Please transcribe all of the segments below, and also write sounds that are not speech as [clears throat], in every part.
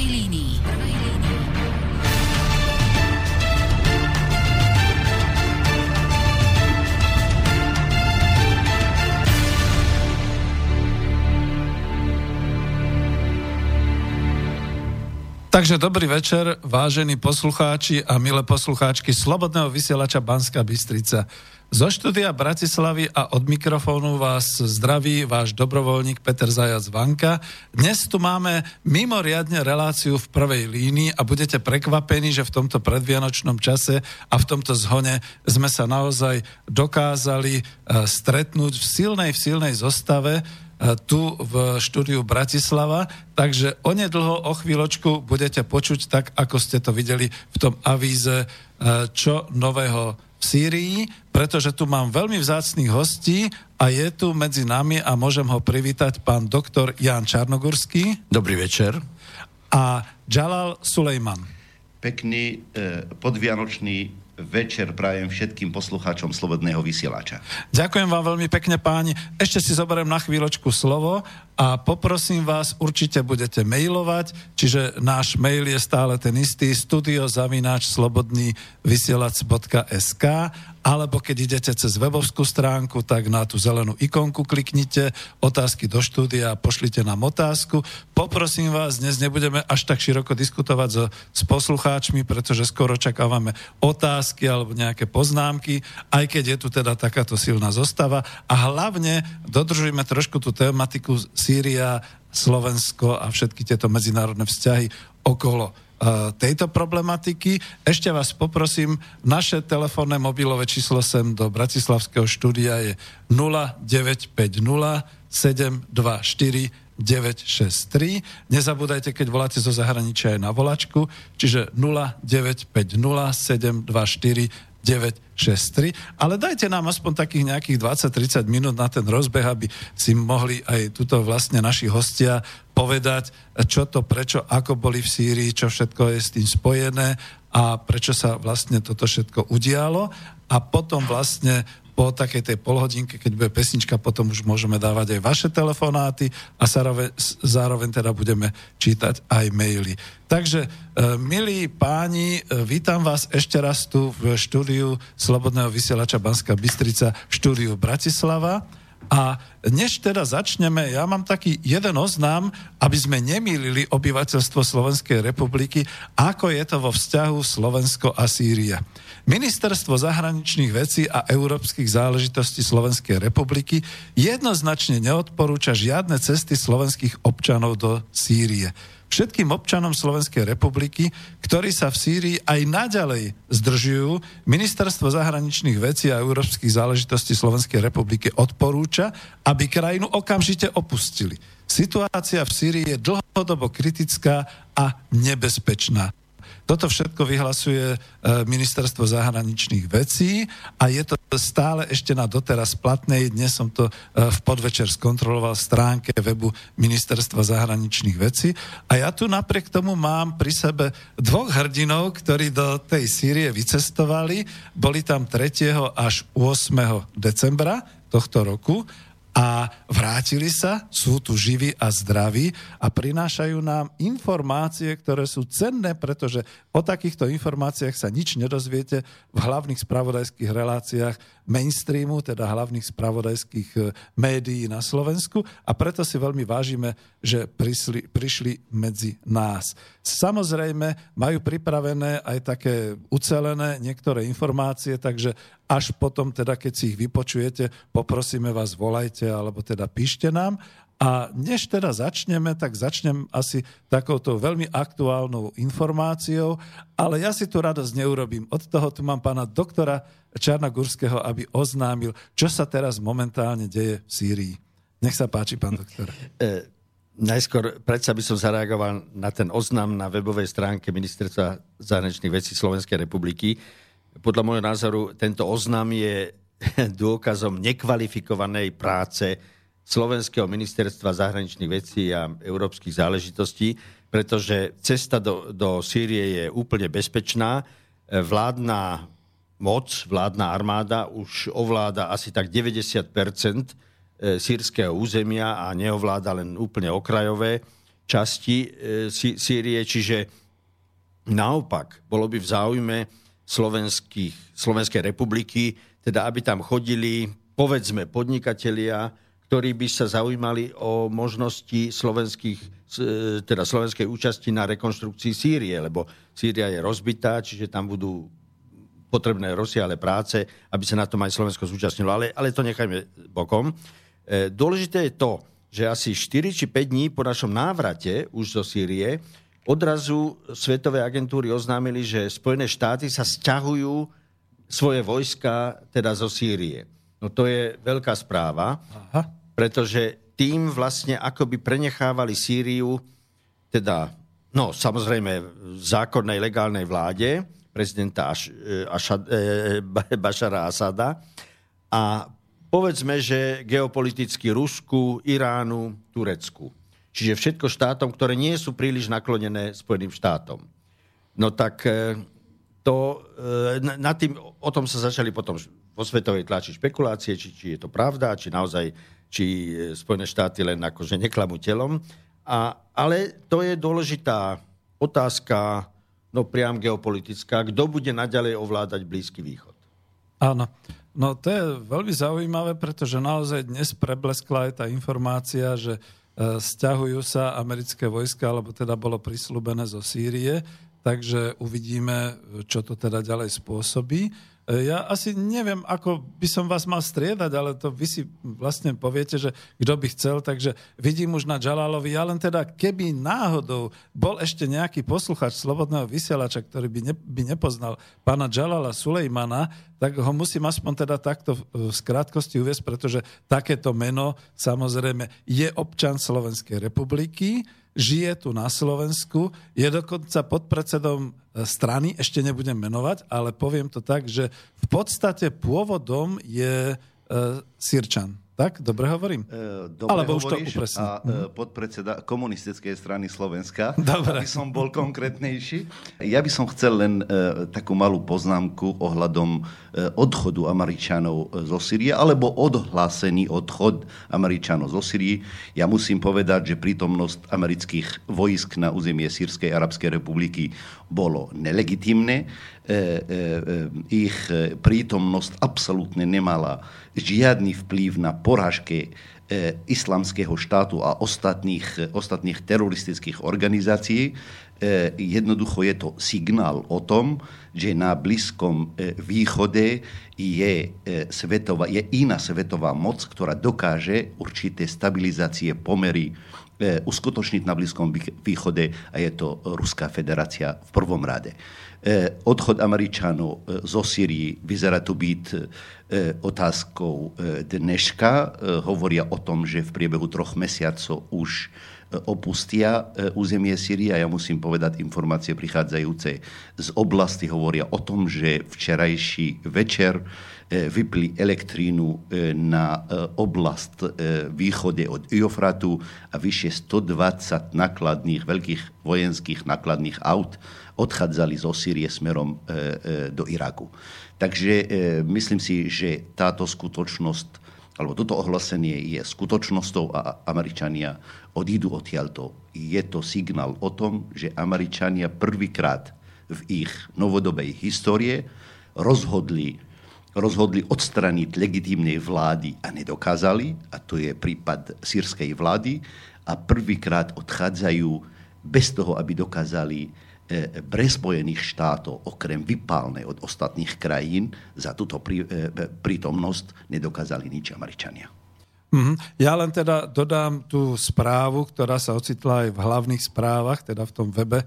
prvej línii. Takže dobrý večer, vážení poslucháči a milé poslucháčky Slobodného vysielača Banska Bystrica. Zo štúdia Bratislavy a od mikrofónu vás zdraví váš dobrovoľník Peter Zajac Vanka. Dnes tu máme mimoriadne reláciu v prvej línii a budete prekvapení, že v tomto predvianočnom čase a v tomto zhone sme sa naozaj dokázali eh, stretnúť v silnej, v silnej zostave tu v štúdiu Bratislava, takže onedlho, o chvíľočku budete počuť tak, ako ste to videli v tom avíze, e, čo nového v Sýrii, pretože tu mám veľmi vzácných hostí a je tu medzi nami a môžem ho privítať pán doktor Jan Čarnogurský. Dobrý večer. A Jalal Sulejman. Pekný e, podvianočný večer prajem všetkým poslucháčom Slobodného vysielača. Ďakujem vám veľmi pekne páni. Ešte si zoberiem na chvíľočku slovo a poprosím vás, určite budete mailovať, čiže náš mail je stále ten istý studiozavináč slobodný vysielač.sk alebo keď idete cez webovskú stránku, tak na tú zelenú ikonku kliknite, otázky do štúdia a pošlite nám otázku. Poprosím vás, dnes nebudeme až tak široko diskutovať so, s poslucháčmi, pretože skoro čakávame otázky alebo nejaké poznámky, aj keď je tu teda takáto silná zostava. A hlavne dodržujeme trošku tú tematiku Sýria, Slovensko a všetky tieto medzinárodné vzťahy okolo tejto problematiky. Ešte vás poprosím, naše telefónne mobilové číslo sem do Bratislavského štúdia je 0950 724 963. Nezabúdajte, keď voláte zo zahraničia aj na volačku, čiže 0950 724 963, ale dajte nám aspoň takých nejakých 20-30 minút na ten rozbeh, aby si mohli aj tuto vlastne naši hostia povedať, čo to, prečo, ako boli v Sýrii, čo všetko je s tým spojené a prečo sa vlastne toto všetko udialo. A potom vlastne po takej tej polhodinke, keď bude pesnička, potom už môžeme dávať aj vaše telefonáty a zároveň, zároveň teda budeme čítať aj maily. Takže, e, milí páni, e, vítam vás ešte raz tu v štúdiu Slobodného vysielača Banska Bystrica v štúdiu Bratislava. A než teda začneme, ja mám taký jeden oznám, aby sme nemýlili obyvateľstvo Slovenskej republiky, ako je to vo vzťahu Slovensko a Sýria. Ministerstvo zahraničných vecí a európskych záležitostí Slovenskej republiky jednoznačne neodporúča žiadne cesty slovenských občanov do Sýrie. Všetkým občanom Slovenskej republiky, ktorí sa v Sýrii aj naďalej zdržujú, Ministerstvo zahraničných vecí a európskych záležitostí Slovenskej republiky odporúča, aby krajinu okamžite opustili. Situácia v Sýrii je dlhodobo kritická a nebezpečná. Toto všetko vyhlasuje e, ministerstvo zahraničných vecí a je to stále ešte na doteraz platnej. Dnes som to e, v podvečer skontroloval stránke webu ministerstva zahraničných vecí a ja tu napriek tomu mám pri sebe dvoch hrdinov, ktorí do tej Sýrie vycestovali. Boli tam 3. až 8. decembra tohto roku a vrátili sa, sú tu živí a zdraví a prinášajú nám informácie, ktoré sú cenné, pretože o takýchto informáciách sa nič nedozviete v hlavných spravodajských reláciách mainstreamu, teda hlavných spravodajských e, médií na Slovensku a preto si veľmi vážime, že prišli, prišli medzi nás. Samozrejme, majú pripravené aj také ucelené niektoré informácie, takže až potom, teda, keď si ich vypočujete, poprosíme vás, volajte alebo teda píšte nám. A než teda začneme, tak začnem asi takouto veľmi aktuálnou informáciou, ale ja si tu radosť neurobím. Od toho tu mám pána doktora Čarnagurského, aby oznámil, čo sa teraz momentálne deje v Sýrii. Nech sa páči, pán doktor. E, najskôr predsa by som zareagoval na ten oznam na webovej stránke Ministerstva zahraničných vecí Slovenskej republiky. Podľa môjho názoru tento oznam je [laughs] dôkazom nekvalifikovanej práce Slovenského ministerstva zahraničných vecí a európskych záležitostí, pretože cesta do, do Sýrie je úplne bezpečná. Vládna moc, vládna armáda už ovláda asi tak 90% sírskeho územia a neovláda len úplne okrajové. časti e, Sýrie, čiže naopak bolo by v záujme Slovenskej republiky, teda aby tam chodili, povedzme, podnikatelia, ktorí by sa zaujímali o možnosti slovenských, teda slovenskej účasti na rekonstrukcii Sýrie, lebo Sýria je rozbitá, čiže tam budú potrebné rozsiahle práce, aby sa na tom aj Slovensko zúčastnilo. Ale, ale to nechajme bokom. E, dôležité je to, že asi 4 či 5 dní po našom návrate už zo Sýrie odrazu svetové agentúry oznámili, že Spojené štáty sa sťahujú svoje vojska teda zo Sýrie. No to je veľká správa. Aha pretože tým vlastne akoby prenechávali Sýriu, teda, no samozrejme, zákonnej legálnej vláde prezidenta Aš, e, Ašad, e, [laughs] Bašara Asada a povedzme, že geopoliticky Rusku, Iránu, Turecku. Čiže všetko štátom, ktoré nie sú príliš naklonené Spojeným štátom. No tak e, to, e, na tým, o tom sa začali potom vo svetovej tlači špekulácie, či, či je to pravda, či naozaj či e, Spojené štáty len akože neklamú telom. A, ale to je dôležitá otázka, no priam geopolitická, kto bude naďalej ovládať Blízky východ. Áno. No to je veľmi zaujímavé, pretože naozaj dnes prebleskla aj tá informácia, že e, stiahujú sa americké vojska, alebo teda bolo prislúbené zo Sýrie, takže uvidíme, čo to teda ďalej spôsobí. E, ja asi neviem, ako by som vás mal striedať, ale to vy si vlastne poviete, že kto by chcel, takže vidím už na Džalálovi. Ja len teda, keby náhodou bol ešte nejaký posluchač Slobodného vysielača, ktorý by, ne, by nepoznal pána Džalala Sulejmana, tak ho musím aspoň teda takto v skrátkosti uvieť, pretože takéto meno samozrejme je občan Slovenskej republiky, žije tu na Slovensku, je dokonca podpredsedom e, strany, ešte nebudem menovať, ale poviem to tak, že v podstate pôvodom je uh, Sirčan. Tak? Dobre hovorím? E, dobre Alebo už to upresne. A mhm. podpredseda komunistickej strany Slovenska. Dobre. Aby som bol konkrétnejší. Ja by som chcel len uh, takú malú poznámku ohľadom uh, odchodu Američanov zo Syrie, alebo odhlásený odchod Američanov zo Syrie. Ja musím povedať, že prítomnosť amerických vojsk na územie Sýrskej arabskej republiky bolo nelegitimné. Ich prítomnosť absolútne nemala žiadny vplyv na porážke e, islamského štátu a ostatných, ostatných teroristických organizácií. E, jednoducho je to signál o tom, že na Blízkom e, východe je, svetová, je iná svetová moc, ktorá dokáže určité stabilizácie pomery uskutočniť na Blízkom východe a je to Ruská federácia v prvom rade. E, odchod Američanov e, zo Syrii vyzerá to byť e, otázkou dneška. Hovoria o tom, že v priebehu troch mesiacov už opustia územie Syrie a ja musím povedať, informácie prichádzajúce z oblasti hovoria o tom, že včerajší večer vypli elektrínu na oblast východe od Iofratu a vyše 120 nakladných, veľkých vojenských nakladných aut odchádzali zo Sýrie smerom e, e, do Iraku. Takže e, myslím si, že táto skutočnosť alebo toto ohlásenie je skutočnosťou a Američania odídu odtiaľto. Je to signál o tom, že Američania prvýkrát v ich novodobej histórie rozhodli, rozhodli odstraniť legitímnej vlády a nedokázali, a to je prípad sírskej vlády, a prvýkrát odchádzajú bez toho, aby dokázali pre Spojených štátov, okrem vypálnej od ostatných krajín, za túto prí, e, prítomnosť nedokázali nič Američania. Mm-hmm. Ja len teda dodám tú správu, ktorá sa ocitla aj v hlavných správach, teda v tom webe, e,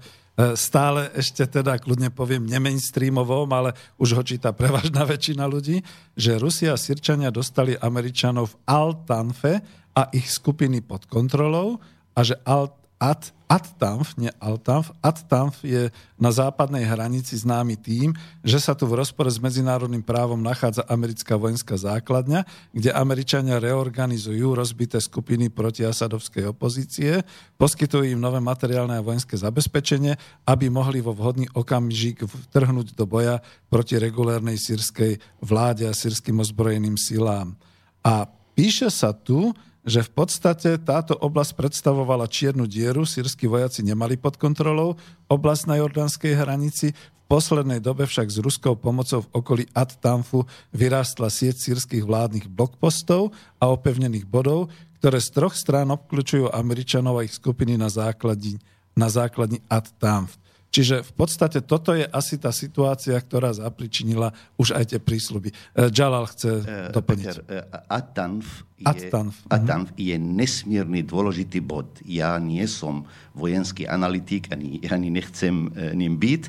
stále ešte teda, kľudne poviem, nemainstreamovom, ale už ho číta prevažná [laughs] väčšina ľudí, že Rusia a Sirčania dostali Američanov v Altanfe a ich skupiny pod kontrolou a že Alt At, Attanf, nie Altanf, Attanf je na západnej hranici známy tým, že sa tu v rozpore s medzinárodným právom nachádza americká vojenská základňa, kde Američania reorganizujú rozbité skupiny proti Asadovskej opozície, poskytujú im nové materiálne a vojenské zabezpečenie, aby mohli vo vhodný okamžik vtrhnúť do boja proti regulérnej sírskej vláde a sírským ozbrojeným silám. A píše sa tu, že v podstate táto oblasť predstavovala čiernu dieru, sírsky vojaci nemali pod kontrolou oblasť na jordánskej hranici, v poslednej dobe však s ruskou pomocou v okolí At-Tamfu vyrástla sieť sírskych vládnych blokpostov a opevnených bodov, ktoré z troch strán obklúčujú Američanov a ich skupiny na základni, na základni At-Tamf. Čiže v podstate toto je asi tá situácia, ktorá zapričinila už aj tie prísľuby. Jalal chce uh, doplniť. Peter, uh, Atanf, je, Atanf. Atanf je nesmierny dôležitý bod. Ja nie som vojenský analytik, ani, ani nechcem ním byť,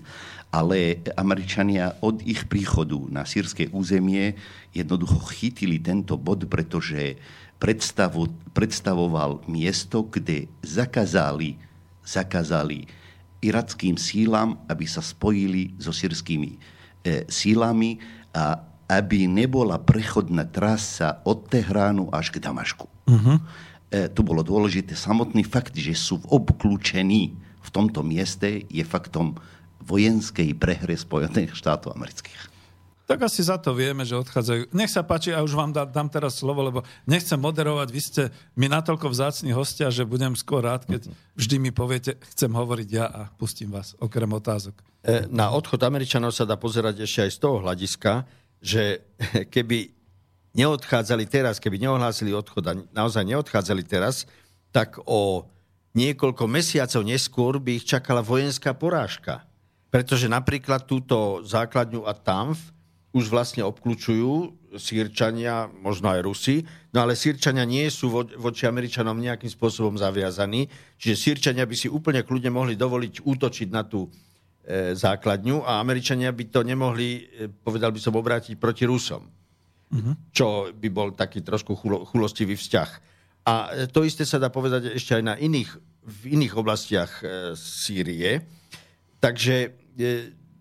ale Američania od ich príchodu na sírske územie jednoducho chytili tento bod, pretože predstavu, predstavoval miesto, kde zakázali, zakázali irackým sílam, aby sa spojili so sírskými e, sílami a aby nebola prechodná trasa od Tehránu až k Damašku. Uh-huh. E, tu bolo dôležité samotný fakt, že sú obklúčení v tomto mieste, je faktom vojenskej prehre Spojených štátov amerických. Tak asi za to vieme, že odchádzajú. Nech sa páči, a už vám dá, dám teraz slovo, lebo nechcem moderovať. Vy ste mi natoľko vzácni hostia, že budem skôr rád, keď vždy mi poviete, chcem hovoriť ja a pustím vás, okrem otázok. E, na odchod Američanov sa dá pozerať ešte aj z toho hľadiska, že [laughs] keby neodchádzali teraz, keby neohlásili odchod a naozaj neodchádzali teraz, tak o niekoľko mesiacov neskôr by ich čakala vojenská porážka. Pretože napríklad túto základňu a Tamf už vlastne obklúčujú Sýrčania, možno aj Rusi, no ale Sýrčania nie sú vo, voči Američanom nejakým spôsobom zaviazaní, čiže Sýrčania by si úplne kľudne mohli dovoliť útočiť na tú e, základňu a Američania by to nemohli, e, povedal by som, obrátiť proti Rusom. Mm-hmm. Čo by bol taký trošku chulo, chulostivý vzťah. A e, to isté sa dá povedať ešte aj na iných, v iných oblastiach e, Sýrie. Takže e,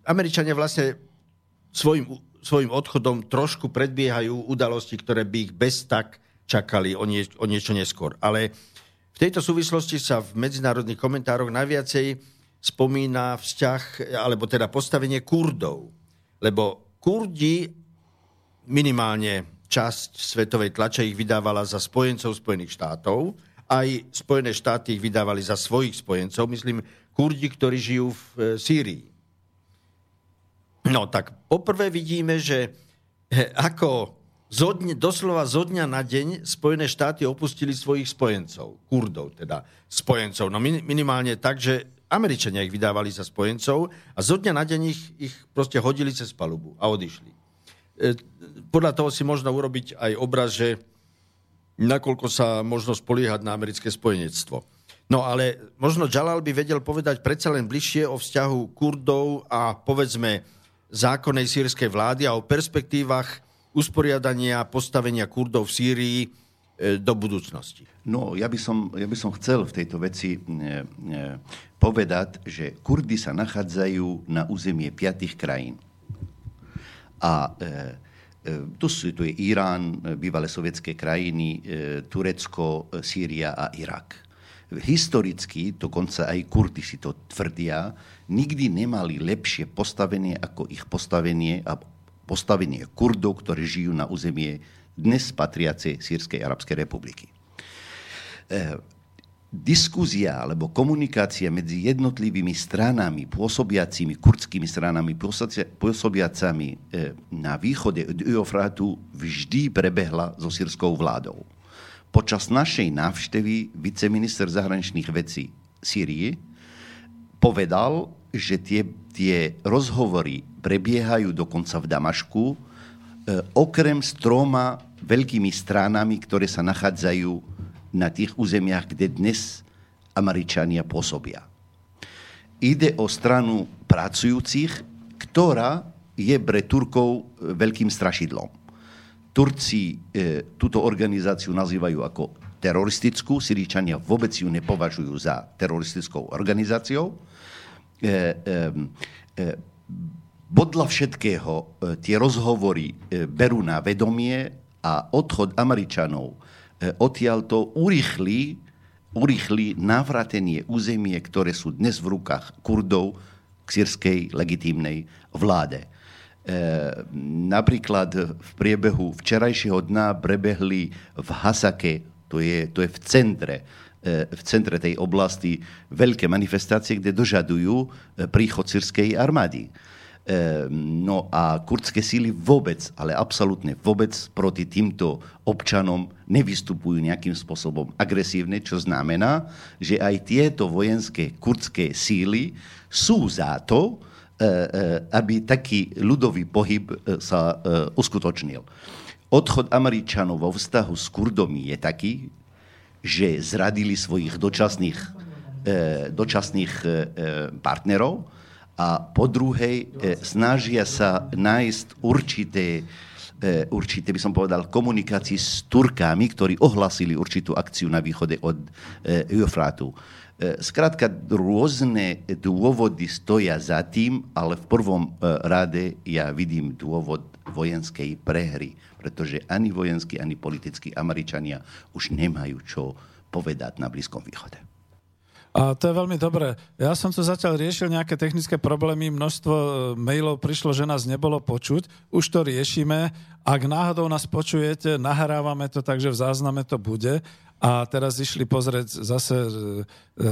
Američania vlastne svojim svojim odchodom trošku predbiehajú udalosti, ktoré by ich bez tak čakali o, nie, o niečo neskôr. Ale v tejto súvislosti sa v medzinárodných komentároch najviacej spomína vzťah, alebo teda postavenie Kurdov. Lebo Kurdi minimálne časť svetovej tlače ich vydávala za spojencov Spojených štátov, aj Spojené štáty ich vydávali za svojich spojencov, myslím, Kurdi, ktorí žijú v e, Sýrii. No tak poprvé vidíme, že eh, ako zo dne, doslova zo dňa na deň Spojené štáty opustili svojich spojencov, Kurdov teda, spojencov. No minimálne tak, že Američania ich vydávali za spojencov a zo dňa na deň ich, ich proste hodili cez palubu a odišli. E, podľa toho si možno urobiť aj obraz, že nakoľko sa možno spoliehať na americké spojenectvo. No ale možno Jalal by vedel povedať predsa len bližšie o vzťahu Kurdov a povedzme zákonnej sírskej vlády a o perspektívach usporiadania a postavenia Kurdov v Sýrii e, do budúcnosti. No, ja by, som, ja by som chcel v tejto veci e, e, povedať, že Kurdy sa nachádzajú na územie piatých krajín. A e, e, tu, sú, tu je Irán, bývalé sovietské krajiny, Turecko, Sýria a Irak historicky, dokonca aj Kurdi si to tvrdia, nikdy nemali lepšie postavenie ako ich postavenie a postavenie Kurdov, ktorí žijú na územie dnes patriacej Sýrskej Arabskej republiky. E, Diskúzia alebo komunikácia medzi jednotlivými stranami, pôsobiacimi, kurdskými stranami, pôsobiacami e, na východe od Eufrátu vždy prebehla so sírskou vládou. Počas našej návštevy viceminister zahraničných vecí Sýrie povedal, že tie, tie rozhovory prebiehajú dokonca v Damašku, e, okrem s troma veľkými stránami, ktoré sa nachádzajú na tých územiach, kde dnes Američania pôsobia. Ide o stranu pracujúcich, ktorá je pre Turkov veľkým strašidlom Turci e, túto organizáciu nazývajú ako teroristickú, Syríčania vôbec ju nepovažujú za teroristickou organizáciou. E, e, e, bodla všetkého e, tie rozhovory berú na vedomie a odchod Američanov odtiaľto urýchli, urýchli navratenie územie, ktoré sú dnes v rukách Kurdov k sírskej legitímnej vláde. Napríklad v priebehu včerajšieho dna prebehli v Hasake To je, to je v centre v centre tej oblasti veľké manifestácie, kde dožadujú príchod sírskej armády. No a kurdské síly vôbec, ale absolútne vôbec proti týmto občanom nevystupujú nejakým spôsobom agresívne, čo znamená, že aj tieto vojenské kurdské síly sú za to, aby taký ľudový pohyb sa uskutočnil. Odchod Američanov vo vztahu s Kurdom je taký, že zradili svojich dočasných, e, dočasných e, partnerov a po druhej e, snažia sa nájsť určité, určité, by som povedal, komunikácii s Turkami, ktorí ohlasili určitú akciu na východe od Eufrátu. Skrátka, rôzne dôvody stoja za tým, ale v prvom rade ja vidím dôvod vojenskej prehry pretože ani vojenskí, ani politickí Američania už nemajú čo povedať na Blízkom východe. A to je veľmi dobré. Ja som tu zatiaľ riešil nejaké technické problémy, množstvo e, mailov prišlo, že nás nebolo počuť. Už to riešime. Ak náhodou nás počujete, nahrávame to, takže v zázname to bude. A teraz išli pozrieť zase e,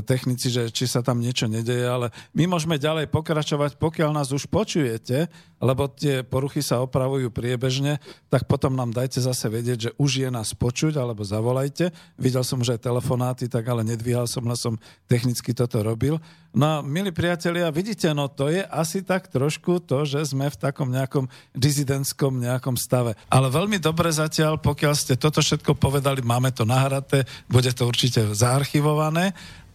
technici, že či sa tam niečo nedeje, ale my môžeme ďalej pokračovať, pokiaľ nás už počujete, lebo tie poruchy sa opravujú priebežne, tak potom nám dajte zase vedieť, že už je nás počuť, alebo zavolajte. Videl som už aj telefonáty, tak ale nedvíhal som, len som technicky toto robil. No milí priatelia, vidíte, no to je asi tak trošku to, že sme v takom nejakom dizidentskom nejakom stave. Ale veľmi dobre zatiaľ, pokiaľ ste toto všetko povedali, máme to nahraté, bude to určite zaarchivované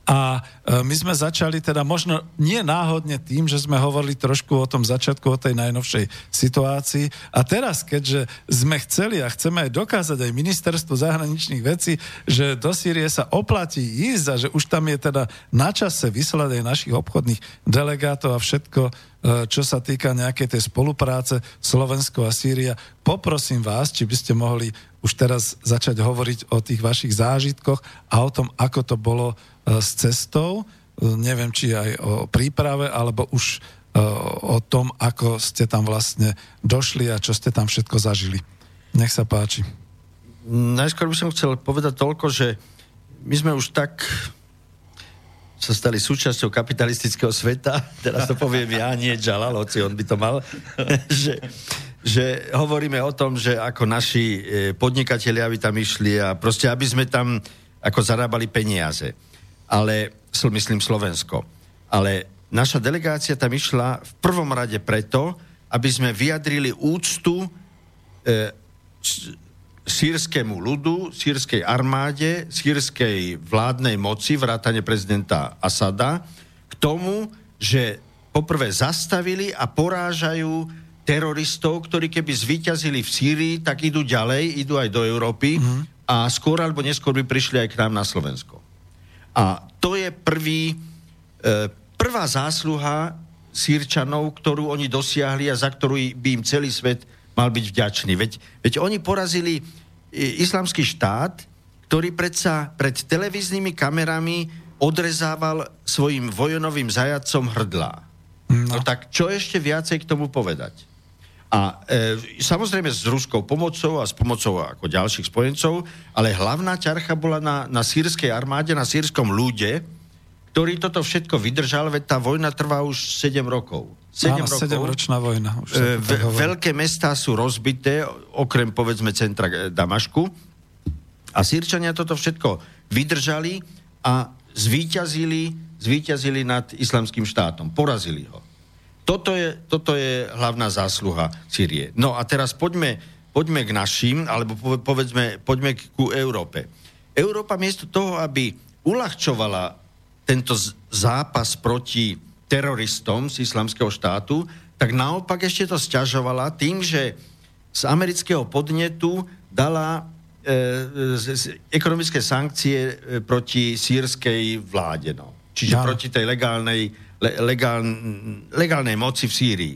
a e, my sme začali teda možno nie náhodne tým, že sme hovorili trošku o tom začiatku, o tej najnovšej situácii. A teraz, keďže sme chceli a chceme aj dokázať aj ministerstvu zahraničných vecí, že do Sýrie sa oplatí ísť a že už tam je teda na čase vyslať aj našich obchodných delegátov a všetko, čo sa týka nejakej tej spolupráce Slovensko a Sýria. Poprosím vás, či by ste mohli už teraz začať hovoriť o tých vašich zážitkoch a o tom, ako to bolo E, s cestou, e, neviem, či aj o príprave, alebo už e, o tom, ako ste tam vlastne došli a čo ste tam všetko zažili. Nech sa páči. Najskôr by som chcel povedať toľko, že my sme už tak sa stali súčasťou kapitalistického sveta, [laughs] teraz to poviem ja, nie Jalal, hoci on by to mal, [laughs] že, že hovoríme o tom, že ako naši podnikatelia by tam išli a proste, aby sme tam ako zarábali peniaze. Ale myslím Slovensko. Ale naša delegácia tam išla v prvom rade preto, aby sme vyjadrili úctu e, sírskému ľudu, sírskej armáde, sírskej vládnej moci, vrátane prezidenta Asada, k tomu, že poprvé zastavili a porážajú teroristov, ktorí keby zvíťazili v Sýrii, tak idú ďalej, idú aj do Európy mm-hmm. a skôr alebo neskôr by prišli aj k nám na Slovensko. A to je prvý, e, prvá zásluha sírčanov, ktorú oni dosiahli a za ktorú by im celý svet mal byť vďačný. Veď, veď oni porazili islamský štát, ktorý predsa pred televíznymi kamerami odrezával svojim vojonovým zajacom hrdlá. No. no tak čo ešte viacej k tomu povedať? A e, samozrejme s ruskou pomocou a s pomocou ako ďalších spojencov, ale hlavná ťarcha bola na, na sírskej armáde, na sírskom ľude, ktorý toto všetko vydržal, veď tá vojna trvá už 7 rokov. 7 Áno, rokov. 7-ročná vojna. Už e, veľké mestá sú rozbité, okrem povedzme centra e, Damašku. A Sýrčania toto všetko vydržali a zvíťazili, zvíťazili nad islamským štátom. Porazili ho. Toto je, toto je hlavná zásluha Sýrie. No a teraz poďme, poďme k našim, alebo povedzme, poďme ku Európe. Európa miesto toho, aby uľahčovala tento zápas proti teroristom z islamského štátu, tak naopak ešte to sťažovala tým, že z amerického podnetu dala e, z, ekonomické sankcie e, proti sírskej vláde. No. Čiže ja. proti tej legálnej legál, legálnej moci v Sýrii.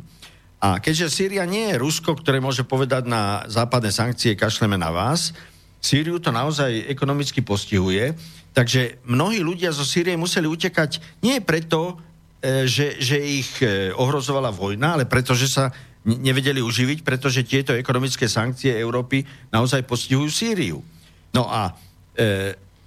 A keďže Sýria nie je Rusko, ktoré môže povedať na západné sankcie, kašleme na vás, Sýriu to naozaj ekonomicky postihuje, takže mnohí ľudia zo Sýrie museli utekať nie preto, e, že, že ich e, ohrozovala vojna, ale preto, že sa nevedeli uživiť, pretože tieto ekonomické sankcie Európy naozaj postihujú Sýriu. No a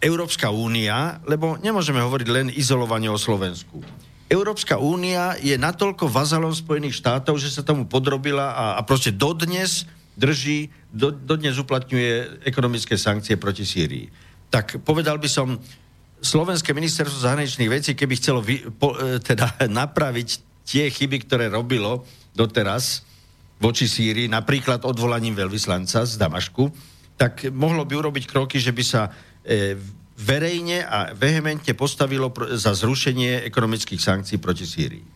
Európska únia, lebo nemôžeme hovoriť len izolovane o Slovensku. Európska únia je natoľko vazalom Spojených štátov, že sa tomu podrobila a, a proste dodnes drží, do, dodnes uplatňuje ekonomické sankcie proti Sýrii. Tak povedal by som, Slovenské ministerstvo zahraničných vecí, keby chcelo vy, po, e, teda [laughs] napraviť tie chyby, ktoré robilo doteraz voči Sýrii, napríklad odvolaním veľvyslanca z Damašku, tak mohlo by urobiť kroky, že by sa e, verejne a vehementne postavilo za zrušenie ekonomických sankcií proti Sýrii.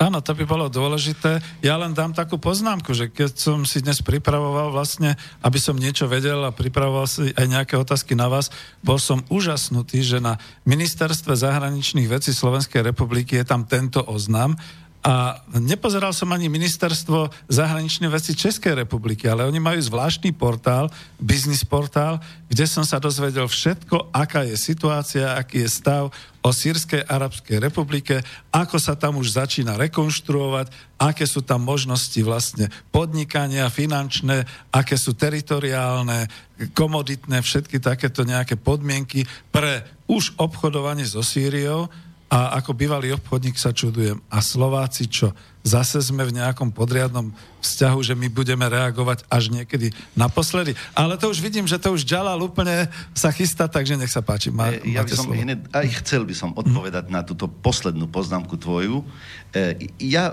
Áno, to by bolo dôležité. Ja len dám takú poznámku, že keď som si dnes pripravoval vlastne, aby som niečo vedel a pripravoval si aj nejaké otázky na vás, bol som úžasnutý, že na ministerstve zahraničných vecí Slovenskej republiky je tam tento oznam a nepozeral som ani ministerstvo zahraničnej veci Českej republiky, ale oni majú zvláštny portál, biznis portál, kde som sa dozvedel všetko, aká je situácia, aký je stav o Sýrskej arabskej republike, ako sa tam už začína rekonštruovať, aké sú tam možnosti vlastne podnikania, finančné, aké sú teritoriálne, komoditné, všetky takéto nejaké podmienky pre už obchodovanie so Sýriou a ako bývalý obchodník sa čudujem. A Slováci čo? Zase sme v nejakom podriadnom vzťahu, že my budeme reagovať až niekedy naposledy. Ale to už vidím, že to už Jalal úplne sa chystá, takže nech sa páči. Má, e, ja by som slovo. aj chcel by som odpovedať mm. na túto poslednú poznámku tvoju. E, ja,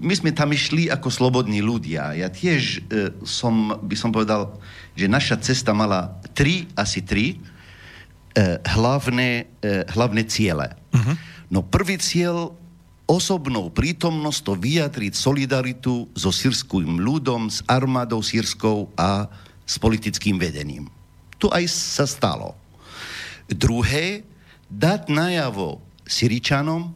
my sme tam išli ako slobodní ľudia. Ja tiež e, som, by som povedal, že naša cesta mala tri, asi tri hlavné, hlavné ciele. Uh-huh. No prvý cieľ osobnou prítomnosť to vyjadriť solidaritu so sírským ľudom, s armádou sírskou a s politickým vedením. Tu aj sa stalo. Druhé, dať najavo Syričanom,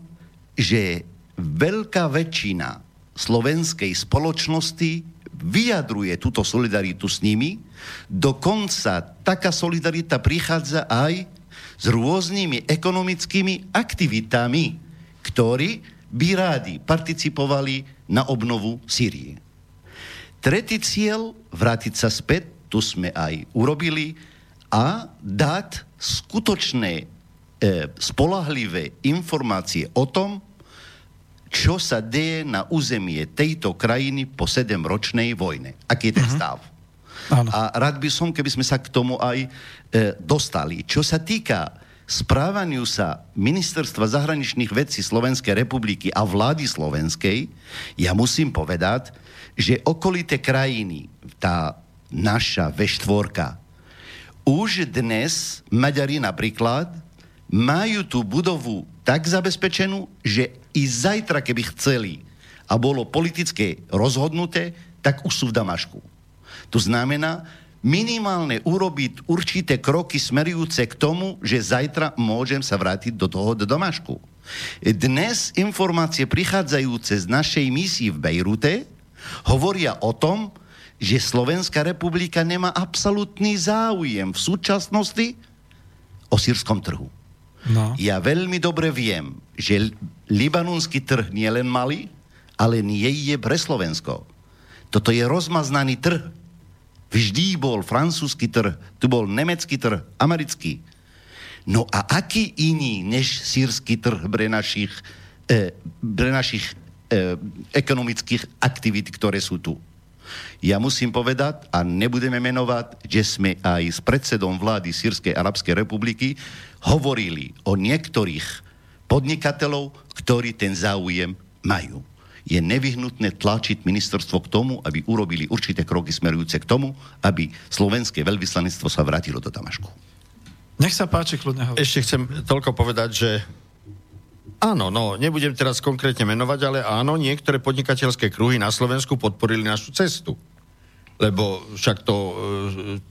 že veľká väčšina slovenskej spoločnosti vyjadruje túto solidaritu s nimi, dokonca taká solidarita prichádza aj s rôznymi ekonomickými aktivitami, ktorí by rádi participovali na obnovu Sýrie. Tretí cieľ, vrátiť sa späť, tu sme aj urobili, a dať skutočné e, spolahlivé informácie o tom, čo sa deje na územie tejto krajiny po sedemročnej vojne. Aký je ten uh-huh. Áno. A rád by som, keby sme sa k tomu aj e, dostali. Čo sa týka správaniu sa Ministerstva zahraničných vecí Slovenskej republiky a vlády slovenskej, ja musím povedať, že okolité krajiny, tá naša V4, už dnes Maďari napríklad majú tú budovu tak zabezpečenú, že i zajtra, keby chceli a bolo politické rozhodnuté, tak už sú v Damašku. To znamená, minimálne urobiť určité kroky smerujúce k tomu, že zajtra môžem sa vrátiť do toho do domášku. Dnes informácie prichádzajúce z našej misii v Bejrute hovoria o tom, že Slovenská republika nemá absolútny záujem v súčasnosti o sírskom trhu. No. Ja veľmi dobre viem, že libanonský trh nie len malý, ale nie je pre Slovensko. Toto je rozmaznaný trh Vždy bol francúzsky trh, tu bol nemecký trh, americký. No a aký iný než sírsky trh pre našich, eh, pre našich eh, ekonomických aktivít, ktoré sú tu? Ja musím povedať, a nebudeme menovať, že sme aj s predsedom vlády Sýrskej Arabskej republiky hovorili o niektorých podnikateľov, ktorí ten záujem majú je nevyhnutné tlačiť ministerstvo k tomu, aby urobili určité kroky smerujúce k tomu, aby slovenské veľvyslanectvo sa vrátilo do Damašku. Nech sa páči, kľudne hovor. Ešte chcem toľko povedať, že áno, no, nebudem teraz konkrétne menovať, ale áno, niektoré podnikateľské kruhy na Slovensku podporili našu cestu. Lebo však to e,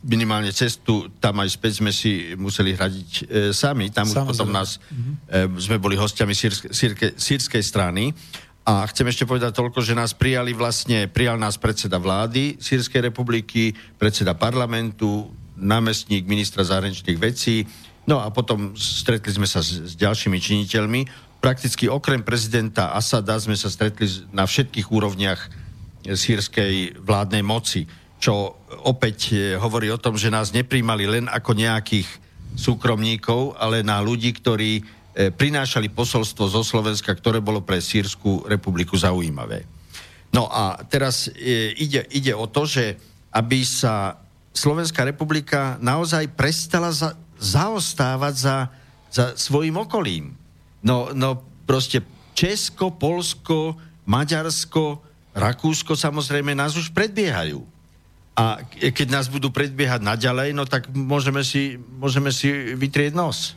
minimálne cestu tam aj späť sme si museli hradiť e, sami. Tam Samozrejme. už potom nás, mm-hmm. e, sme boli hostiami sírske, sírke, sírskej strany. A chcem ešte povedať toľko, že nás prijali vlastne, prijal nás predseda vlády Sýrskej republiky, predseda parlamentu, námestník ministra zahraničných vecí, no a potom stretli sme sa s, s ďalšími činiteľmi. Prakticky okrem prezidenta Asada sme sa stretli na všetkých úrovniach sírskej vládnej moci, čo opäť e, hovorí o tom, že nás nepríjmali len ako nejakých súkromníkov, ale na ľudí, ktorí prinášali posolstvo zo Slovenska, ktoré bolo pre Sýrsku republiku zaujímavé. No a teraz e, ide, ide o to, že aby sa Slovenská republika naozaj prestala za, zaostávať za, za svojim okolím. No, no proste Česko, Polsko, Maďarsko, Rakúsko samozrejme nás už predbiehajú. A keď nás budú predbiehať naďalej, no tak môžeme si, môžeme si vytrieť nos.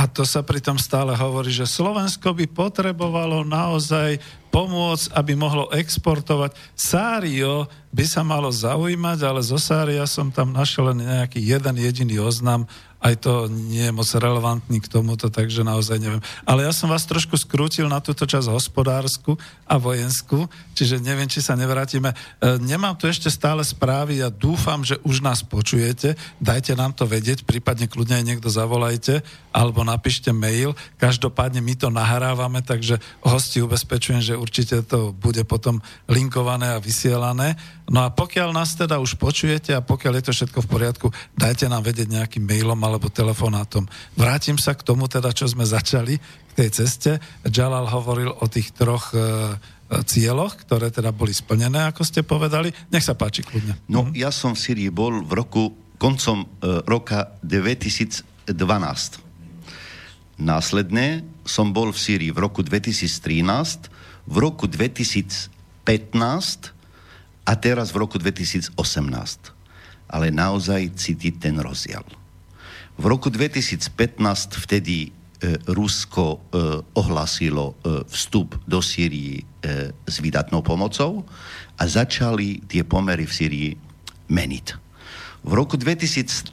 A to sa pritom stále hovorí, že Slovensko by potrebovalo naozaj pomôcť, aby mohlo exportovať. Sário by sa malo zaujímať, ale zo Sária som tam našiel len nejaký jeden jediný oznam aj to nie je moc relevantný k tomuto, takže naozaj neviem. Ale ja som vás trošku skrútil na túto časť hospodársku a vojenskú, čiže neviem, či sa nevrátime. E, nemám tu ešte stále správy, ja dúfam, že už nás počujete, dajte nám to vedieť, prípadne kľudne aj niekto zavolajte, alebo napíšte mail. Každopádne my to nahrávame, takže hosti ubezpečujem, že určite to bude potom linkované a vysielané. No a pokiaľ nás teda už počujete a pokiaľ je to všetko v poriadku, dajte nám vedieť nejakým mailom alebo telefonátom. Vrátim sa k tomu teda, čo sme začali k tej ceste. Jalal hovoril o tých troch e, cieľoch, ktoré teda boli splnené, ako ste povedali. Nech sa páči kľudne. No, ja som v Syrii bol v roku, koncom e, roka 2012. Následne som bol v Syrii v roku 2013, v roku 2015 a teraz v roku 2018. Ale naozaj cítiť ten rozdiel. V roku 2015 vtedy e, Rusko e, ohlasilo e, vstup do Sýrii e, s výdatnou pomocou a začali tie pomery v Sýrii meniť. V roku 2013,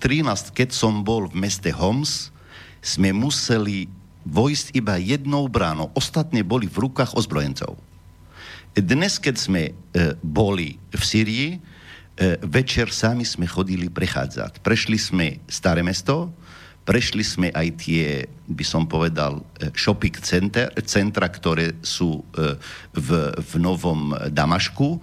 keď som bol v meste Homs, sme museli vojsť iba jednou bránou. Ostatné boli v rukách ozbrojencov. Dnes, keď sme boli v Syrii, večer sami sme chodili prechádzať. Prešli sme Staré mesto, prešli sme aj tie, by som povedal, e, shopping center, centra, ktoré sú e, v, v Novom Damašku. E,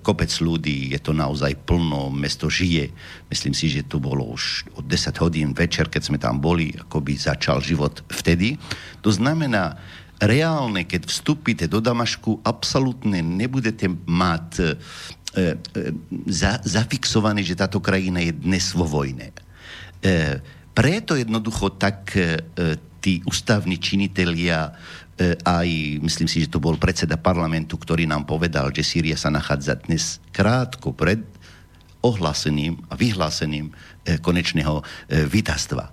kopec ľudí, je to naozaj plno, mesto žije. Myslím si, že to bolo už od 10 hodín večer, keď sme tam boli, ako by začal život vtedy. To znamená, reálne, keď vstúpite do Damašku, absolútne nebudete mať e, e, za, zafixované, že táto krajina je dnes vo vojne. E, preto jednoducho tak e, tí ústavní činitelia e, aj, myslím si, že to bol predseda parlamentu, ktorý nám povedal, že Sýria sa nachádza dnes krátko pred ohlásením a vyhlásením e, konečného e, vítastva.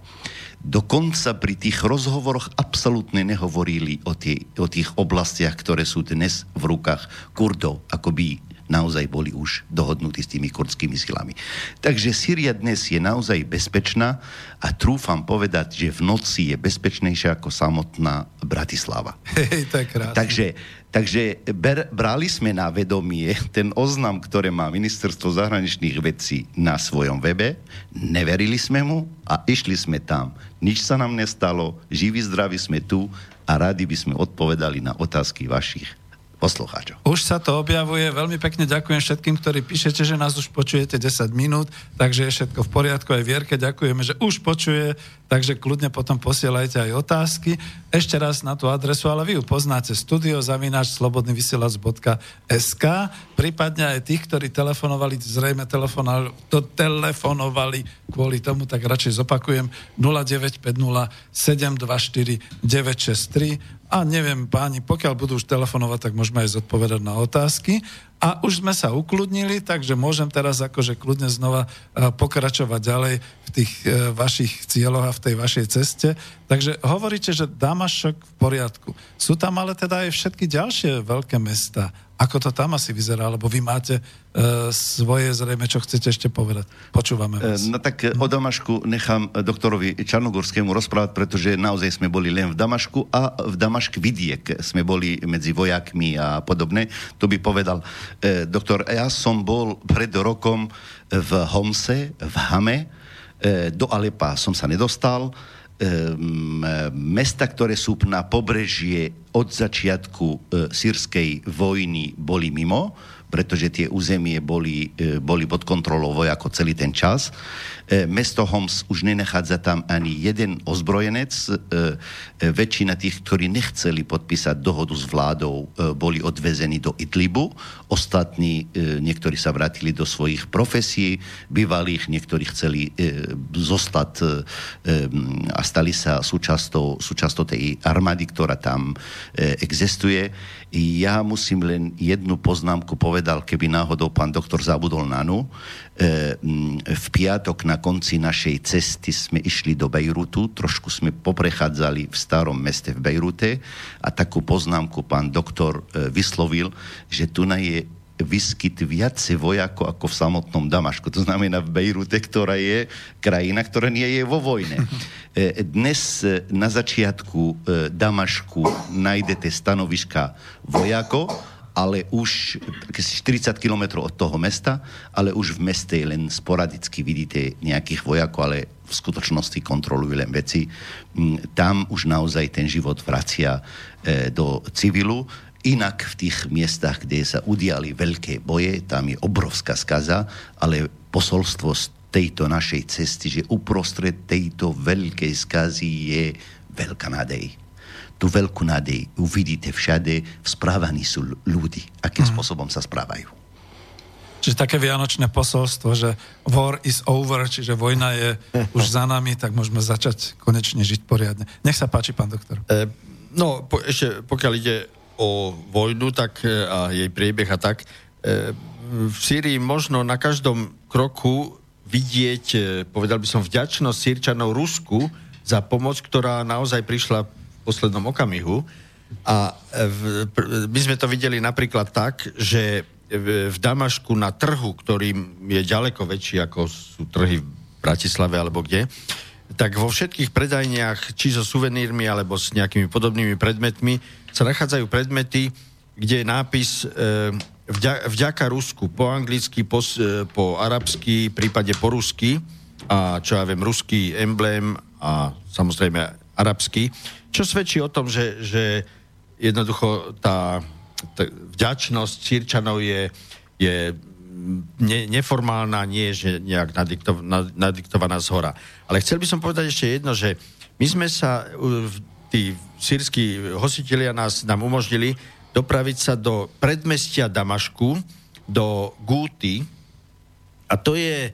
Dokonca pri tých rozhovoroch absolútne nehovorili o, tie, o tých oblastiach, ktoré sú dnes v rukách Kurdov, ako by naozaj boli už dohodnutí s tými kurdskými silami. Takže Syria dnes je naozaj bezpečná a trúfam povedať, že v noci je bezpečnejšia ako samotná Bratislava. Hej, krásne. Takže, takže ber, brali sme na vedomie ten oznam, ktoré má ministerstvo zahraničných vecí na svojom webe, neverili sme mu a išli sme tam. Nič sa nám nestalo, živí, zdraví sme tu a radi by sme odpovedali na otázky vašich poslucháčov. Už sa to objavuje, veľmi pekne ďakujem všetkým, ktorí píšete, že nás už počujete 10 minút, takže je všetko v poriadku, aj Vierke ďakujeme, že už počuje, takže kľudne potom posielajte aj otázky. Ešte raz na tú adresu, ale vy ju poznáte, studiozavináč.slobodnyvysielac.sk prípadne aj tých, ktorí telefonovali, zrejme telefonovali, to telefonovali kvôli tomu, tak radšej zopakujem. 0950 724 963 a neviem, páni, pokiaľ budú už telefonovať, tak môžeme aj zodpovedať na otázky. A už sme sa ukludnili, takže môžem teraz akože kľudne znova e, pokračovať ďalej v tých e, vašich cieľoch a v tej vašej ceste. Takže hovoríte, že Damašok v poriadku. Sú tam ale teda aj všetky ďalšie veľké mesta. Ako to tam asi vyzerá? Lebo vy máte e, svoje zrejme, čo chcete ešte povedať. Počúvame vás. E, no tak o Damašku nechám doktorovi Čarnogorskému rozprávať, pretože naozaj sme boli len v Damašku a v Damašk vidiek sme boli medzi vojakmi a podobne. To by povedal e, doktor. Ja som bol pred rokom v Homse, v Hame, e, do Alepa som sa nedostal, Ehm, mesta, ktoré sú na pobrežie od začiatku e, sírskej vojny boli mimo, pretože tie územie boli, e, boli pod kontrolou vojakov celý ten čas. E, mesto Homs už nenachádza tam ani jeden ozbrojenec. Väčšina tých, ktorí nechceli podpísať dohodu s vládou, boli odvezení do Idlibu. Ostatní, niektorí sa vrátili do svojich profesí bývalých, niektorí chceli zostať a stali sa súčasťou, súčasťou tej armády, ktorá tam existuje. Ja musím len jednu poznámku povedal, keby náhodou pán doktor zabudol na nu. E, v piatok na konci našej cesty sme išli do Bejrutu, trošku sme poprechádzali v starom meste v Bejrute a takú poznámku pán doktor e, vyslovil, že tu na je vyskyt viacej vojakov ako v samotnom Damašku. To znamená v Bejrute, ktorá je krajina, ktorá nie je vo vojne. E, dnes e, na začiatku e, Damašku nájdete stanoviska vojakov, ale už 40 km od toho mesta, ale už v meste len sporadicky vidíte nejakých vojakov, ale v skutočnosti kontrolujú len veci. Mm, tam už naozaj ten život vracia do civilu Inak v tých miestach, kde sa udiali veľké boje, tam je obrovská skaza, ale posolstvo z tejto našej cesty, že uprostred tejto veľkej skazy je veľká nádej. Tu veľkú nádej uvidíte všade, v správaní sú ľudí, akým mm. spôsobom sa správajú. Čiže také vianočné posolstvo, že war is over, čiže vojna je [laughs] už za nami, tak môžeme začať konečne žiť poriadne. Nech sa páči, pán doktor. E, no, po, ešte pokiaľ ide o vojnu tak, e, a jej priebeh a tak, e, v Sýrii možno na každom kroku vidieť, e, povedal by som, vďačnosť Sýrčanov Rusku za pomoc, ktorá naozaj prišla poslednom okamihu. A my sme to videli napríklad tak, že v Damašku na trhu, ktorý je ďaleko väčší ako sú trhy v Bratislave alebo kde, tak vo všetkých predajniach, či so suvenírmi alebo s nejakými podobnými predmetmi, sa nachádzajú predmety, kde je nápis e, vďa, vďaka Rusku, po anglicky, po, e, po arabsky, prípade po rusky, a čo ja viem, ruský emblém a samozrejme arabský, čo svedčí o tom, že, že jednoducho tá, tá vďačnosť Sýrčanov je, je ne, neformálna, nie je nejak nadiktov, nadiktovaná z hora. Ale chcel by som povedať ešte jedno, že my sme sa, tí sírsky hostitelia nás, nám umožnili dopraviť sa do predmestia Damašku, do Gúty, a to je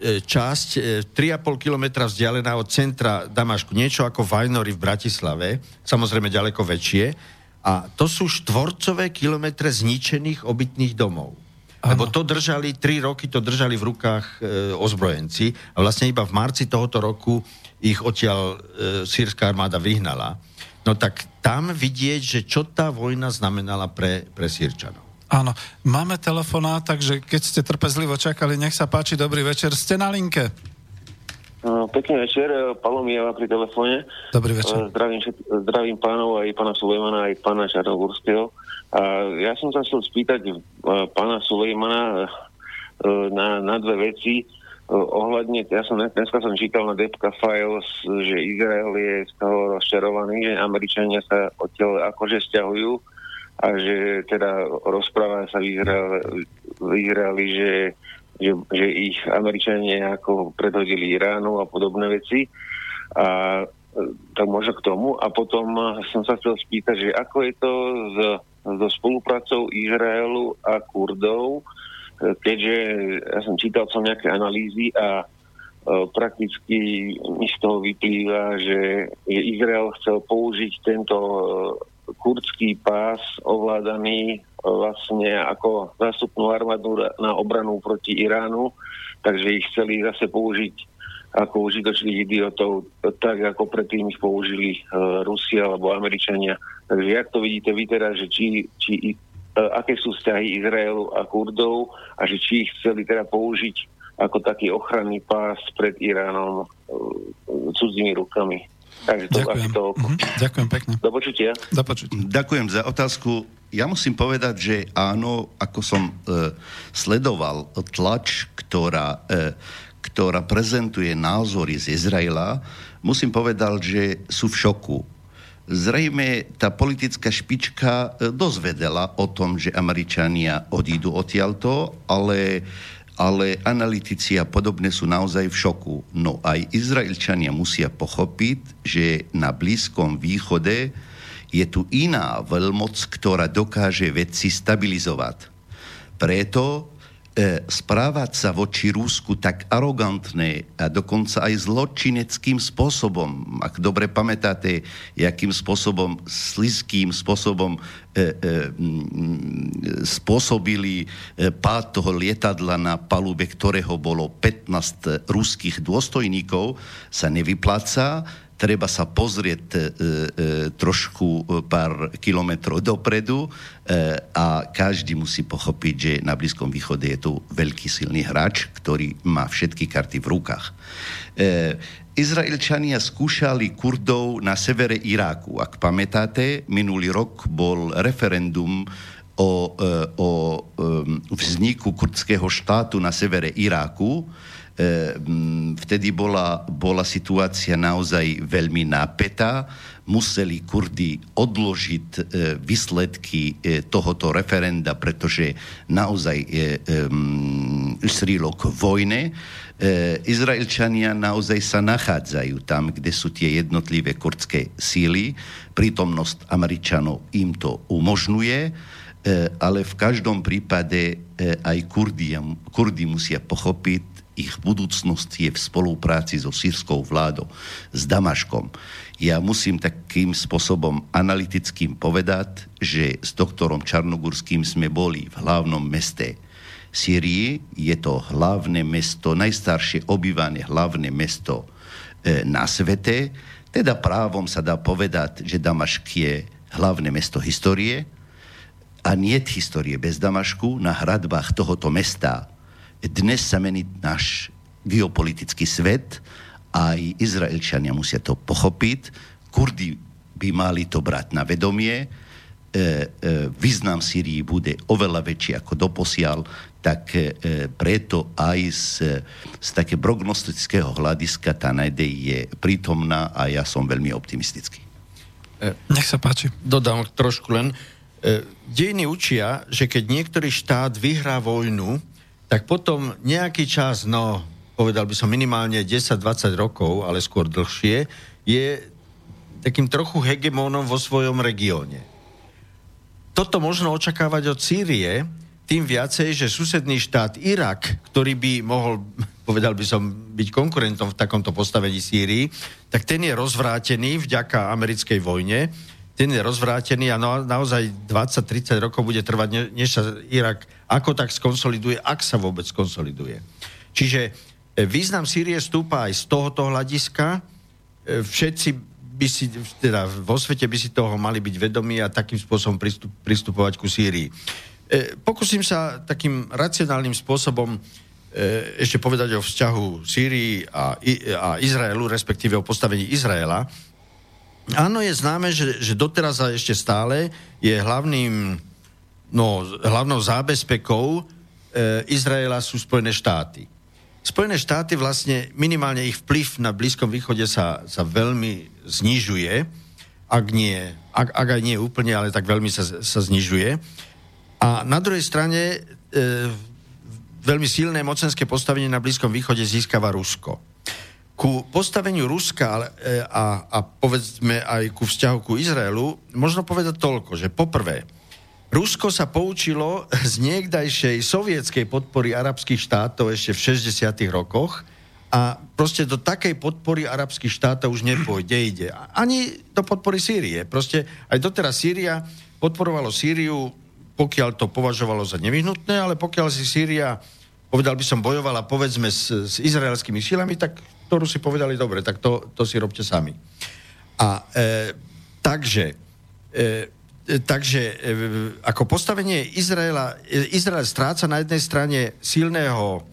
časť 3,5 e, kilometra vzdialená od centra Damašku. Niečo ako Vajnory v Bratislave, samozrejme ďaleko väčšie. A to sú štvorcové kilometre zničených obytných domov. Ano. Lebo to držali, tri roky to držali v rukách e, ozbrojenci a vlastne iba v marci tohoto roku ich odtiaľ e, sírska armáda vyhnala. No tak tam vidieť, že čo tá vojna znamenala pre, pre sírčanov. Áno, máme telefonát, takže keď ste trpezlivo čakali, nech sa páči, dobrý večer, ste na linke. Pekný večer, Palo Mijava pri telefóne. Dobrý večer. Zdravím, zdravím pánov, aj pána Sulejmana, aj pána Čarnogórského. A ja som sa chcel spýtať uh, pána Sulejmana na, na dve veci. Ohľadne, ja som dneska som čítal na Depka Files, že Izrael je z toho rozčarovaný, že Američania sa odtiaľ akože stiahujú a že teda rozpráva sa v Izraeli, v Izraeli že, že, že ich Američania ako predhodili Iránu a podobné veci. A tak možno k tomu. A potom som sa chcel spýtať, že ako je to s so spoluprácou Izraelu a Kurdov, keďže ja som čítal som nejaké analýzy a e, prakticky mi z toho vyplýva, že Izrael chcel použiť tento e, kurdský pás ovládaný e, vlastne ako zástupnú armádu na obranu proti Iránu, takže ich chceli zase použiť ako užitočných idiotov, tak ako predtým ich použili uh, Rusi alebo Američania. Takže jak to vidíte vy teraz, že či, či uh, aké sú vzťahy Izraelu a Kurdov a že či ich chceli teda použiť ako taký ochranný pás pred Iránom cudzími rukami. Takže to Ďakujem. to Mm-hmm. Ďakujem pekne. Do počutia. Do počutia. Ďakujem za otázku. Ja musím povedať, že áno, ako som e, sledoval tlač, ktorá e, ktorá prezentuje názory z Izraela, musím povedať, že sú v šoku. Zrejme tá politická špička e, dozvedela o tom, že Američania odídu odtiaľto, ale, ale analytici a podobne sú naozaj v šoku. No aj Izraelčania musia pochopiť, že na Blízkom východe je tu iná veľmoc, ktorá dokáže veci stabilizovať. Preto správať sa voči Rúsku tak arogantné a dokonca aj zločineckým spôsobom, ak dobre pamätáte, jakým spôsobom, slizkým spôsobom e, e, spôsobili e, pád toho lietadla na palube, ktorého bolo 15 ruských dôstojníkov, sa nevypláca treba sa pozrieť e, e, trošku e, pár kilometrov dopredu e, a každý musí pochopiť, že na Blízkom východe je tu veľký silný hráč, ktorý má všetky karty v rukách. E, Izraelčania skúšali Kurdov na severe Iráku. Ak pamätáte, minulý rok bol referendum o, e, o e, vzniku kurdského štátu na severe Iráku vtedy bola, bola situácia naozaj veľmi napätá. Museli Kurdi odložiť e, výsledky e, tohoto referenda, pretože naozaj šrilo k vojne. E, Izraelčania naozaj sa nachádzajú tam, kde sú tie jednotlivé kurdské síly. Prítomnosť Američanov im to umožňuje ale v každom prípade aj Kurdi, Kurdi musia pochopiť, ich budúcnosť je v spolupráci so sírskou vládou, s Damaškom. Ja musím takým spôsobom analytickým povedať, že s doktorom Čarnogurským sme boli v hlavnom meste Sýrii. Je to hlavné mesto, najstaršie obývané hlavné mesto e, na svete. Teda právom sa dá povedať, že Damašk je hlavné mesto histórie a nie histórie bez Damašku. Na hradbách tohoto mesta dnes sa mení náš geopolitický svet, aj Izraelčania musia to pochopiť, Kurdi by mali to brať na vedomie, e, e, význam Syrii bude oveľa väčší ako doposiaľ, tak e, preto aj z, z také prognostického hľadiska tá nádej je prítomná a ja som veľmi optimistický. Nech sa páči. Dodám trošku len. Dejiny učia, že keď niektorý štát vyhrá vojnu, tak potom nejaký čas, no povedal by som minimálne 10-20 rokov, ale skôr dlhšie, je takým trochu hegemónom vo svojom regióne. Toto možno očakávať od Sýrie, tým viacej, že susedný štát Irak, ktorý by mohol, povedal by som, byť konkurentom v takomto postavení Sýrii, tak ten je rozvrátený vďaka americkej vojne ten je rozvrátený a naozaj 20-30 rokov bude trvať, než sa Irak ako tak skonsoliduje, ak sa vôbec skonsoliduje. Čiže e, význam Sýrie stúpa aj z tohoto hľadiska. E, všetci by si, teda vo svete by si toho mali byť vedomí a takým spôsobom pristup, pristupovať ku Sýrii. E, pokúsim sa takým racionálnym spôsobom ešte povedať o vzťahu Sýrii a, a Izraelu, respektíve o postavení Izraela. Áno, je známe, že, že doteraz a ešte stále je hlavným, no, hlavnou zábezpekou e, Izraela sú Spojené štáty. Spojené štáty vlastne, minimálne ich vplyv na Blízkom východe sa, sa veľmi znižuje, ak nie, ak, ak aj nie úplne, ale tak veľmi sa, sa znižuje. A na druhej strane e, veľmi silné mocenské postavenie na Blízkom východe získava Rusko. Ku postaveniu Ruska e, a, a povedzme aj ku vzťahu ku Izraelu možno povedať toľko, že poprvé, Rusko sa poučilo z niekdajšej sovietskej podpory arabských štátov ešte v 60. rokoch a proste do takej podpory arabských štátov už nepôjde, ide. Ani do podpory Sýrie. Proste aj doteraz Sýria podporovalo Sýriu, pokiaľ to považovalo za nevyhnutné, ale pokiaľ si Sýria, povedal by som, bojovala povedzme s, s izraelskými silami, tak ktorú si povedali, dobre, tak to, to si robte sami. A e, takže, e, e takže e, ako postavenie Izraela, e, Izrael stráca na jednej strane silného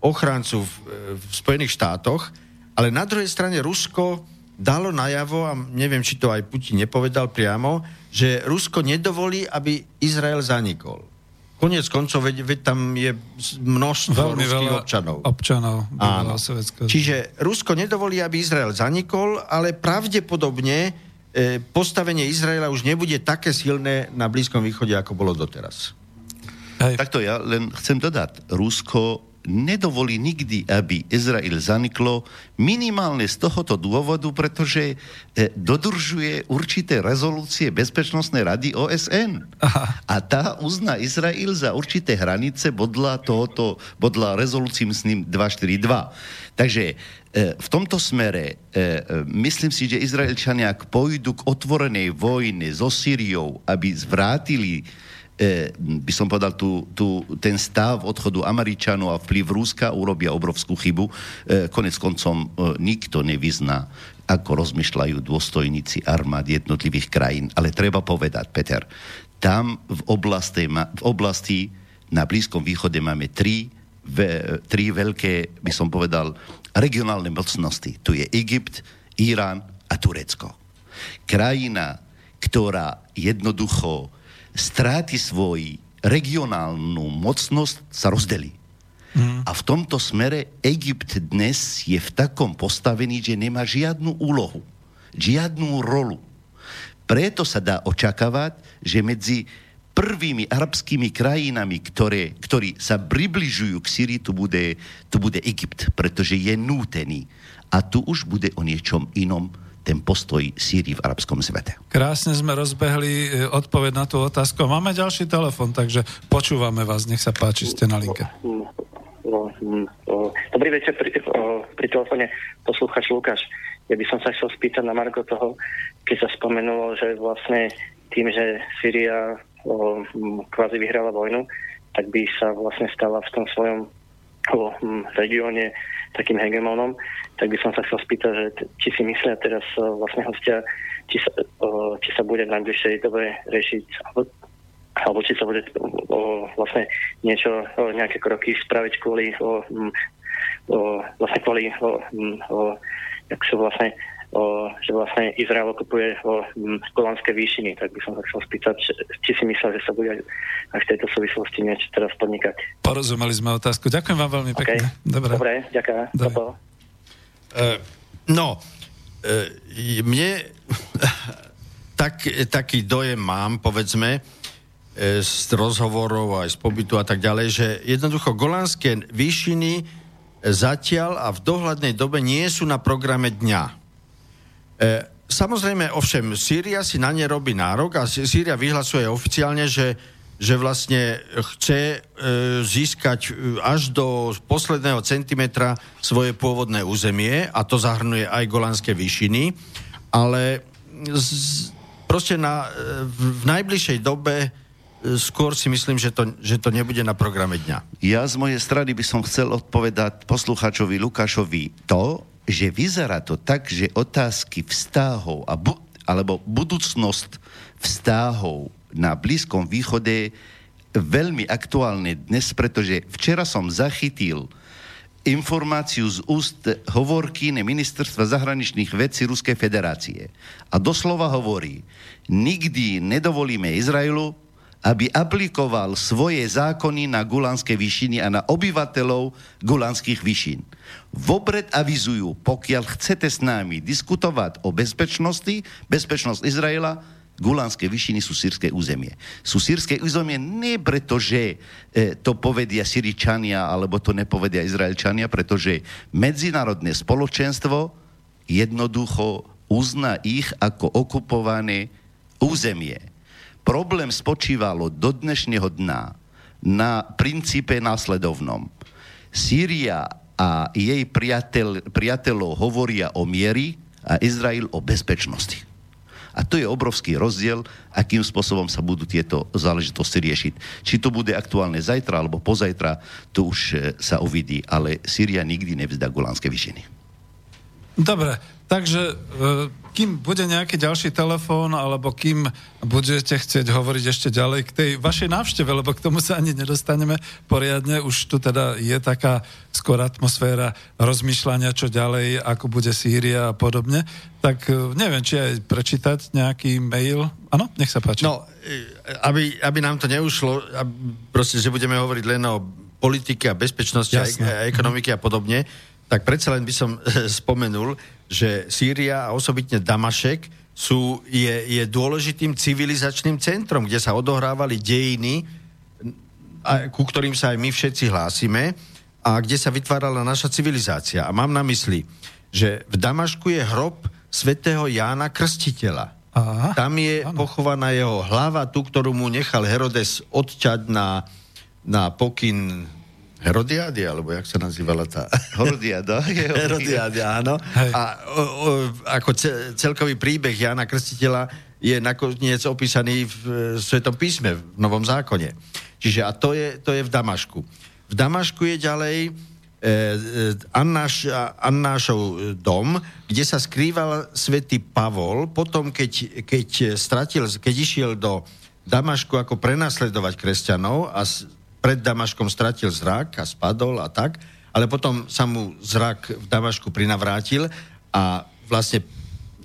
ochrancu v, v Spojených štátoch, ale na druhej strane Rusko dalo najavo, a neviem, či to aj Putin nepovedal priamo, že Rusko nedovolí, aby Izrael zanikol. Konec koncov, veď, veď tam je množstvo Veľmi ruských občanov. občanov Áno. Čiže Rusko nedovolí, aby Izrael zanikol, ale pravdepodobne e, postavenie Izraela už nebude také silné na Blízkom východe, ako bolo doteraz. Hej. Takto ja len chcem dodať. Rusko nedovolí nikdy, aby Izrael zaniklo, minimálne z tohoto dôvodu, pretože e, dodržuje určité rezolúcie Bezpečnostnej rady OSN. Aha. A tá uzná Izrael za určité hranice bodla tohoto, bodla rezolúcií, myslím, 242. Takže e, v tomto smere e, myslím si, že Izraelčania, ak pôjdu k otvorenej vojne so Syriou, aby zvrátili e, by som povedal, tu, tu, ten stav odchodu Američanov a vplyv Rúska urobia obrovskú chybu. E, konec koncom e, nikto nevyzná, ako rozmýšľajú dôstojníci armád jednotlivých krajín. Ale treba povedať, Peter, tam v oblasti, v oblasti na Blízkom východe máme tri, ve, tri veľké, by som povedal, regionálne mocnosti. Tu je Egypt, Irán a Turecko. Krajina, ktorá jednoducho stráti svoj regionálnu mocnosť, sa rozdelí. Mm. A v tomto smere Egypt dnes je v takom postavení, že nemá žiadnu úlohu, žiadnu rolu. Preto sa dá očakávať, že medzi prvými arabskými krajinami, ktoré, ktorí sa približujú k Syrii, tu bude, tu bude Egypt, pretože je nútený. A tu už bude o niečom inom ten postoj Sýrii v arabskom svete. Krásne sme rozbehli e, odpoveď na tú otázku. Máme ďalší telefon, takže počúvame vás. Nech sa páči, ste na linke. Dobrý večer pri, pri telefóne poslúchač Lukáš. Ja by som sa chcel spýtať na Marko toho, keď sa spomenulo, že vlastne tým, že Syria kvázi vyhrala vojnu, tak by sa vlastne stala v tom svojom regióne takým hegemonom, tak by som sa chcel spýtať, že či si myslia teraz vlastne hostia, či sa, o, či sa bude v najbližšej dobe riešiť, alebo, alebo či sa bude o, vlastne niečo, o, nejaké kroky spraviť kvôli o, o, vlastne kvôli o, o, jak sú vlastne že vlastne Izrael okupuje o Golanské výšiny, tak by som sa chcel spýtať, či si myslel, že sa bude aj v tejto súvislosti niečo teraz podnikať. Porozumeli sme otázku. Ďakujem vám veľmi pekne. Okay. Dobre. Dobre, ďakujem. Dobre. Uh, no, uh, mne [laughs] tak, taký dojem mám, povedzme, e, z rozhovorov aj z pobytu a tak ďalej, že jednoducho golánske výšiny zatiaľ a v dohľadnej dobe nie sú na programe dňa. E, samozrejme, ovšem, Sýria si na ne robí nárok a Sýria vyhlasuje oficiálne, že, že vlastne chce e, získať e, až do posledného centimetra svoje pôvodné územie a to zahrnuje aj Golanské výšiny, ale z, proste na, e, v, v najbližšej dobe skôr si myslím, že to, že to nebude na programe dňa. Ja z mojej strany by som chcel odpovedať poslucháčovi Lukášovi to, že vyzerá to tak, že otázky vztáhov a bu- alebo budúcnosť vztáhov na Blízkom východe veľmi aktuálne dnes, pretože včera som zachytil informáciu z úst hovorkyne ministerstva zahraničných vecí Ruskej federácie. A doslova hovorí, nikdy nedovolíme Izraelu, aby aplikoval svoje zákony na Gulánske výšiny a na obyvateľov Gulánskych výšin. Vopred avizujú, pokiaľ chcete s nami diskutovať o bezpečnosti, bezpečnosť Izraela, Gulánske výšiny sú sírske územie. Sú sírske územie nie preto, že e, to povedia Syričania, alebo to nepovedia Izraelčania, pretože medzinárodné spoločenstvo jednoducho uzná ich ako okupované územie. Problém spočívalo do dnešného dna na princípe následovnom. Sýria a jej priateľ, priateľov hovoria o miery a Izrael o bezpečnosti. A to je obrovský rozdiel, akým spôsobom sa budú tieto záležitosti riešiť. Či to bude aktuálne zajtra alebo pozajtra, to už e, sa uvidí, ale Syria nikdy nevzdá Golánske vyšiny. Dobre, takže e, kým bude nejaký ďalší telefón, alebo kým budete chcieť hovoriť ešte ďalej k tej vašej návšteve, lebo k tomu sa ani nedostaneme poriadne, už tu teda je taká skôr atmosféra rozmýšľania, čo ďalej, ako bude Sýria a podobne, tak e, neviem, či aj prečítať nejaký mail. Áno, nech sa páči. No, e, aby, aby nám to neušlo, proste, že budeme hovoriť len o politike a bezpečnosti Jasne. a ekonomiky a podobne, tak predsa len by som spomenul, že Sýria a osobitne Damašek sú, je, je dôležitým civilizačným centrom, kde sa odohrávali dejiny, a, ku ktorým sa aj my všetci hlásime a kde sa vytvárala naša civilizácia. A mám na mysli, že v Damašku je hrob svätého Jána Krstiteľa. Aha, Tam je áno. pochovaná jeho hlava, tú, ktorú mu nechal Herodes odťať na, na pokyn Herodiády, alebo jak sa nazývala tá... Herodiáda. [laughs] Herodiáda, áno. Hej. A o, o, ako celkový príbeh Jana Krstiteľa je nakoniec opísaný v, v Svetom písme, v Novom zákone. Čiže a to je, to je v Damašku. V Damašku je ďalej e, e, Annáš, Annášov dom, kde sa skrýval svätý Pavol, potom keď, keď, stratil, keď išiel do Damašku ako prenasledovať kresťanov a pred Damaškom stratil zrak a spadol a tak, ale potom sa mu zrak v Damašku prinavrátil a vlastne,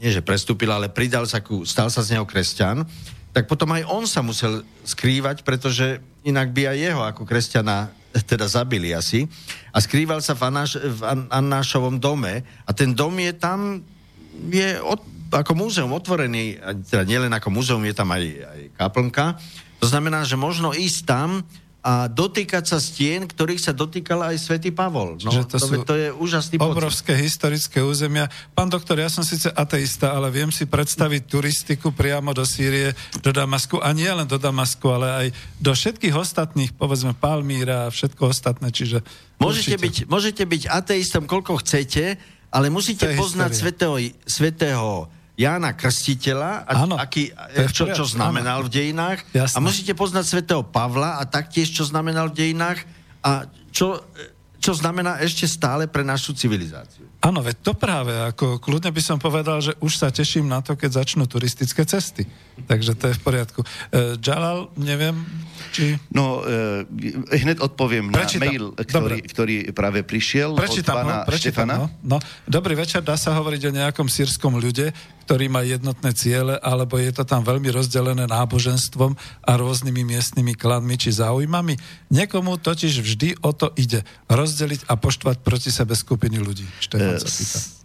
nie že prestúpil, ale pridal sa ku, stal sa z neho kresťan, tak potom aj on sa musel skrývať, pretože inak by aj jeho ako kresťana [laughs] teda zabili asi. A skrýval sa v, Anáš, v Annášovom dome a ten dom je tam, je od, ako múzeum otvorený, teda nielen ako múzeum, je tam aj, aj kaplnka. To znamená, že možno ísť tam a dotýkať sa stien, ktorých sa dotýkal aj svätý Pavol. No, to, to, to je úžasný Obrovské pocit. historické územia. Pán doktor, ja som síce ateista, ale viem si predstaviť turistiku priamo do Sýrie, do Damasku a nie len do Damasku, ale aj do všetkých ostatných, povedzme Palmíra a všetko ostatné, čiže... Môžete byť, môžete byť ateistom, koľko chcete, ale musíte poznať svetého, svetého Jána Krstiteľa, a áno, aký, čo, čo znamenal áno. v dejinách. Jasne. A musíte poznať svätého Pavla a taktiež, čo znamenal v dejinách a čo, čo znamená ešte stále pre našu civilizáciu. Áno, veď to práve, ako kľudne by som povedal, že už sa teším na to, keď začnú turistické cesty. Takže to je v poriadku. E, Jalal, neviem, či... No, e, hneď odpoviem Prečítam. na mail, ktorý, ktorý práve prišiel prečítam, od pána no, prečítam, Štefana. No, no. Dobrý večer, dá sa hovoriť o nejakom sírskom ľude, ktorý má jednotné ciele, alebo je to tam veľmi rozdelené náboženstvom a rôznymi miestnymi klanmi či záujmami. Niekomu totiž vždy o to ide. Rozdeliť a poštvať proti sebe skupiny ľudí. Štefan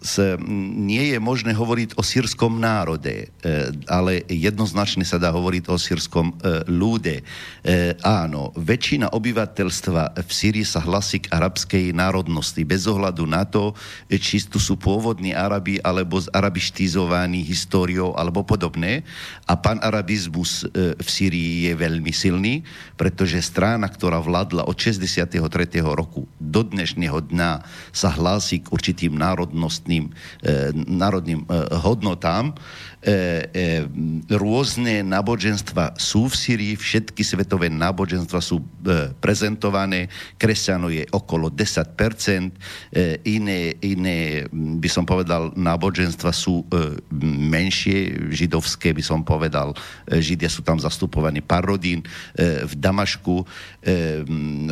sa nie je možné hovoriť o sírskom národe, e, ale jednoznačne sa dá hovoriť o sírskom e, ľude. E, áno, väčšina obyvateľstva v Sýrii sa hlasí k arabskej národnosti, bez ohľadu na to, či tu sú pôvodní Arabi alebo zarabištizovaní inšpirovaný históriou alebo podobné. A panarabizmus e, v Syrii je veľmi silný, pretože strana, ktorá vládla od 63. roku do dnešného dňa sa hlási k určitým národnostným, e, národným e, hodnotám, e, rôzne náboženstva sú v Syrii, všetky svetové náboženstva sú prezentované, kresťanov je okolo 10%, e, iné, iné, by som povedal, náboženstva sú menšie, židovské by som povedal, židia sú tam zastupovaní pár rodín, v Damašku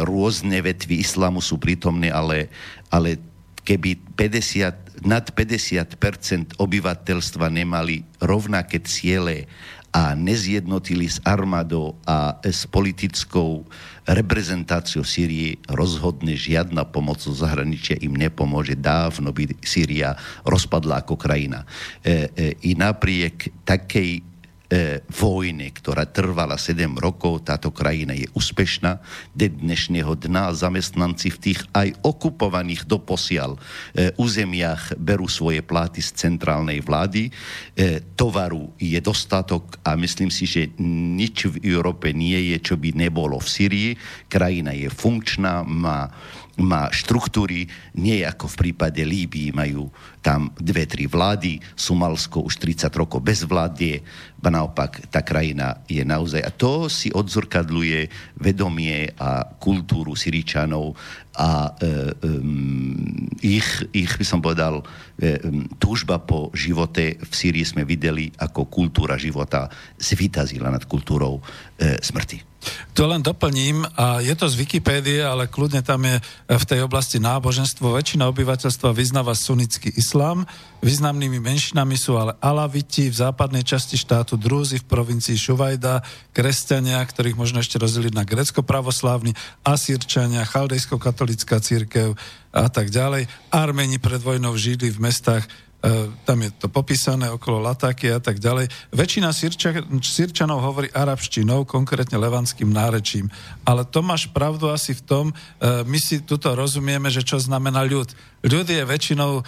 rôzne vetvy islamu sú prítomné, ale, ale keby 50, nad 50% obyvateľstva nemali rovnaké ciele a nezjednotili s armádou a s politickou reprezentáciou Sýrie rozhodne žiadna pomoc zo zahraničia im nepomôže. Dávno by Sýria rozpadla ako krajina. E, e, I napriek takej vojny, ktorá trvala 7 rokov, táto krajina je úspešná. De dnešného dna zamestnanci v tých aj okupovaných doposiaľ e, územiach berú svoje pláty z centrálnej vlády. E, tovaru je dostatok a myslím si, že nič v Európe nie je, čo by nebolo v Syrii. Krajina je funkčná, má má štruktúry, nie ako v prípade Líbii, majú tam dve, tri vlády, Sumalsko už 30 rokov bez vládie, ba naopak tá krajina je naozaj, a to si odzrkadluje vedomie a kultúru Syričanov a e, um, ich, ich, by som povedal, e, túžba po živote v Syrii sme videli, ako kultúra života zvýtazila nad kultúrou e, smrti. To len doplním, a je to z Wikipédie, ale kľudne tam je v tej oblasti náboženstvo. Väčšina obyvateľstva vyznáva sunnický islám, významnými menšinami sú ale alaviti v západnej časti štátu, drúzy v provincii Šuvajda, kresťania, ktorých možno ešte rozdeliť na grecko-pravoslávni, asírčania, chaldejsko-katolická církev a tak ďalej. Armeni pred vojnou žili v mestách tam je to popísané okolo Latáky a tak ďalej. Väčšina Sirča, Sirčanov hovorí arabštinou, konkrétne levanským nárečím. Ale to máš pravdu asi v tom, my si tuto rozumieme, že čo znamená ľud. Ľud je väčšinou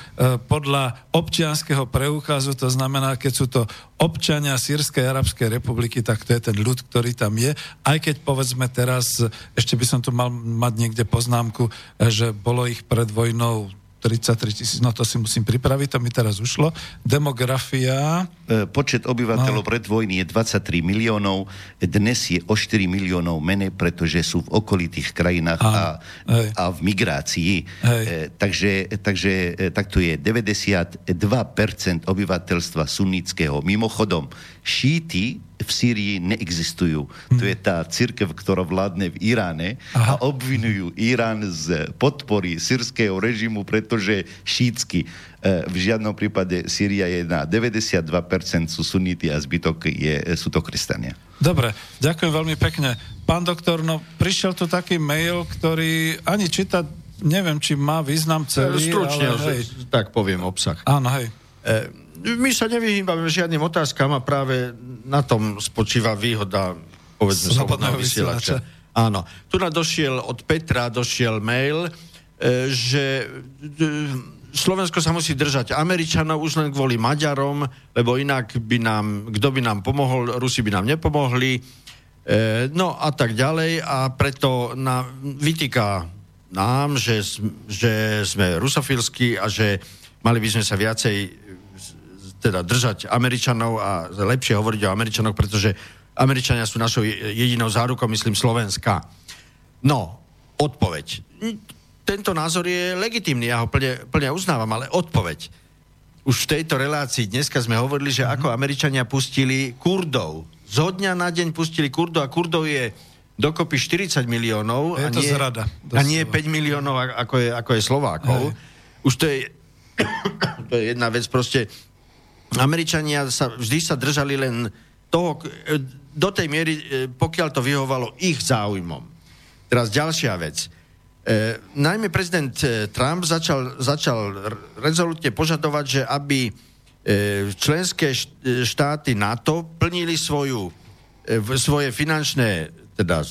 podľa občianského preukazu, to znamená, keď sú to občania Sýrskej arabskej republiky, tak to je ten ľud, ktorý tam je. Aj keď povedzme teraz, ešte by som tu mal mať niekde poznámku, že bolo ich pred vojnou 33 tisíc, no to si musím pripraviť, to mi teraz ušlo. Demografia... E, počet obyvateľov no. pred vojny je 23 miliónov, dnes je o 4 miliónov menej, pretože sú v okolitých krajinách a, a v migrácii. Hej. E, takže, takže e, takto je 92% obyvateľstva sunnického. Mimochodom, šíty v Sýrii neexistujú. Hmm. To je tá církev, ktorá vládne v Iráne Aha. a obvinujú Irán z podpory sírskeho režimu, pretože šítsky. E, v žiadnom prípade Sýria je na 92% sú sunity a zbytok je, sú to kresťania. Dobre, ďakujem veľmi pekne. Pán doktor, no prišiel tu taký mail, ktorý ani čítať neviem, či má význam celý, Stručne, ale hej. tak poviem obsah. Áno, hej. E, my sa nevyhýbame žiadnym otázkam a práve na tom spočíva výhoda povedzme slobodného vysielača. Áno. Tu na došiel od Petra, došiel mail, e, že e, Slovensko sa musí držať Američanov už len kvôli Maďarom, lebo inak by nám, kto by nám pomohol, Rusi by nám nepomohli, e, no a tak ďalej a preto na, vytýka nám, že, že sme rusofilskí a že mali by sme sa viacej teda držať Američanov a lepšie hovoriť o Američanoch, pretože Američania sú našou jedinou zárukou, myslím, Slovenska. No, odpoveď. Tento názor je legitimný, ja ho plne, plne uznávam, ale odpoveď. Už v tejto relácii dneska sme hovorili, že ako Američania pustili Kurdov. Zo dňa na deň pustili Kurdov a Kurdov je dokopy 40 miliónov je a, nie, zrada, a nie 5 miliónov, ako je, ako je Slovákov. Hej. Už to je, [coughs] to je jedna vec, proste Američania sa, vždy sa držali len toho, e, do tej miery, e, pokiaľ to vyhovalo ich záujmom. Teraz ďalšia vec. E, najmä prezident e, Trump začal, začal rezolutne požadovať, že aby e, členské štáty NATO plnili svoju, e, svoje finančné teda,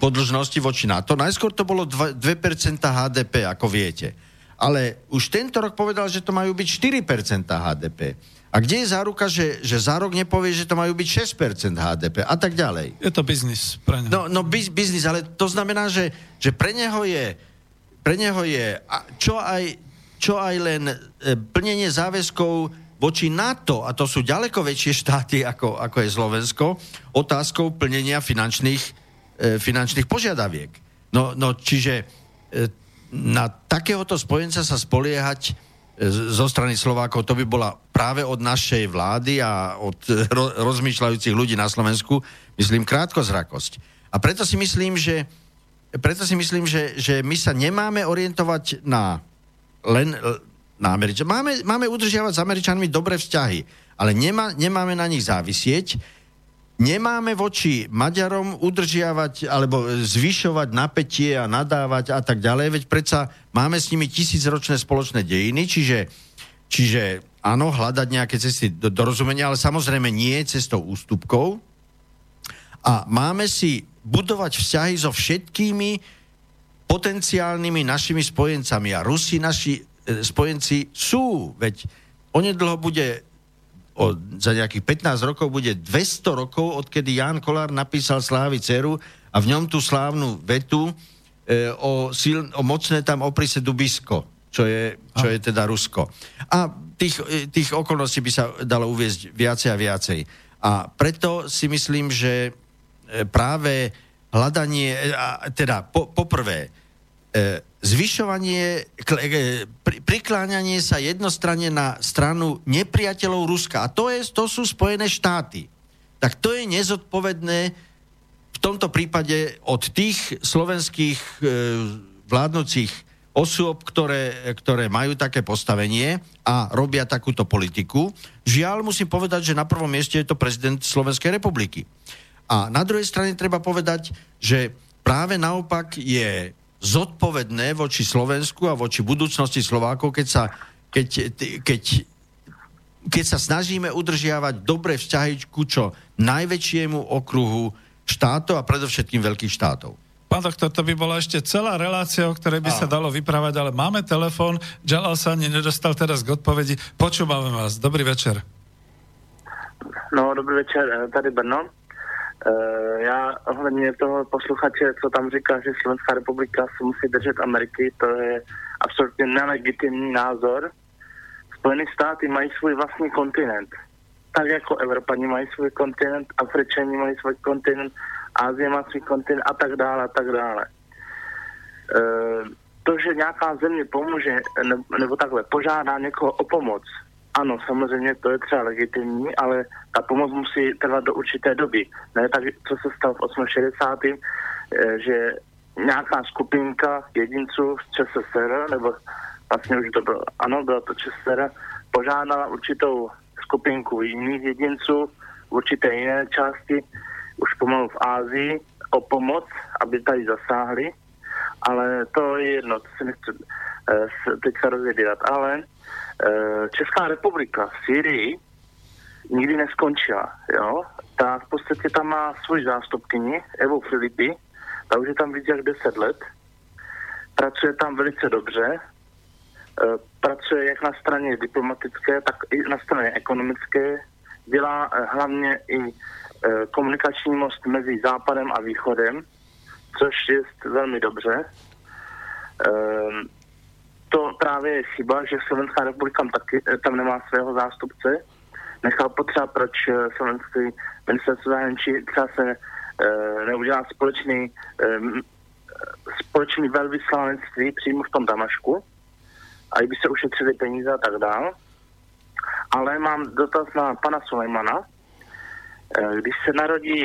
podlžnosti voči NATO. Najskôr to bolo 2%, 2% HDP, ako viete ale už tento rok povedal, že to majú byť 4% HDP. A kde je záruka, že, že za rok nepovie, že to majú byť 6% HDP a tak ďalej? Je to biznis pre neho. No, no biz, biznis, ale to znamená, že, že pre neho je, pre neho je čo, aj, čo aj len e, plnenie záväzkov voči NATO, a to sú ďaleko väčšie štáty ako, ako je Slovensko, otázkou plnenia finančných, e, finančných požiadaviek. No, no čiže e, na takéhoto spojenca sa spoliehať e, zo strany Slovákov, to by bola práve od našej vlády a od ro- rozmýšľajúcich ľudí na Slovensku, myslím, krátkozrakosť. A preto si myslím, že, preto si myslím, že, že my sa nemáme orientovať na len na Američanov. Máme, máme udržiavať s Američanmi dobré vzťahy, ale nemá, nemáme na nich závisieť nemáme voči Maďarom udržiavať alebo zvyšovať napätie a nadávať a tak ďalej, veď predsa máme s nimi tisícročné spoločné dejiny, čiže, čiže áno, hľadať nejaké cesty do, dorozumenia, ale samozrejme nie cestou ústupkov. A máme si budovať vzťahy so všetkými potenciálnymi našimi spojencami. A Rusi naši e, spojenci sú, veď onedlho bude o, za nejakých 15 rokov bude 200 rokov, odkedy Ján Kolár napísal Slávy Ceru a v ňom tú slávnu vetu e, o, sil, o mocné tam oprise Dubisko, čo je, čo je teda Rusko. A tých, e, tých okolností by sa dalo uviezť viacej a viacej. A preto si myslím, že e, práve hľadanie, e, teda po, poprvé, e, zvyšovanie, e, prikláňanie sa jednostranne na stranu nepriateľov Ruska. A to, je, to sú Spojené štáty. Tak to je nezodpovedné v tomto prípade od tých slovenských e, vládnúcich osôb, ktoré, ktoré majú také postavenie a robia takúto politiku. Žiaľ, musím povedať, že na prvom mieste je to prezident Slovenskej republiky. A na druhej strane treba povedať, že práve naopak je zodpovedné voči Slovensku a voči budúcnosti Slovákov, keď sa, keď, keď, keď sa snažíme udržiavať dobré vzťahy ku čo najväčšiemu okruhu štátov a predovšetkým veľkých štátov. Pán doktor, to by bola ešte celá relácia, o ktorej by sa dalo vyprávať, ale máme telefón, Jalal sa ani nedostal teraz k odpovedi. Počúvame vás. Dobrý večer. No, dobrý večer, eh, tady Brno. Uh, já ohledně toho posluchače, co tam říká, že Slovenská republika se musí držet Ameriky, to je absolutně nelegitimní názor. Spojené státy mají svůj vlastní kontinent. Tak jako Evropani mají svůj kontinent, Afričani mají svůj kontinent, Ázie má svůj kontinent a tak dále a tak dále. Uh, to, že nějaká země pomůže, nebo takhle, požádá někoho o pomoc, ano, samozřejmě to je třeba legitimní, ale ta pomoc musí trvat do určité doby. Ne tak, co se stalo v 68. Eh, že nějaká skupinka jedinců z ČSSR, nebo vlastně už to bylo, ano, bylo to ČSSR, požádala určitou skupinku jiných jedinců v určité jiné části, už pomalu v Ázii, o pomoc, aby tady zasáhli, ale to je jedno, to se nechci uh, teďka rozvědělat, ale Česká republika v Syrii nikdy neskončila, jo. Ta v podstatě tam má svůj zástupkyni, Evu Filipy, ta už je tam víc jak 10 let, pracuje tam velice dobře, uh, pracuje jak na straně diplomatické, tak i na straně ekonomické, dělá uh, hlavně i komunikační most mezi západem a východem, což je velmi dobře. To právě je chyba, že Slovenská republika taky, tam nemá svého zástupce, nechal potřeba, proč eh, slovenský ministerstvo zahraničí třeba se e, neudělá společný, e, společný velvyslanectví přímo v tom Damašku, a by se ušetřili peníze a tak dál. Ale mám dotaz na pana Sulejmana. E, když se narodí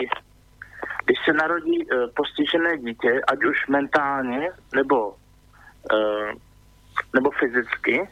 když se narodí e, postižené dítě, ať už mentálně nebo, nebo fyzicky,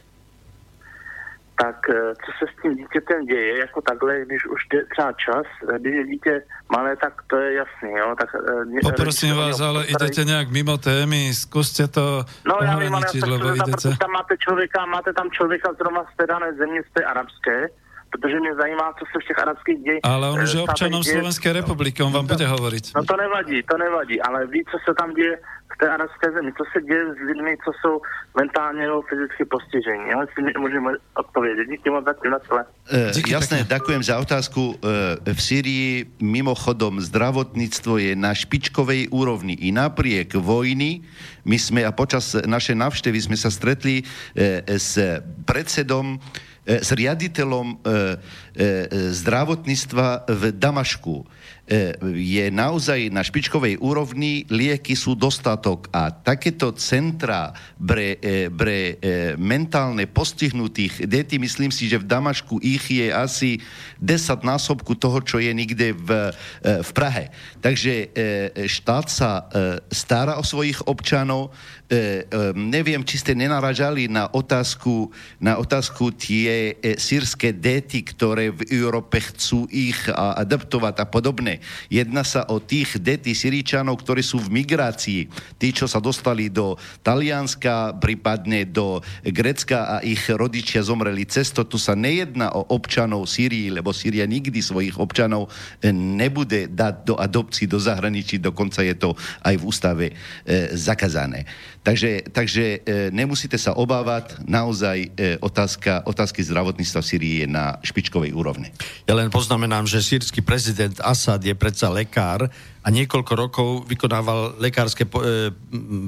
tak eh, co se s tím dítětem děje, jako takhle, když už jde třeba čas, eh, když je dítě malé, tak to je jasný, jo. Tak, eh, Poprosím vás, ale idete nějak mimo témy, zkuste to No já vím, ale já lebo idete... tam máte člověka, máte tam člověka zrovna z té dané země, z té arabské, protože mě zajímá, co se v těch arabských dějí. Ale on už je občanom děje... Slovenské republiky, on vám bude hovoriť. No to nevadí, to nevadí, ale ví, co se tam děje v té arabské zemi, co se děje s lidmi, co jsou mentálně nebo fyzicky postižení. Ja si môžeme odpovedať. Díky moc za na celé. Uh, jasné, ďakujem za otázku. Uh, v Syrii mimochodom zdravotníctvo je na špičkovej úrovni i napriek vojny. My sme a počas našej návštevy sme sa stretli uh, s predsedom s riaditeľom zdravotníctva v Damašku. E, je naozaj na špičkovej úrovni, lieky sú dostatok a takéto centra pre, e, pre e, mentálne postihnutých detí, myslím si, že v Damašku ich je asi 10 násobku toho, čo je nikde v, v Prahe. Takže štát sa stará o svojich občanov, e, e, neviem, či ste nenaražali na otázku, na otázku tie e, sírske deti, ktoré v Európe chcú ich adaptovať a podobne. Jedná sa o tých detí Syričanov, ktorí sú v migrácii. Tí, čo sa dostali do Talianska, prípadne do Grecka a ich rodičia zomreli cesto. Tu sa nejedná o občanov Syrii, lebo Syria nikdy svojich občanov nebude dať do adopcii do zahraničí, dokonca je to aj v ústave e, zakazané. Takže, takže e, nemusíte sa obávať, naozaj e, otázka, otázky zdravotníctva v Syrii je na špičkovej úrovni. Ja len poznamenám, že sírsky prezident Assad je predsa lekár a niekoľko rokov vykonával lekárske po, e,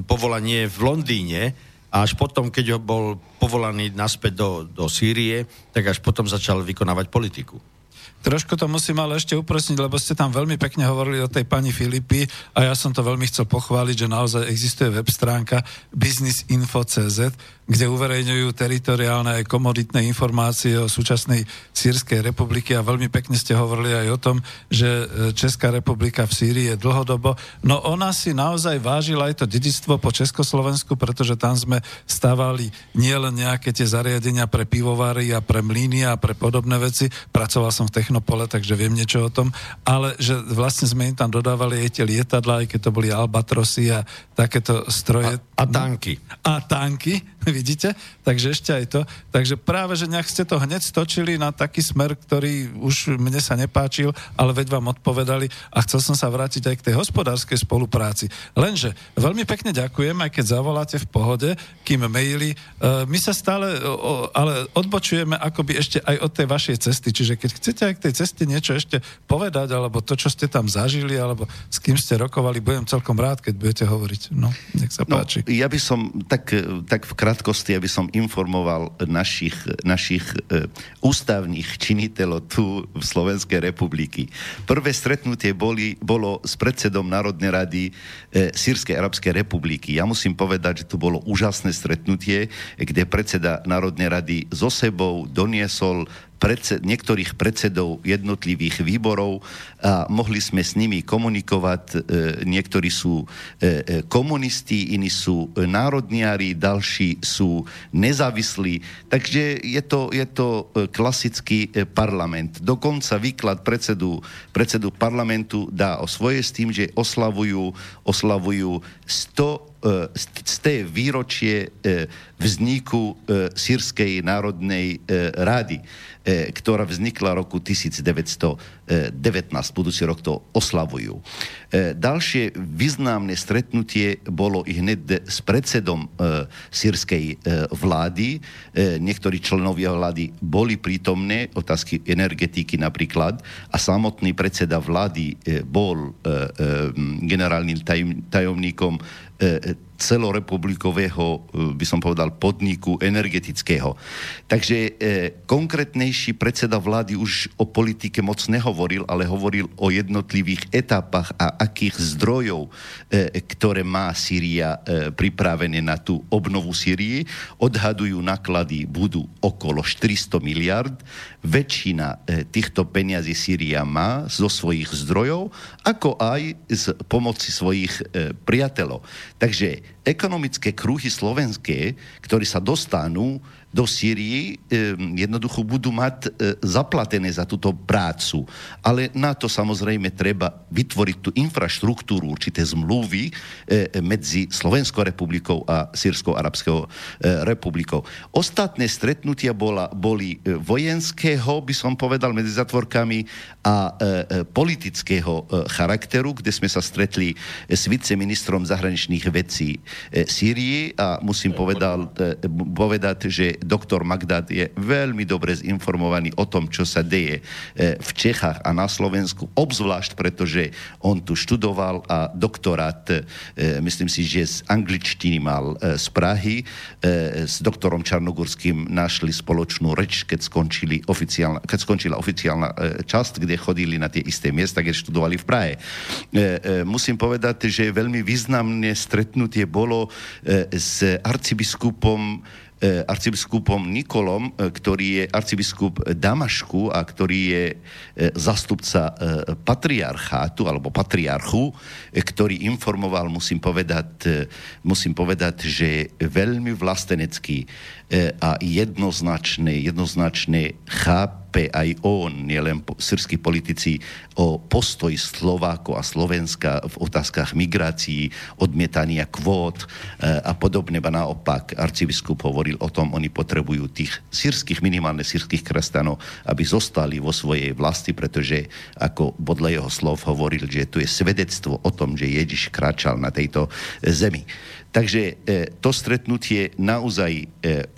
povolanie v Londýne a až potom, keď ho bol povolaný naspäť do, do Sýrie, tak až potom začal vykonávať politiku. Trošku to musím ale ešte upresniť, lebo ste tam veľmi pekne hovorili o tej pani Filipy a ja som to veľmi chcel pochváliť, že naozaj existuje web stránka businessinfo.cz, kde uverejňujú teritoriálne aj komoditné informácie o súčasnej Sýrskej republiky a veľmi pekne ste hovorili aj o tom, že e, Česká republika v Sýrii je dlhodobo. No ona si naozaj vážila aj to dedictvo po Československu, pretože tam sme stavali nielen nejaké tie zariadenia pre pivovary a pre mlíny a pre podobné veci. Pracoval som v Technopole, takže viem niečo o tom, ale že vlastne sme im tam dodávali aj tie lietadla, aj keď to boli Albatrosy a takéto stroje. A, a tanky. A tanky, vidíte, takže ešte aj to. Takže práve, že nejak ste to hneď stočili na taký smer, ktorý už mne sa nepáčil, ale veď vám odpovedali a chcel som sa vrátiť aj k tej hospodárskej spolupráci. Lenže veľmi pekne ďakujem, aj keď zavoláte v pohode, kým maily. E, my sa stále ale odbočujeme akoby ešte aj od tej vašej cesty, čiže keď chcete aj k tej ceste niečo ešte povedať, alebo to, čo ste tam zažili, alebo s kým ste rokovali, budem celkom rád, keď budete hovoriť. No, nech sa no, páči. Ja by som tak, tak v krátkosti, aby som informoval našich, našich e, ústavných činiteľov tu v Slovenskej republiky. Prvé stretnutie boli, bolo s predsedom Národnej rady e, Sýrskej arabskej republiky. Ja musím povedať, že to bolo úžasné stretnutie, kde predseda Národnej rady so sebou doniesol predsed, niektorých predsedov jednotlivých výborov a mohli sme s nimi komunikovať. E, niektorí sú e, e, komunisti, iní sú národniari, ďalší sú nezávislí. Takže je to, je to klasický parlament. Dokonca výklad predsedu, predsedu parlamentu dá o svoje s tým, že oslavujú, oslavujú 100 z té výročie vzniku Sýrskej národnej rady. E, ktorá vznikla roku 1919. Budúci rok to oslavujú. E, ďalšie významné stretnutie bolo i hned s predsedom sírskej vlády. Niektorí členovia vlády boli prítomné, otázky energetiky napríklad, a samotný predseda vlády bol generálnym tajomníkom celorepublikového, by som povedal, podniku energetického. Takže konkrétne vtedajší predseda vlády už o politike moc nehovoril, ale hovoril o jednotlivých etapách a akých zdrojov, e, ktoré má Sýria e, pripravené na tú obnovu Sýrii. Odhadujú náklady budú okolo 400 miliard. Väčšina e, týchto peniazí Sýria má zo svojich zdrojov, ako aj z pomoci svojich e, priateľov. Takže ekonomické kruhy slovenské, ktorí sa dostanú do Sýrii jednoducho budú mať e, zaplatené za túto prácu. Ale na to samozrejme treba vytvoriť tú infraštruktúru, určité zmluvy e, medzi Slovenskou republikou a Sírskou arabskou e, republikou. Ostatné stretnutia bola, boli vojenského, by som povedal, medzi zatvorkami a politického charakteru, kde sme sa stretli s viceministrom zahraničných vecí Sýrii a musím povedal, povedať, že doktor Magdad je veľmi dobre zinformovaný o tom, čo sa deje e, v Čechách a na Slovensku, obzvlášť pretože on tu študoval a doktorát, e, myslím si, že z angličtiny mal e, z Prahy. S doktorom Čarnogurským našli spoločnú reč, keď, skončili oficiálna, keď skončila oficiálna časť, kde chodili na tie isté miesta, keď študovali v Prahe. Musím povedať, že veľmi významné stretnutie bolo s arcibiskupom arcibiskupom Nikolom, e, ktorý je arcibiskup Damašku a ktorý je e, zastupca patriarchátu alebo patriarchu, ktorý informoval, musím povedať, musím povedať, že veľmi vlastenecký a jednoznačné, jednoznačné cháp chápe aj on, nielen srskí politici, o postoji Slováko a Slovenska v otázkach migrácií, odmietania kvót e, a podobne. Ba naopak, arcibiskup hovoril o tom, oni potrebujú tých sírskych, minimálne sírskych kresťanov, aby zostali vo svojej vlasti, pretože, ako podľa jeho slov hovoril, že tu je svedectvo o tom, že Ježiš kráčal na tejto zemi. Takže e, to stretnutie naozaj e,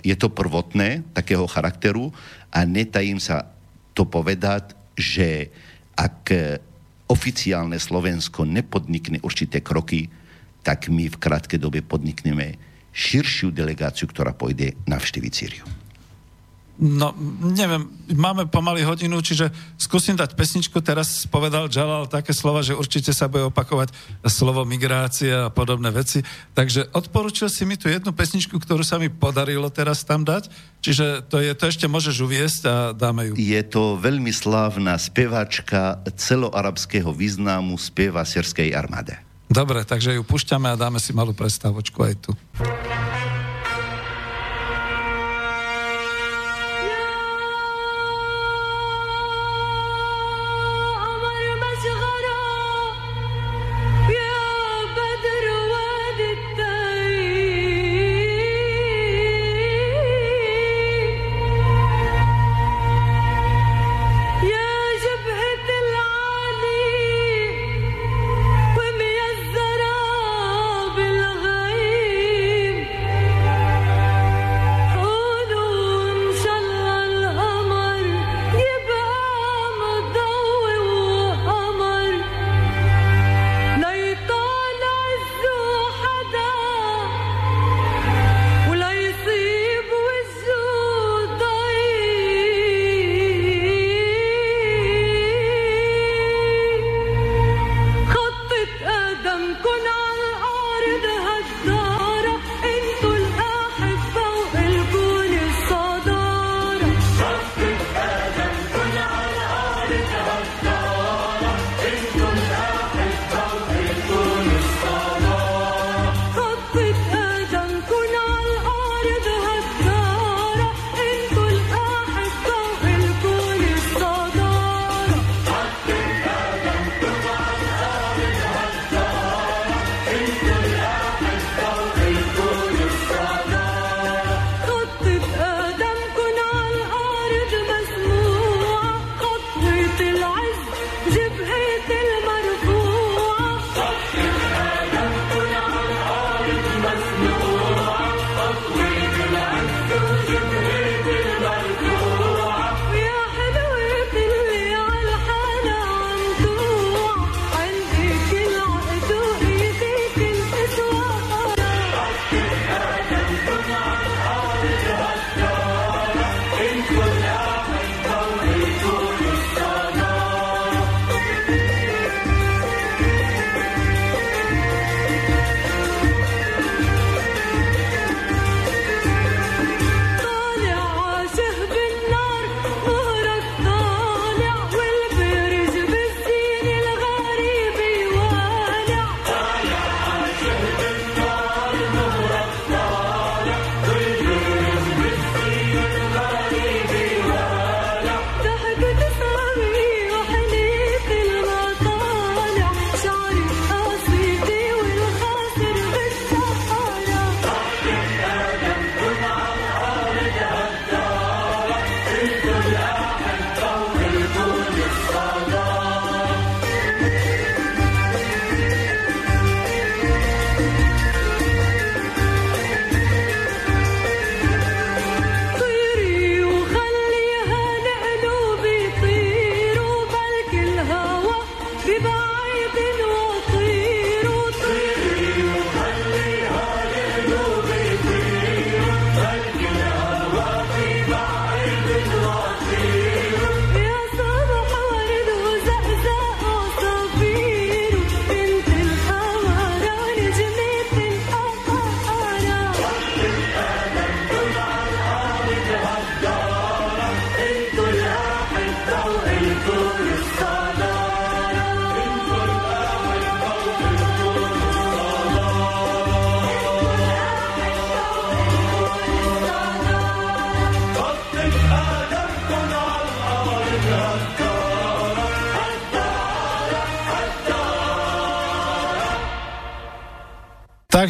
je to prvotné, takého charakteru, a netajím sa to povedať, že ak oficiálne Slovensko nepodnikne určité kroky, tak my v krátkej dobe podnikneme širšiu delegáciu, ktorá pôjde navštíviť Sýriu. No, neviem, máme pomaly hodinu, čiže skúsim dať pesničku. Teraz povedal Jalal také slova, že určite sa bude opakovať slovo migrácia a podobné veci. Takže odporučil si mi tu jednu pesničku, ktorú sa mi podarilo teraz tam dať. Čiže to, je, to ešte môžeš uviesť a dáme ju. Je to veľmi slávna spevačka celoarabského významu, spieva sírskej armáde. Dobre, takže ju pušťame a dáme si malú prestávočku aj tu.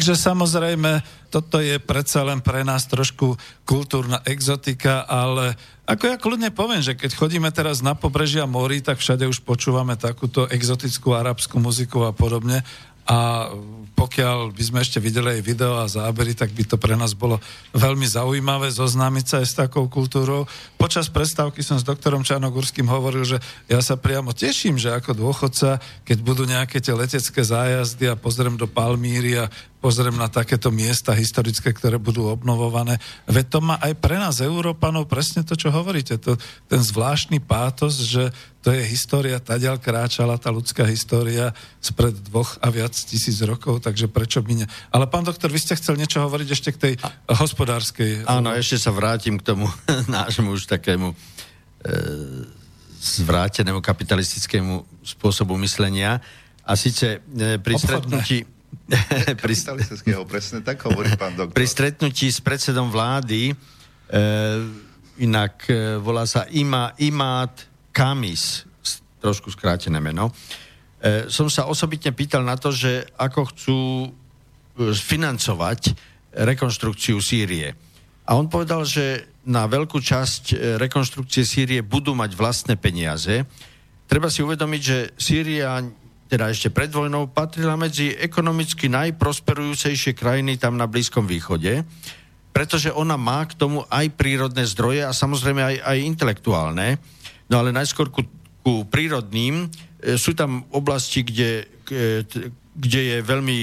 Takže samozrejme, toto je predsa len pre nás trošku kultúrna exotika, ale ako ja kľudne poviem, že keď chodíme teraz na pobrežia mori, tak všade už počúvame takúto exotickú arabskú muziku a podobne. A pokiaľ by sme ešte videli aj video a zábery, tak by to pre nás bolo veľmi zaujímavé zoznámiť sa aj s takou kultúrou. Počas prestávky som s doktorom Čarnogurským hovoril, že ja sa priamo teším, že ako dôchodca, keď budú nejaké tie letecké zájazdy a pozriem do Palmíry a pozriem na takéto miesta historické, ktoré budú obnovované. Veď to má aj pre nás, Európanov, presne to, čo hovoríte. To, ten zvláštny pátos, že to je história, tadiaľ kráčala tá ľudská história spred dvoch a viac tisíc rokov, takže prečo by ne... Ale pán doktor, vy ste chcel niečo hovoriť ešte k tej a... hospodárskej... Áno, ešte sa vrátim k tomu [laughs] nášmu už takému e, zvrátenému kapitalistickému spôsobu myslenia. A síce e, pri Obchodné. stretnutí [laughs] pri, presne tak hovorí pán doktor. Pri stretnutí s predsedom vlády, e, inak e, volá sa Ima, Imát Kamis, trošku skrátené meno, e, som sa osobitne pýtal na to, že ako chcú e, financovať rekonstrukciu Sýrie. A on povedal, že na veľkú časť e, rekonstrukcie Sýrie budú mať vlastné peniaze. Treba si uvedomiť, že Sýria teda ešte pred vojnou, patrila medzi ekonomicky najprosperujúcejšie krajiny tam na Blízkom východe, pretože ona má k tomu aj prírodné zdroje a samozrejme aj, aj intelektuálne. No ale najskôr ku, ku prírodným e, sú tam oblasti, kde, e, kde je veľmi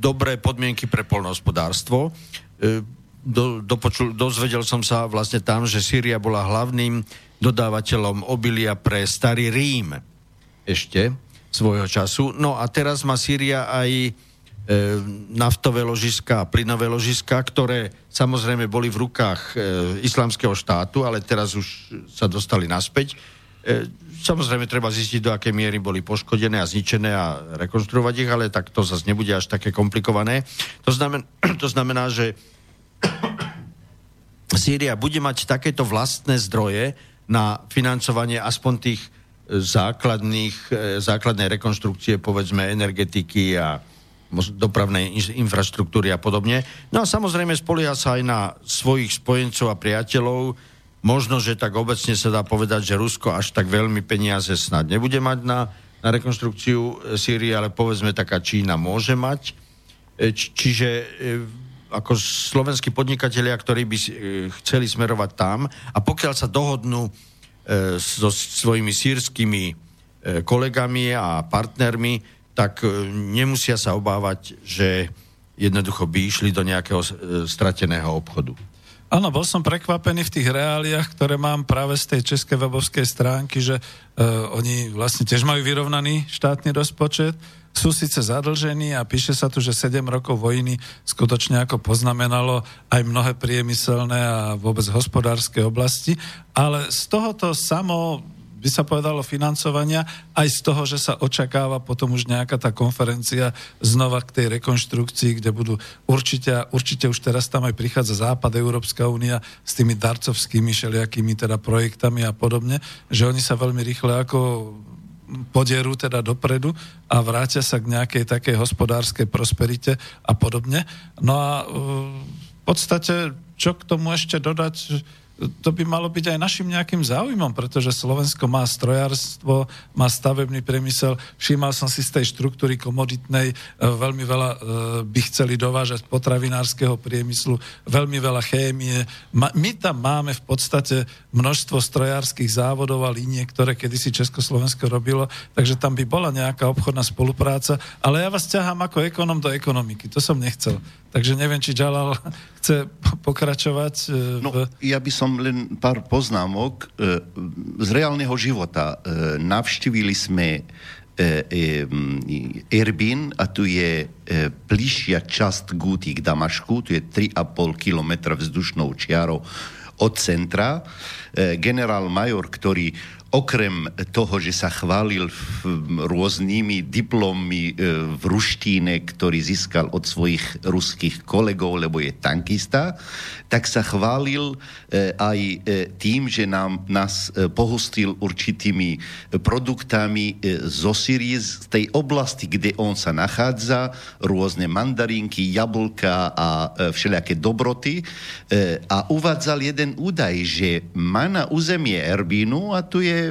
dobré podmienky pre polnohospodárstvo. E, do, dopočul, dozvedel som sa vlastne tam, že Sýria bola hlavným dodávateľom obilia pre starý Rím ešte svojho času. No a teraz má Sýria aj naftové ložiska a plynové ložiska, ktoré samozrejme boli v rukách e, islamského štátu, ale teraz už sa dostali naspäť. E, samozrejme treba zistiť, do akej miery boli poškodené a zničené a rekonštruovať ich, ale tak to zase nebude až také komplikované. To znamená, [clears throat] to znamená že [clears throat] Sýria bude mať takéto vlastné zdroje na financovanie aspoň tých základných, e, základnej rekonštrukcie, povedzme, energetiky a dopravnej infraštruktúry a podobne. No a samozrejme spolieha sa aj na svojich spojencov a priateľov. Možno, že tak obecne sa dá povedať, že Rusko až tak veľmi peniaze snad nebude mať na, na rekonštrukciu e, Sýrie, ale povedzme taká Čína môže mať. E, či, čiže ako slovenskí podnikatelia, ktorí by chceli smerovať tam a pokiaľ sa dohodnú E, so svojimi sírskymi e, kolegami a partnermi, tak e, nemusia sa obávať, že jednoducho by išli do nejakého strateného obchodu. Áno, bol som prekvapený v tých reáliách, ktoré mám práve z tej českej webovskej stránky, že uh, oni vlastne tiež majú vyrovnaný štátny rozpočet, sú síce zadlžení a píše sa tu, že 7 rokov vojny skutočne ako poznamenalo aj mnohé priemyselné a vôbec hospodárske oblasti, ale z tohoto samo by sa povedalo financovania, aj z toho, že sa očakáva potom už nejaká tá konferencia znova k tej rekonštrukcii, kde budú určite, určite už teraz tam aj prichádza Západ, Európska únia s tými darcovskými všelijakými teda projektami a podobne, že oni sa veľmi rýchle ako podierú teda dopredu a vrátia sa k nejakej takej hospodárskej prosperite a podobne. No a v podstate, čo k tomu ešte dodať, to by malo byť aj našim nejakým záujmom, pretože Slovensko má strojárstvo, má stavebný priemysel. Všímal som si z tej štruktúry komoditnej, e, veľmi veľa e, by chceli dovážať potravinárskeho priemyslu, veľmi veľa chémie. My tam máme v podstate množstvo strojárskych závodov a línie, ktoré kedysi Československo robilo, takže tam by bola nejaká obchodná spolupráca, ale ja vás ťahám ako ekonom do ekonomiky, to som nechcel. Takže neviem, či Jalal [laughs] chce pokračovať. E, v... No, ja by som len pár poznámok e, z reálneho života. E, navštívili sme Erbin a tu je bližšia časť Gúty k Damašku, tu je 3,5 km vzdušnou čiarou od centra. Generál major, ktorý okrem toho, že sa chválil rôznymi diplommi e, v ruštíne, ktorý získal od svojich ruských kolegov, lebo je tankista, tak sa chválil e, aj e, tým, že nám, nás pohostil určitými produktami zo Syrii, z tej oblasti, kde on sa nachádza, rôzne mandarinky, jablka a všelijaké dobroty. A uvádzal jeden údaj, že má na územie Erbínu, a tu je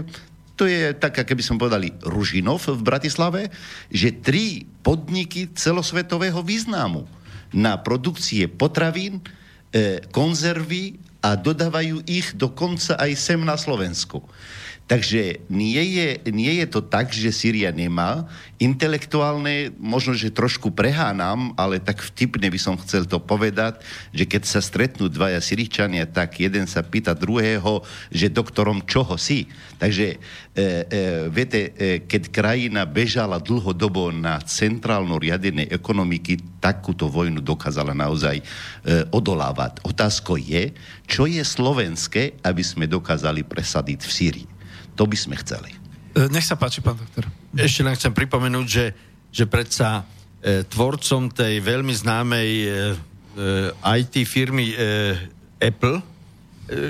to je tak, keby som povedali, Ružinov v Bratislave, že tri podniky celosvetového významu na produkcie potravín, e, konzervy a dodávajú ich dokonca aj sem na Slovensku. Takže nie je, nie je to tak, že Syria nemá. Intelektuálne, možno, že trošku prehánam, ale tak vtipne by som chcel to povedať, že keď sa stretnú dvaja Syričania, tak jeden sa pýta druhého, že doktorom čoho si. Takže, e, e, viete, e, keď krajina bežala dlhodobo na centrálno riadenej ekonomiky, takúto vojnu dokázala naozaj e, odolávať. Otázko je, čo je slovenské, aby sme dokázali presadiť v Syrii. To by sme chceli. E, nech sa páči, pán doktor. Ešte len chcem pripomenúť, že, že predsa e, tvorcom tej veľmi známej e, e, IT firmy e, Apple, e,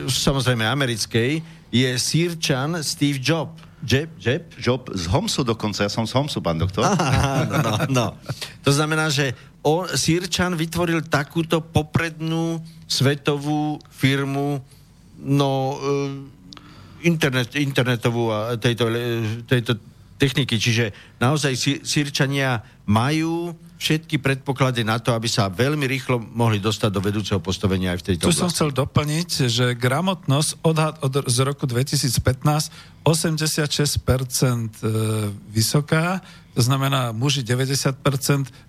samozrejme americkej, je sírčan Steve Jobs. Jeb, Jeb? Job z Homsu dokonca, ja som z Homsu, pán doktor. Aha, no, no, no. To znamená, že on, Sýrčan vytvoril takúto poprednú svetovú firmu, no... E, internet, internetovú a tejto, tejto techniky. Čiže naozaj Sýrčania majú všetky predpoklady na to, aby sa veľmi rýchlo mohli dostať do vedúceho postavenia aj v tejto Tu oblasti. som chcel doplniť, že gramotnosť odhad od, z roku 2015 86% e, vysoká, to znamená muži 90%,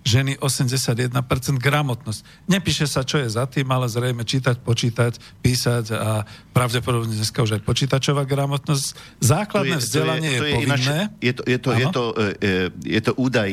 ženy 81% gramotnosť. Nepíše sa, čo je za tým, ale zrejme čítať, počítať, písať a pravdepodobne dneska už aj počítačová gramotnosť. Základné to je, vzdelanie to je, to je, je povinné. Ináč, je, to, je, to, je, to, e, e, je to údaj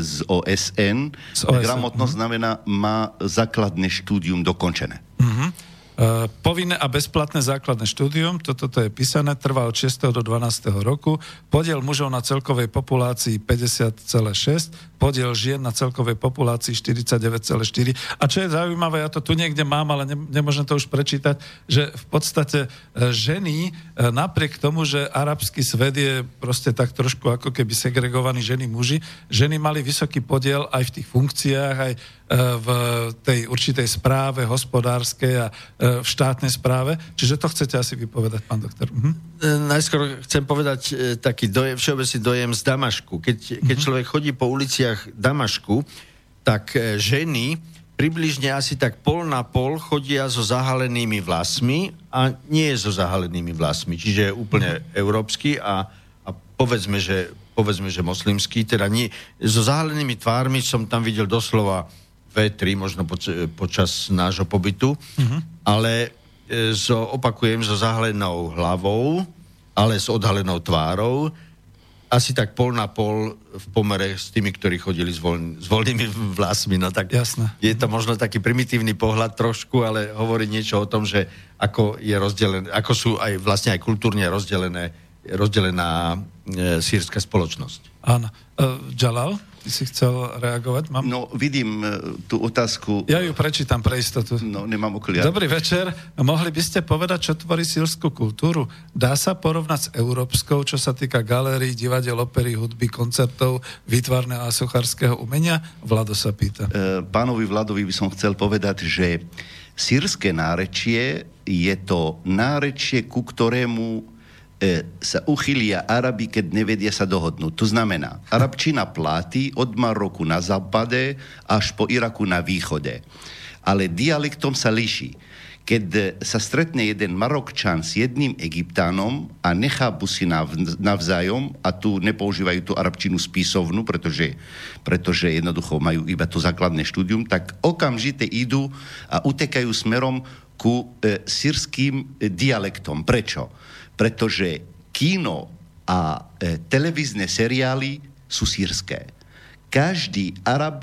z OSN. Z OSN. Gramotnosť uh-huh. znamená, má základné štúdium dokončené. Uh-huh. Eh, povinné a bezplatné základné štúdium, toto to je písané, trvá od 6. do 12. roku. Podiel mužov na celkovej populácii 50,6, podiel žien na celkovej populácii 49,4. A čo je zaujímavé, ja to tu niekde mám, ale ne, nemôžem to už prečítať, že v podstate eh, ženy, eh, napriek tomu, že arabský svet je proste tak trošku ako keby segregovaní ženy muži, ženy mali vysoký podiel aj v tých funkciách, aj v tej určitej správe hospodárskej a v štátnej správe. Čiže to chcete asi vypovedať, pán doktor. Mhm. Najskôr chcem povedať e, taký dojem, všeobecný dojem z Damašku. Keď, keď mhm. človek chodí po uliciach Damašku, tak e, ženy približne asi tak pol na pol chodia so zahalenými vlasmi a nie so zahalenými vlasmi, čiže úplne mhm. európsky a, a povedzme, že, povedzme, že moslimský, teda nie, so zahalenými tvármi som tam videl doslova dve, tri možno poč- počas nášho pobytu, uh-huh. ale e, so, opakujem, so zahalenou hlavou, ale s odhalenou tvárou, asi tak pol na pol v pomere s tými, ktorí chodili s, voľn, s voľnými vlasmi. No tak Jasne. je to možno taký primitívny pohľad trošku, ale hovorí niečo o tom, že ako je rozdelené, ako sú aj vlastne aj kultúrne rozdelené, rozdelená e, sírska spoločnosť. Áno. Uh, Jalal? Ty si chcel reagovať? Mám? No, vidím e, tú otázku. Ja ju prečítam pre istotu. No, nemám okuliare. Dobrý večer. Mohli by ste povedať, čo tvorí sírskú kultúru? Dá sa porovnať s európskou, čo sa týka galérií, divadiel, opery, hudby, koncertov, výtvarného a suchárskeho umenia? Vlado sa pýta. E, pánovi Vladovi by som chcel povedať, že sírske nárečie je to nárečie, ku ktorému sa uchylia Arabi, keď nevedia sa dohodnúť. To znamená, Arabčina platí od Maroku na západe až po Iraku na východe. Ale dialektom sa líši. Keď sa stretne jeden Marokčan s jedným Egyptánom a nechápu si navzájom, a tu nepoužívajú tú arabčinu spisovnú, pretože, pretože jednoducho majú iba to základné štúdium, tak okamžite idú a utekajú smerom ku e, sírským dialektom. Prečo? Pretože kino a e, televízne seriály sú sírské. Každý Arab,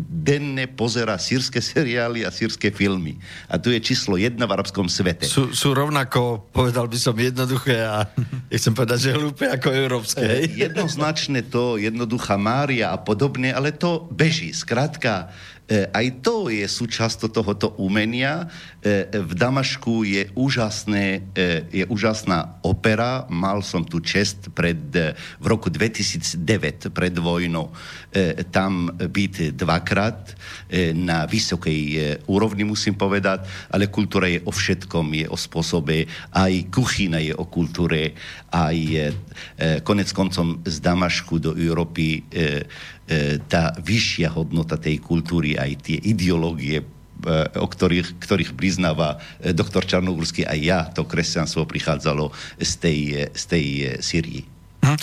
denne pozera sírske seriály a sírske filmy. A tu je číslo jedna v arabskom svete. Sú, sú rovnako, povedal by som, jednoduché a [laughs] chcem povedať, že hlúpe ako európske. E, jednoznačne to, jednoduchá Mária a podobne, ale to beží. Skrátka, aj to je súčasť tohoto umenia. E, v Damašku je, úžasné, e, je úžasná opera. Mal som tu čest pred, v roku 2009 pred vojnou tam byť dvakrát na vysokej úrovni, musím povedať, ale kultúra je o všetkom, je o spôsobe, aj kuchyna je o kultúre, aj konec koncom z Damašku do Európy E, tá vyššia hodnota tej kultúry, aj tie ideológie, e, o ktorých, ktorých priznáva e, doktor Čarnogórsky, aj ja, to kresťanstvo prichádzalo z tej, z tej Syrii. Hm.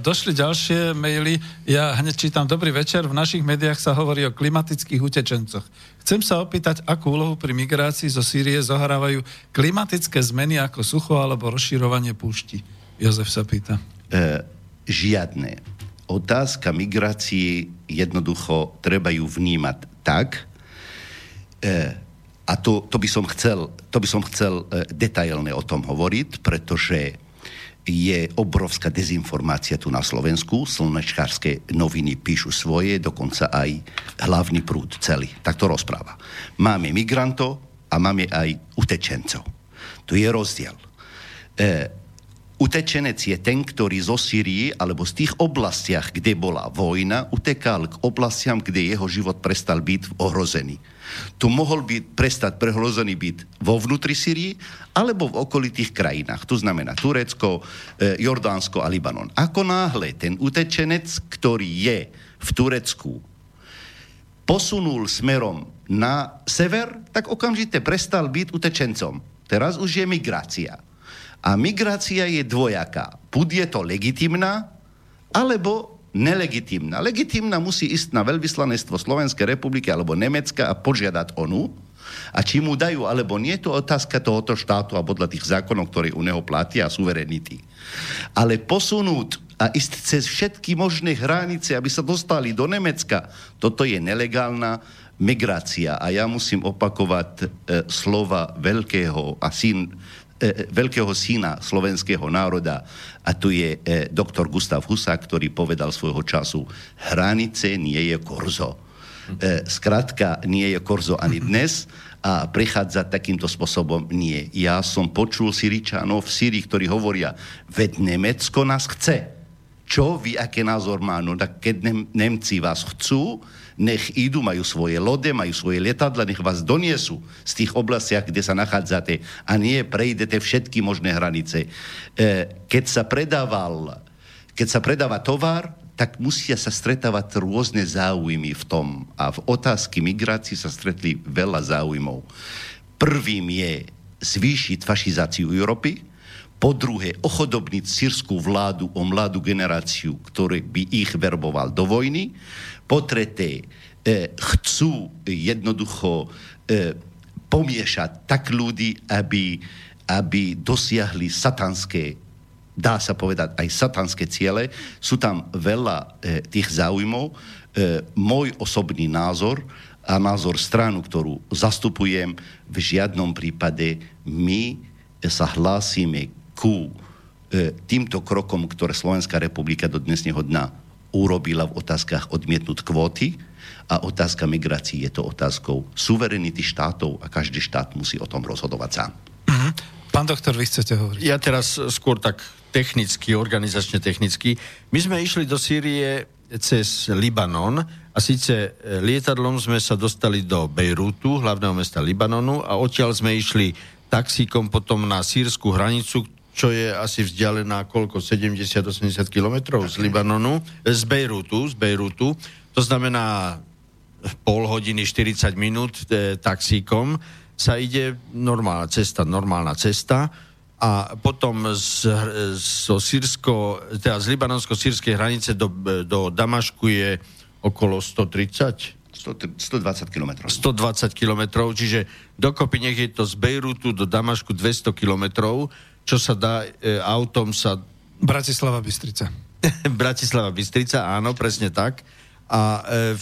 Došli ďalšie maily. Ja hneď čítam. Dobrý večer. V našich médiách sa hovorí o klimatických utečencoch. Chcem sa opýtať, akú úlohu pri migrácii zo Sýrie zohrávajú klimatické zmeny ako sucho alebo rozširovanie púšti. Jozef sa pýta. E, žiadne otázka migrácie jednoducho treba ju vnímať tak, e, a to, to, by som chcel, to by som chcel e, detailne o tom hovoriť, pretože je obrovská dezinformácia tu na Slovensku. Slnečkárske noviny píšu svoje, dokonca aj hlavný prúd celý. Tak to rozpráva. Máme migrantov a máme aj utečencov. Tu je rozdiel. E, Utečenec je ten, ktorý zo Syrii alebo z tých oblastiach, kde bola vojna, utekal k oblastiam, kde jeho život prestal byť ohrozený. Tu mohol byť, prestať prehrozený byť vo vnútri Syrii alebo v okolitých krajinách. To znamená Turecko, e, Jordánsko a Libanon. Ako náhle ten utečenec, ktorý je v Turecku, posunul smerom na sever, tak okamžite prestal byť utečencom. Teraz už je migrácia. A migrácia je dvojaká. Buď je to legitimná, alebo nelegitimná. Legitimná musí ísť na veľvyslanectvo Slovenskej republiky alebo Nemecka a požiadať onu. A či mu dajú alebo nie, to otázka tohoto štátu a podľa tých zákonov, ktoré u neho platia a suverenity. Ale posunúť a ísť cez všetky možné hranice, aby sa dostali do Nemecka, toto je nelegálna migrácia. A ja musím opakovať e, slova veľkého a syn veľkého syna slovenského národa a tu je e, doktor Gustav Husák, ktorý povedal svojho času, hranice nie je korzo. E, skrátka, nie je korzo ani [laughs] dnes a prechádza takýmto spôsobom nie. Ja som počul Syričanov v Syrii, ktorí hovoria, veď Nemecko nás chce. Čo vy, aké názor má? No tak keď Nemci vás chcú, nech idú, majú svoje lode, majú svoje lietadla, nech vás doniesú z tých oblastiach, kde sa nachádzate a nie prejdete všetky možné hranice. E, keď sa predával, keď sa predáva tovar, tak musia sa stretávať rôzne záujmy v tom. A v otázky migrácie sa stretli veľa záujmov. Prvým je zvýšiť fašizáciu Európy, po druhé ochodobniť sírskú vládu o mladú generáciu, ktorý by ich verboval do vojny, po treté, e, chcú jednoducho e, pomiešať tak ľudí, aby, aby dosiahli satanské dá sa povedať aj satanské ciele. Sú tam veľa e, tých záujmov. E, môj osobný názor a názor stranu, ktorú zastupujem, v žiadnom prípade my sa hlásime ku e, týmto krokom, ktoré Slovenská republika do dnesného dna urobila v otázkach odmietnúť kvóty a otázka migrácií je to otázkou suverenity štátov a každý štát musí o tom rozhodovať sám. Uh-huh. Pán doktor, vy chcete hovoriť? Ja teraz skôr tak technicky, organizačne technicky. My sme išli do Sýrie cez Libanon a síce e, lietadlom sme sa dostali do Bejrútu, hlavného mesta Libanonu a odtiaľ sme išli taxíkom potom na sírskú hranicu, čo je asi vzdialená koľko, 70-80 kilometrov z Libanonu, z Bejrutu, z Bejrutu. To znamená pol hodiny, 40 minút e, taxíkom. Sa ide normálna cesta, normálna cesta. A potom z, zo sírsko, teda z libanonsko-sírskej hranice do, do Damašku je okolo 130 120 km. 120 km, čiže dokopy nech je to z Bejrutu do Damašku 200 km čo sa dá e, autom sa... Bratislava Bystrica. [laughs] Bratislava Bystrica, áno, presne tak. A e,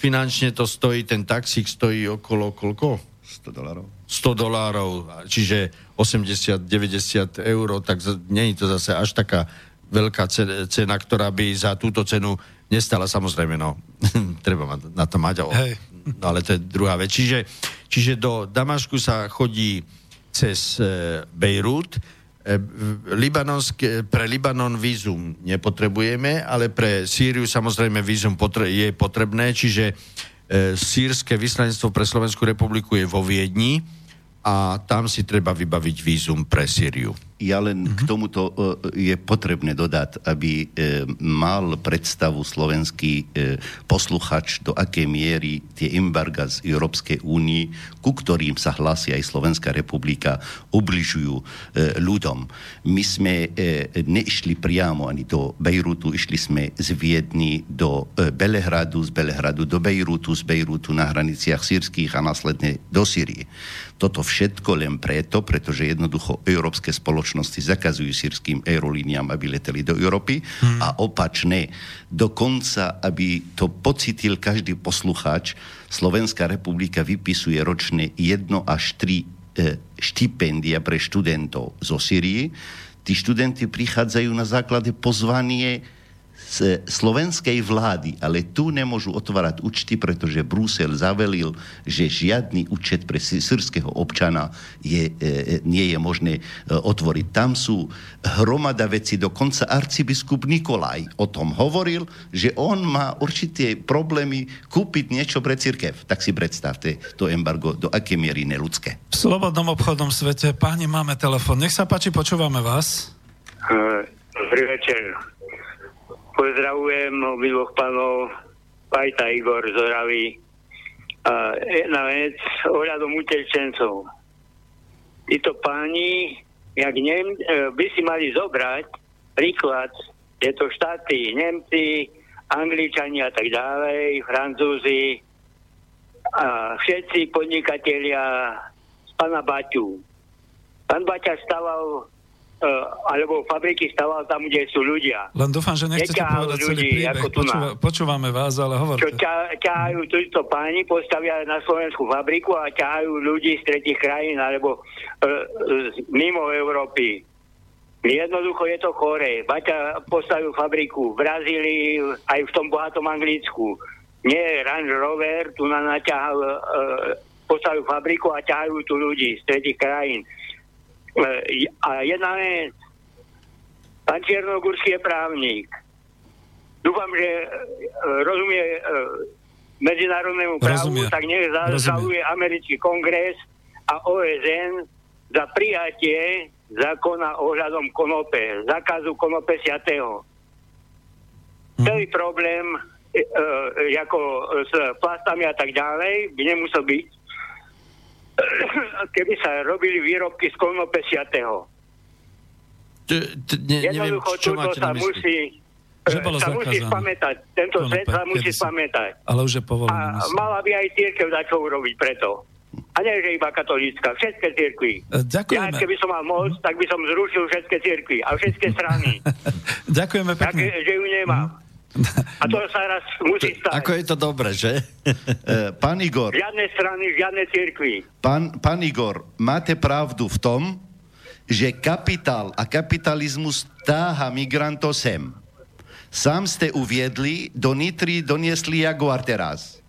finančne to stojí, ten taxík stojí okolo koľko? 100 dolárov. 100 dolárov, čiže 80-90 eur, tak nie je to zase až taká veľká cena, ktorá by za túto cenu nestala. Samozrejme, no, [laughs] treba na to mať, Hej. No, ale to je druhá vec. Čiže, čiže do Damašku sa chodí cez e, Bejrút, Libanonské, pre Libanon vízum nepotrebujeme, ale pre Sýriu samozrejme vízum potre- je potrebné, čiže e, sírske vyslanectvo pre Slovenskú republiku je vo Viedni a tam si treba vybaviť vízum pre Sýriu. Ja len mm-hmm. k tomuto e, je potrebné dodať, aby e, mal predstavu slovenský e, posluchač, do akej miery tie embarga z Európskej únii, ku ktorým sa hlási aj Slovenská republika, ubližujú ľuďom. My sme neišli priamo ani do Bejrutu, išli sme z Viedny do Belehradu, z Belehradu do Bejrutu, z Bejrutu na hraniciach sírskych a následne do Sýrie. Toto všetko len preto, pretože jednoducho európske spoločnosti zakazujú sírským aerolíniám, aby leteli do Európy hmm. a opačne. Dokonca, aby to pocitil každý poslucháč, Slovenská republika vypisuje ročne 1 až 3 e, štipendia pre študentov zo Syrii. Tí študenti prichádzajú na základe pozvanie slovenskej vlády, ale tu nemôžu otvárať účty, pretože Brusel zavelil, že žiadny účet pre syrského občana je, e, nie je možné e, otvoriť. Tam sú hromada veci, dokonca arcibiskup Nikolaj o tom hovoril, že on má určité problémy kúpiť niečo pre církev. Tak si predstavte to embargo, do aké miery neludské. V slobodnom obchodnom svete, páni, máme telefon. Nech sa páči, počúvame vás. Uh, dobrý večer. Pozdravujem obidvoch pánov, Pajta Igor z. A jedna vec ohľadom utečencov. Títo páni, jak Nem, e, by si mali zobrať príklad tieto štáty, Nemci, Angličania a tak ďalej, Francúzi a všetci podnikatelia z pána Baťu. Pán Baťa stával uh, alebo fabriky staval tam, kde sú ľudia. Len dúfam, že nechcete povedať celý príbeh. Počúva, počúvame vás, ale hovorte. Čo ťa, ťahajú túto páni, postavia na Slovensku fabriku a ťahajú ľudí z tretich krajín alebo uh, mimo Európy. Jednoducho je to chore. Baťa postavil fabriku v Brazílii, aj v tom bohatom Anglicku. Nie Range Rover, tu na naťahal, uh, postavil fabriku a ťahajú tu ľudí z tretich krajín. E, a jedna vec, pán Černogurský je právnik. Dúfam, že e, rozumie e, medzinárodnému právu, rozumie. tak nech zaujuje americký kongres a OSN za prijatie zákona ohľadom konope, zákazu konope siatého. Hmm. Celý problém e, e, ako s plastami a tak ďalej by nemusel byť [laughs] keby sa robili výrobky z konope siatého. Jednoducho, túto sa musí že bolo sa musí spamätať. Tento svet sa musí spamätať. Ale už je povolené. A mala by aj církev dať čo urobiť preto. A nie, že iba katolícka, všetky církvy. E, ďakujeme. Ja, keby som mal moc, tak by som zrušil všetky církvy a všetky strany. [laughs] Ďakujeme pekne. Tak, že ju nemám. A to sa raz musí stať. Ako je to dobre, že? [laughs] E, pán Igor. Žiadne strany, žiadne cirkvy. Pán, pán Igor, máte pravdu v tom, že kapitál a kapitalizmus táha migrantov sem. Sám ste uviedli, do Nitry doniesli Jaguar teraz.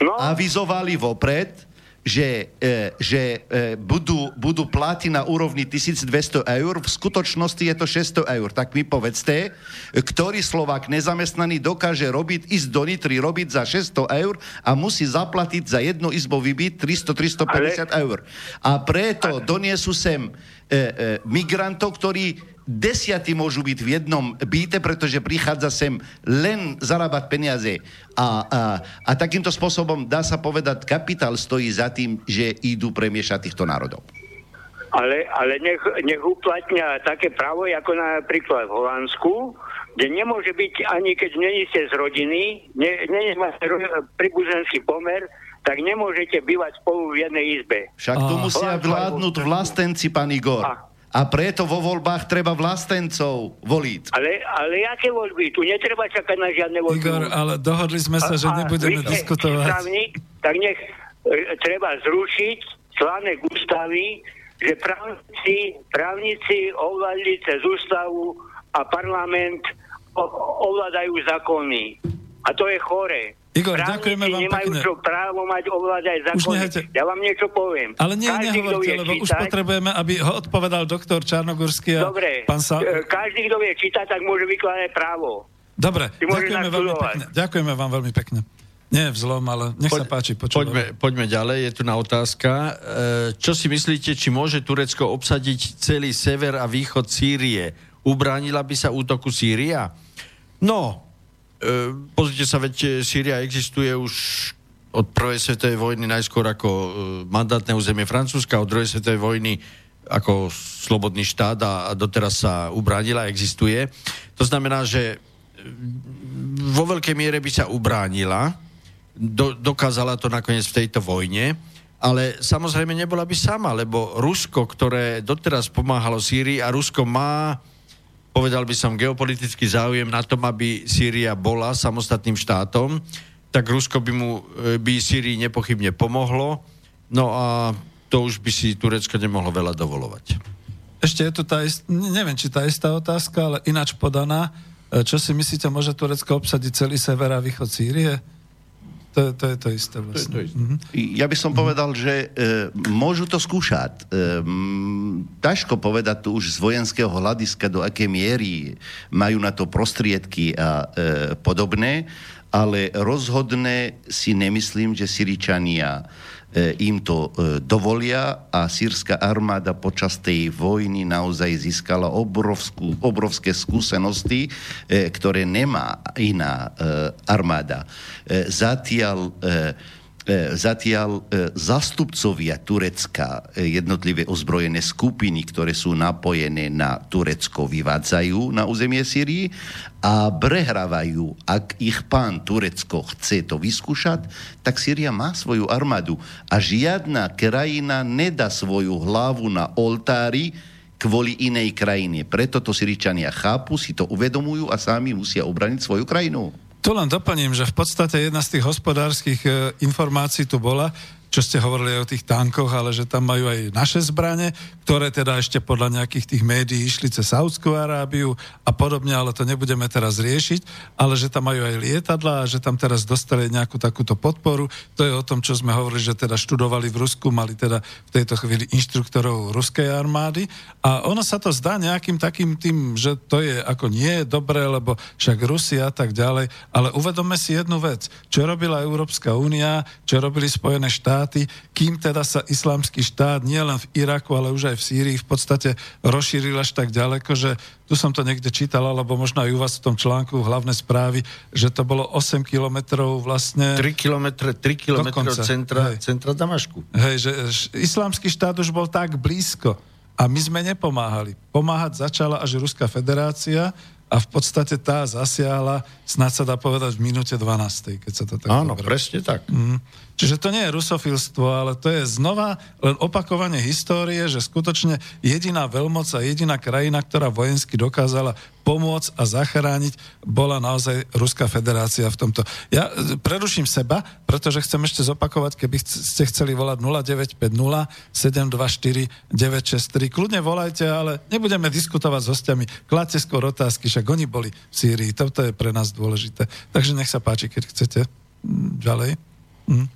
No. Avizovali vopred, že, e, že e, budú, budú platiť na úrovni 1200 eur, v skutočnosti je to 600 eur. Tak mi povedzte, ktorý Slovak nezamestnaný dokáže robiť, ísť do Nitry, robiť za 600 eur a musí zaplatiť za jedno izbový byt 300-350 eur. A preto doniesú sem e, e, migrantov, ktorí desiatí môžu byť v jednom byte, pretože prichádza sem len zarábať peniaze. A, a, a takýmto spôsobom dá sa povedať, kapitál stojí za tým, že idú premiešať týchto národov. Ale, ale nech, nech uplatňa také právo, ako napríklad v Holandsku, kde nemôže byť ani keď není ste z rodiny, ne, nie máte príbuzenský pomer, tak nemôžete bývať spolu v jednej izbe. Však tu musia vládnuť vlastenci, pán Igor. A, A preto vo voľbách treba vlastencov voliť. Ale, ale aké voľby? Tu netreba čakať na žiadne voľby. Igor, ale dohodli sme sa, že A- a nebudeme ste diskutovať. Právnik, tak nech e, treba zrušiť článek ústavy, že právnici, právnici ovládli cez ústavu a parlament ovládajú zákony. A to je chore. Igor, Právnici ďakujeme vám nemajú pekne. čo právo mať ovládať Už zákony. nehajte. Ja vám niečo poviem. Ale nie, Každý, nehovorte, lebo už čítať- potrebujeme, aby ho odpovedal doktor Čarnogurský a Dobre, pán Sa... e, každý, kto vie čítať, tak môže vykladať právo. Dobre, Ty ďakujeme veľmi pekne. Ďakujeme vám veľmi pekne. Nie je vzlom, ale nech sa páči. Poďme, poďme ďalej, je tu na otázka. E, čo si myslíte, či môže Turecko obsadiť celý sever a východ Sýrie? Ubránila by sa útoku Sýria? No, pozrite sa, veď e, Sýria existuje už od prvej svetovej vojny najskôr ako e, mandátne územie Francúzska, od druhej svetovej vojny ako slobodný štát a, a doteraz sa ubránila, existuje. To znamená, že vo veľkej miere by sa ubránila, do, dokázala to nakoniec v tejto vojne, ale samozrejme nebola by sama, lebo Rusko, ktoré doteraz pomáhalo Sýrii a Rusko má, povedal by som, geopolitický záujem na tom, aby Sýria bola samostatným štátom, tak Rusko by mu e, by Sýrii nepochybne pomohlo, no a to už by si Turecko nemohlo veľa dovolovať. Ešte je tu tá ist... ne- neviem, či tá istá otázka, ale ináč podaná. E, Čo si myslíte, môže Turecko obsadiť celý sever a východ Sýrie? To, je- to je to isté vlastne. to isté. Mhm. Ja by som povedal, že e, môžu to skúšať. E, m, ťažko povedať tu už z vojenského hľadiska, do akej miery majú na to prostriedky a e, podobné, ale rozhodne si nemyslím, že Syričania im to e, dovolia a sírska armáda počas tej vojny naozaj získala obrovskú, obrovské skúsenosti, e, ktoré nemá iná e, armáda. E, zatiaľ e, E, Zatiaľ e, zastupcovia Turecka, e, jednotlivé ozbrojené skupiny, ktoré sú napojené na Turecko, vyvádzajú na územie Syrii a prehrávajú. Ak ich pán Turecko chce to vyskúšať, tak Syria má svoju armádu a žiadna krajina nedá svoju hlavu na oltári kvôli inej krajine. Preto to Syričania chápu, si to uvedomujú a sami musia obraniť svoju krajinu. Tu len doplním, že v podstate jedna z tých hospodárskych e, informácií tu bola, čo ste hovorili o tých tankoch, ale že tam majú aj naše zbrane, ktoré teda ešte podľa nejakých tých médií išli cez Saudskú Arábiu a podobne, ale to nebudeme teraz riešiť, ale že tam majú aj lietadla a že tam teraz dostali nejakú takúto podporu. To je o tom, čo sme hovorili, že teda študovali v Rusku, mali teda v tejto chvíli inštruktorov ruskej armády. A ono sa to zdá nejakým takým tým, že to je ako nie je dobré, lebo však Rusia a tak ďalej, ale uvedomme si jednu vec, čo robila Európska únia, čo robili Spojené štáty, kým teda sa islamský štát nie len v Iraku, ale už aj v Sýrii v podstate rozšíril až tak ďaleko, že tu som to niekde čítal, alebo možno aj u vás v tom článku hlavné správy, že to bolo 8 kilometrov vlastne... 3 km, 3 km od Dokonca, centra, hej. centra Damašku. Hej, že islamský štát už bol tak blízko a my sme nepomáhali. Pomáhať začala až Ruská federácia a v podstate tá zasiahla, snad sa dá povedať v minúte 12, keď sa to tak Áno, zoberie. presne tak. Mm. Čiže to nie je rusofilstvo, ale to je znova len opakovanie histórie, že skutočne jediná veľmoc a jediná krajina, ktorá vojensky dokázala pomôcť a zachrániť, bola naozaj Ruská federácia v tomto. Ja e, preruším seba, pretože chcem ešte zopakovať, keby ste chceli volať 0950 724 963. Kľudne volajte, ale nebudeme diskutovať s hostiami. Kladte skôr otázky, však oni boli v Sýrii. Toto je pre nás dôležité. Takže nech sa páči, keď chcete. Mm, Ďalej. Mm.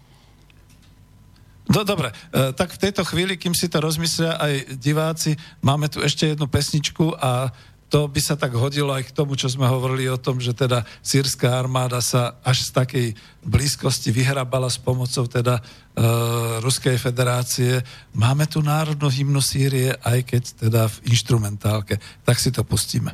No dobre, e, tak v tejto chvíli, kým si to rozmyslia aj diváci, máme tu ešte jednu pesničku a to by sa tak hodilo aj k tomu, čo sme hovorili o tom, že teda sírska armáda sa až z takej blízkosti vyhrabala s pomocou teda e, Ruskej federácie. Máme tu národnú hymnu Sýrie, aj keď teda v instrumentálke. Tak si to pustíme.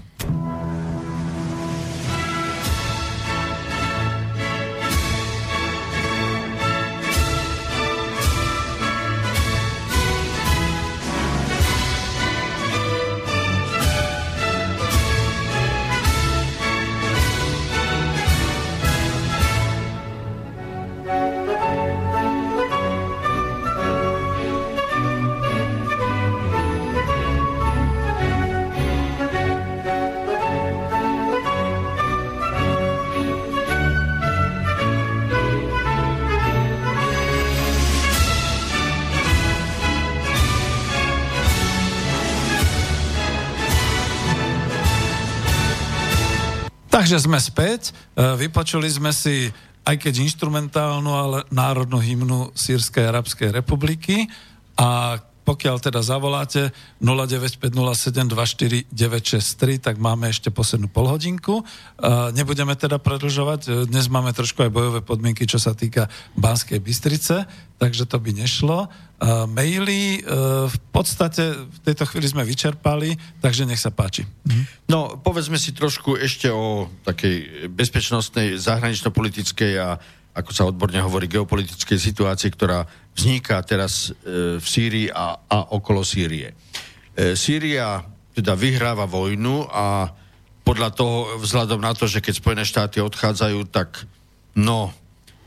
Takže sme späť, vypočuli sme si aj keď instrumentálnu, ale národnú hymnu Sýrskej arabskej republiky. A pokiaľ teda zavoláte 0950724963, tak máme ešte poslednú polhodinku. Nebudeme teda predlžovať, dnes máme trošku aj bojové podmienky, čo sa týka Banskej Bystrice, takže to by nešlo. Maily v podstate v tejto chvíli sme vyčerpali, takže nech sa páči. Mhm. No, povedzme si trošku ešte o takej bezpečnostnej, zahranično-politickej a ako sa odborne hovorí, geopolitickej situácii, ktorá vzniká teraz e, v Sýrii a, a okolo Sýrie. E, Sýria teda vyhráva vojnu a podľa toho, vzhľadom na to, že keď Spojené štáty odchádzajú, tak no,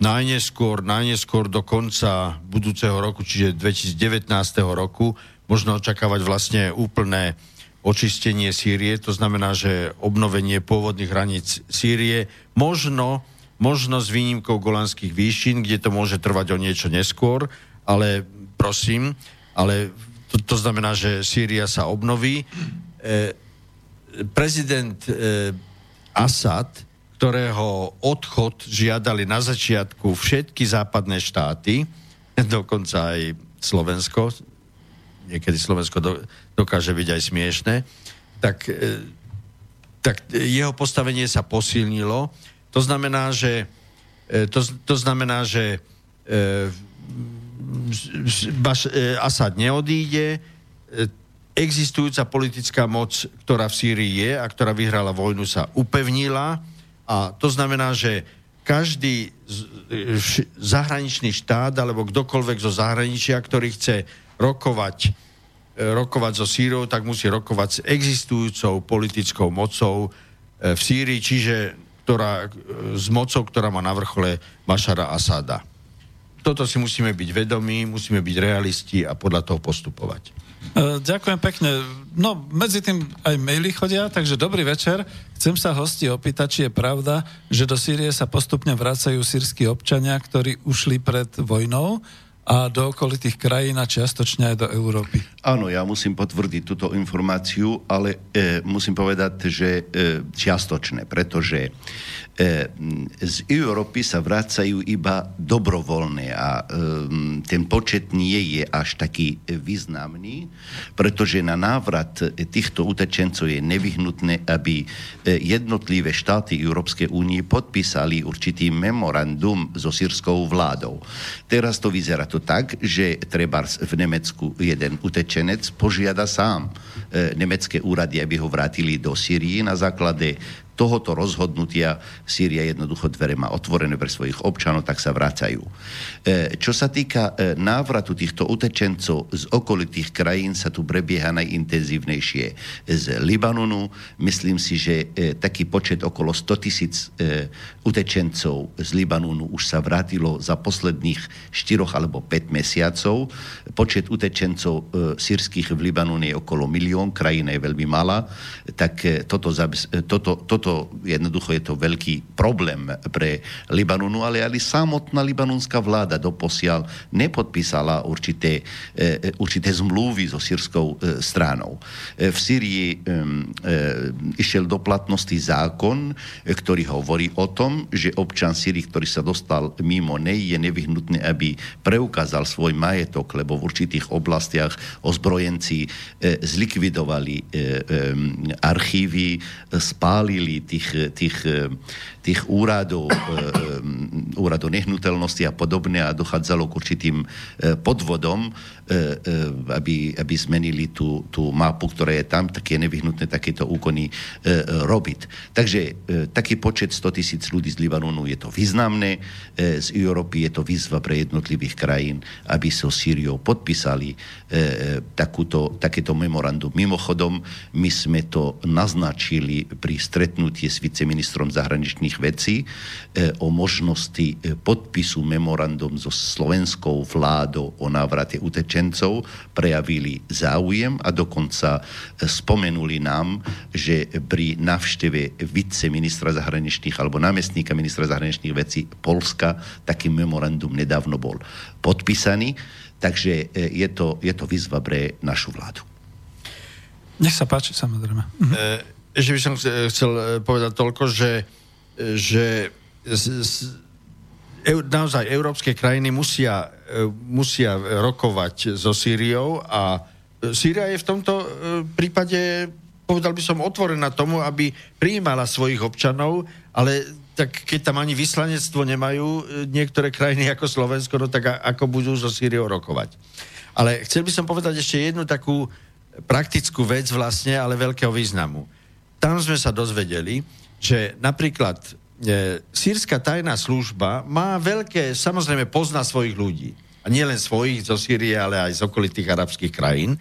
najneskôr, najneskôr do konca budúceho roku, čiže 2019 roku, možno očakávať vlastne úplné očistenie Sýrie, to znamená, že obnovenie pôvodných hraníc Sýrie, možno možno s výnimkou golanských výšin, kde to môže trvať o niečo neskôr, ale prosím, ale to, to znamená, že Sýria sa obnoví. E, prezident e, Assad, ktorého odchod žiadali na začiatku všetky západné štáty, [laughs] dokonca aj Slovensko, niekedy Slovensko do, dokáže byť aj smiešne, tak, e, tak jeho postavenie sa posilnilo to znamená, že, e, to, to znamená, že e, Baš, e, Asad neodíde, existujúca politická moc, ktorá v Sýrii je a ktorá vyhrala vojnu, sa upevnila. A to znamená, že každý zahraničný štát alebo kdokoľvek zo zahraničia, ktorý chce rokovať, rokovať so Sýriou, tak musí rokovať s existujúcou politickou mocou v Sýrii, čiže ktorá, s mocou, ktorá má na vrchole Bašara Asada. Toto si musíme byť vedomí, musíme byť realisti a podľa toho postupovať. E, ďakujem pekne. No, medzi tým aj maily chodia, takže dobrý večer. Chcem sa hosti opýtať, či je pravda, že do Sýrie sa postupne vracajú sírsky občania, ktorí ušli pred vojnou a do okolitých krajín a čiastočne aj do Európy. Áno, ja musím potvrdiť túto informáciu, ale e, musím povedať, že e, čiastočné, pretože z Európy sa vracajú iba dobrovoľne a e, ten počet nie je až taký významný, pretože na návrat týchto utečencov je nevyhnutné, aby e, jednotlivé štáty Európskej únie podpísali určitý memorandum so sírskou vládou. Teraz to vyzerá to tak, že treba v Nemecku jeden utečenec požiada sám nemecké úrady, aby ho vrátili do Syrii na základe tohoto rozhodnutia Sýria jednoducho dvere má otvorené pre svojich občanov, tak sa vracajú. E, čo sa týka e, návratu týchto utečencov z okolitých krajín, sa tu prebieha najintenzívnejšie z Libanonu. Myslím si, že e, taký počet okolo 100 tisíc utečencov z Libanonu už sa vrátilo za posledných 4 alebo 5 mesiacov. Počet utečencov sírskych v Libanone je okolo milión, krajina je veľmi malá, tak toto, toto, toto toto jednoducho je to veľký problém pre Libanonu, ale aj samotná libanonská vláda doposiaľ nepodpísala určité, e, určité zmluvy so sírskou e, stranou. E, v Syrii išiel do platnosti zákon, ktorý hovorí o tom, že občan Syrii, ktorý sa dostal mimo nej, je nevyhnutné, aby preukázal svoj majetok, lebo v určitých oblastiach ozbrojenci zlikvidovali archívy, spálili tých, tých, tých úradov, e, e, úradov nehnuteľnosti a podobne a dochádzalo k určitým e, podvodom, aby, aby zmenili tú, tú mapu, ktorá je tam, tak je nevyhnutné takéto úkony robiť. Takže taký počet 100 tisíc ľudí z Libanonu je to významné, z Európy je to výzva pre jednotlivých krajín, aby so Sýriou podpísali takúto, takéto memorandum. Mimochodom, my sme to naznačili pri stretnutí s viceministrom zahraničných vecí e, o možnosti e, podpisu memorandum so slovenskou vládou o návrate utečencov, prejavili záujem a dokonca e, spomenuli nám, že pri navšteve viceministra zahraničných alebo námestníka ministra zahraničných vecí Polska taký memorandum nedávno bol podpísaný. Takže je to, je to výzva pre našu vládu. Nech sa páči, samozrejme. Mhm. E- ešte by som chcel povedať toľko, že, že z, z, naozaj európske krajiny musia, musia rokovať so Sýriou a Sýria je v tomto prípade, povedal by som, otvorená tomu, aby prijímala svojich občanov, ale tak keď tam ani vyslanectvo nemajú niektoré krajiny ako Slovensko, no tak ako budú so Sýriou rokovať. Ale chcel by som povedať ešte jednu takú praktickú vec vlastne, ale veľkého významu. Tam sme sa dozvedeli, že napríklad e, sírska tajná služba má veľké, samozrejme pozná svojich ľudí. A nie len svojich zo Sýrie, ale aj z okolitých arabských krajín.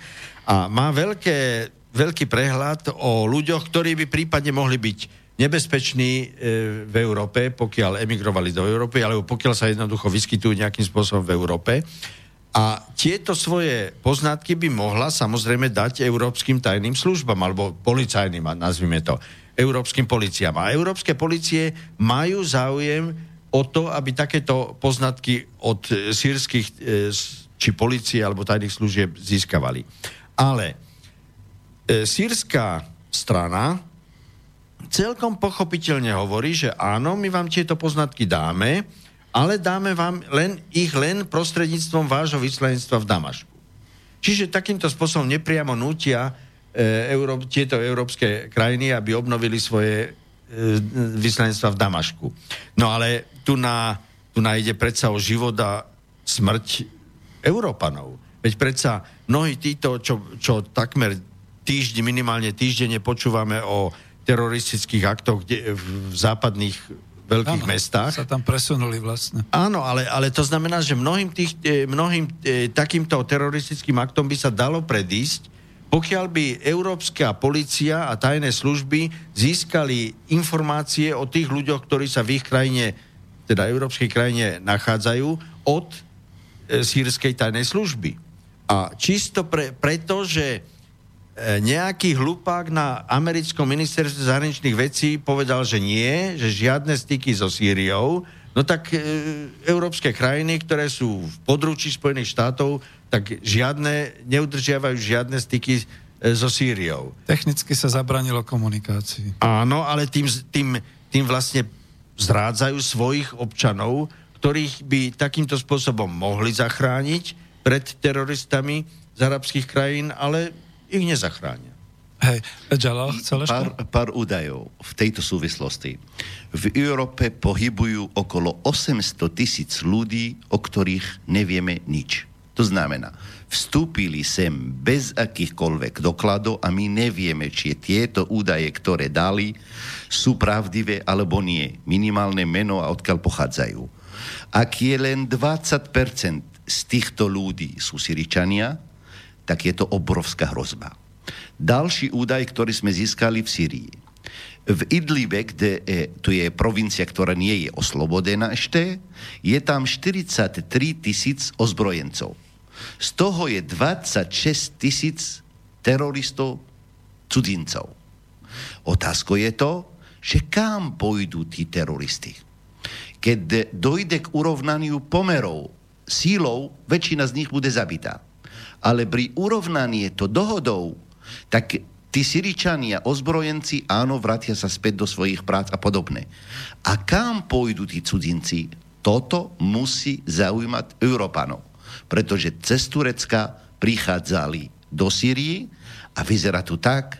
A má veľké, veľký prehľad o ľuďoch, ktorí by prípadne mohli byť nebezpeční e, v Európe, pokiaľ emigrovali do Európy, alebo pokiaľ sa jednoducho vyskytujú nejakým spôsobom v Európe. A tieto svoje poznatky by mohla samozrejme dať európskym tajným službám, alebo policajným, nazvime to, európskym policiám. A európske policie majú záujem o to, aby takéto poznatky od e, sírskych e, či policie alebo tajných služieb získavali. Ale e, sírska strana celkom pochopiteľne hovorí, že áno, my vám tieto poznatky dáme, ale dáme vám len, ich len prostredníctvom vášho vyslanectva v Damašku. Čiže takýmto spôsobom nepriamo nutia e, Euró- tieto európske krajiny, aby obnovili svoje vyslanectva v Damašku. No ale tu, na, tu ide predsa o život a smrť Európanov. Veď predsa mnohí títo, čo, čo takmer týždeň, minimálne týždenne počúvame o teroristických aktoch kde, v západných veľkých ano, mestách. sa tam presunuli vlastne. Áno, ale, ale to znamená, že mnohým, tých, e, mnohým e, takýmto teroristickým aktom by sa dalo predísť, pokiaľ by európska policia a tajné služby získali informácie o tých ľuďoch, ktorí sa v ich krajine, teda európskej krajine, nachádzajú od e, sírskej tajnej služby. A čisto pre, preto, že E, nejaký hlupák na americkom ministerstve zahraničných vecí povedal, že nie, že žiadne styky so Sýriou, no tak e, európske krajiny, ktoré sú v područí Spojených štátov, tak žiadne, neudržiavajú žiadne styky e, so Sýriou. Technicky sa zabranilo komunikácii. Áno, ale tým, tým, tým vlastne zrádzajú svojich občanov, ktorých by takýmto spôsobom mohli zachrániť pred teroristami z arabských krajín, ale ich nezachránia. Hej, Jalal, chcel pár, pár údajov v tejto súvislosti. V Európe pohybujú okolo 800 tisíc ľudí, o ktorých nevieme nič. To znamená, vstúpili sem bez akýchkoľvek dokladov a my nevieme, či tieto údaje, ktoré dali, sú pravdivé alebo nie. Minimálne meno a odkiaľ pochádzajú. Ak je len 20% z týchto ľudí sú Syričania, tak je to obrovská hrozba. Další údaj, ktorý sme získali v Syrii. V Idlibe, kde je, tu je provincia, ktorá nie je oslobodená ešte, je tam 43 tisíc ozbrojencov. Z toho je 26 tisíc teroristov cudzincov. Otázko je to, že kam pôjdu tí teroristi. Keď dojde k urovnaniu pomerov sílou, väčšina z nich bude zabitá ale pri urovnaní to dohodou, tak tí Syričania, ozbrojenci, áno, vrátia sa späť do svojich prác a podobne. A kam pôjdu tí cudzinci? Toto musí zaujímať Európanov. Pretože cez Turecka prichádzali do Syrii a vyzerá tu tak,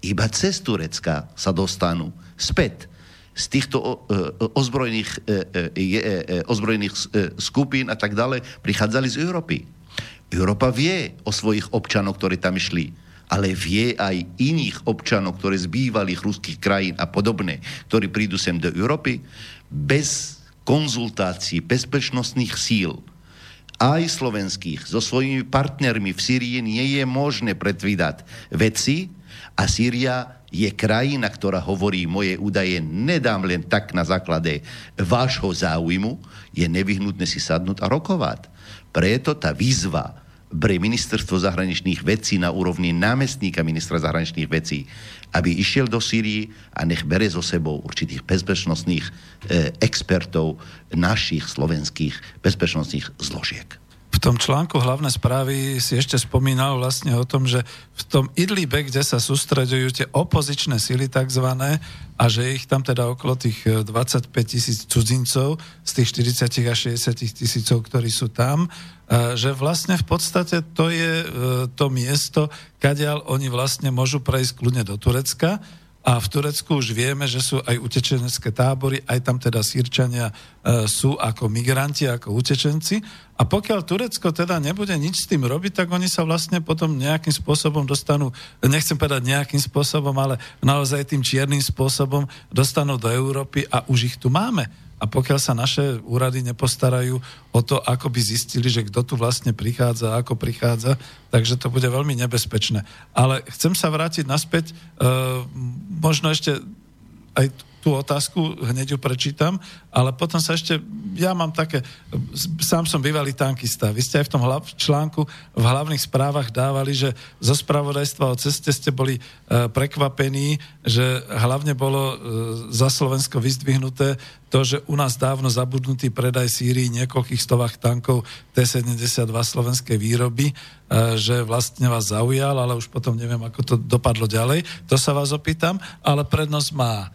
iba cez Turecka sa dostanú späť z týchto uh, ozbrojených, uh, uh, ozbrojených skupín a tak ďalej prichádzali z Európy. Európa vie o svojich občanoch, ktorí tam išli, ale vie aj iných občanov, ktorí z bývalých ruských krajín a podobne, ktorí prídu sem do Európy, bez konzultácií bezpečnostných síl, aj slovenských, so svojimi partnermi v Sýrii nie je možné predvídať veci a Sýria je krajina, ktorá hovorí, moje údaje nedám len tak na základe vášho záujmu, je nevyhnutné si sadnúť a rokovať. Preto tá výzva pre ministerstvo zahraničných vecí na úrovni námestníka ministra zahraničných vecí, aby išiel do Sýrii a nech bere so sebou určitých bezpečnostných e, expertov našich slovenských bezpečnostných zložiek. V tom článku hlavné správy si ešte spomínal vlastne o tom, že v tom Idlibe, kde sa sústredujú tie opozičné sily takzvané a že ich tam teda okolo tých 25 e, tisíc cudzincov z tých 40 a 60 tisícov, ktorí sú tam, e, že vlastne v podstate to je e, to miesto, kadiaľ oni vlastne môžu prejsť kľudne do Turecka, a v Turecku už vieme, že sú aj utečenecké tábory, aj tam teda sírčania sú ako migranti, ako utečenci. A pokiaľ Turecko teda nebude nič s tým robiť, tak oni sa vlastne potom nejakým spôsobom dostanú, nechcem povedať nejakým spôsobom, ale naozaj tým čiernym spôsobom dostanú do Európy a už ich tu máme. A pokiaľ sa naše úrady nepostarajú o to, ako by zistili, že kto tu vlastne prichádza, ako prichádza, takže to bude veľmi nebezpečné. Ale chcem sa vrátiť naspäť, uh, možno ešte aj tú otázku, hneď ju prečítam, ale potom sa ešte, ja mám také, sám som bývalý tankista, vy ste aj v tom hlav, článku v hlavných správach dávali, že zo spravodajstva o ceste ste boli e, prekvapení, že hlavne bolo e, za Slovensko vyzdvihnuté to, že u nás dávno zabudnutý predaj Sýrii niekoľkých stovách tankov T-72 slovenskej výroby, e, že vlastne vás zaujal, ale už potom neviem, ako to dopadlo ďalej. To sa vás opýtam, ale prednosť má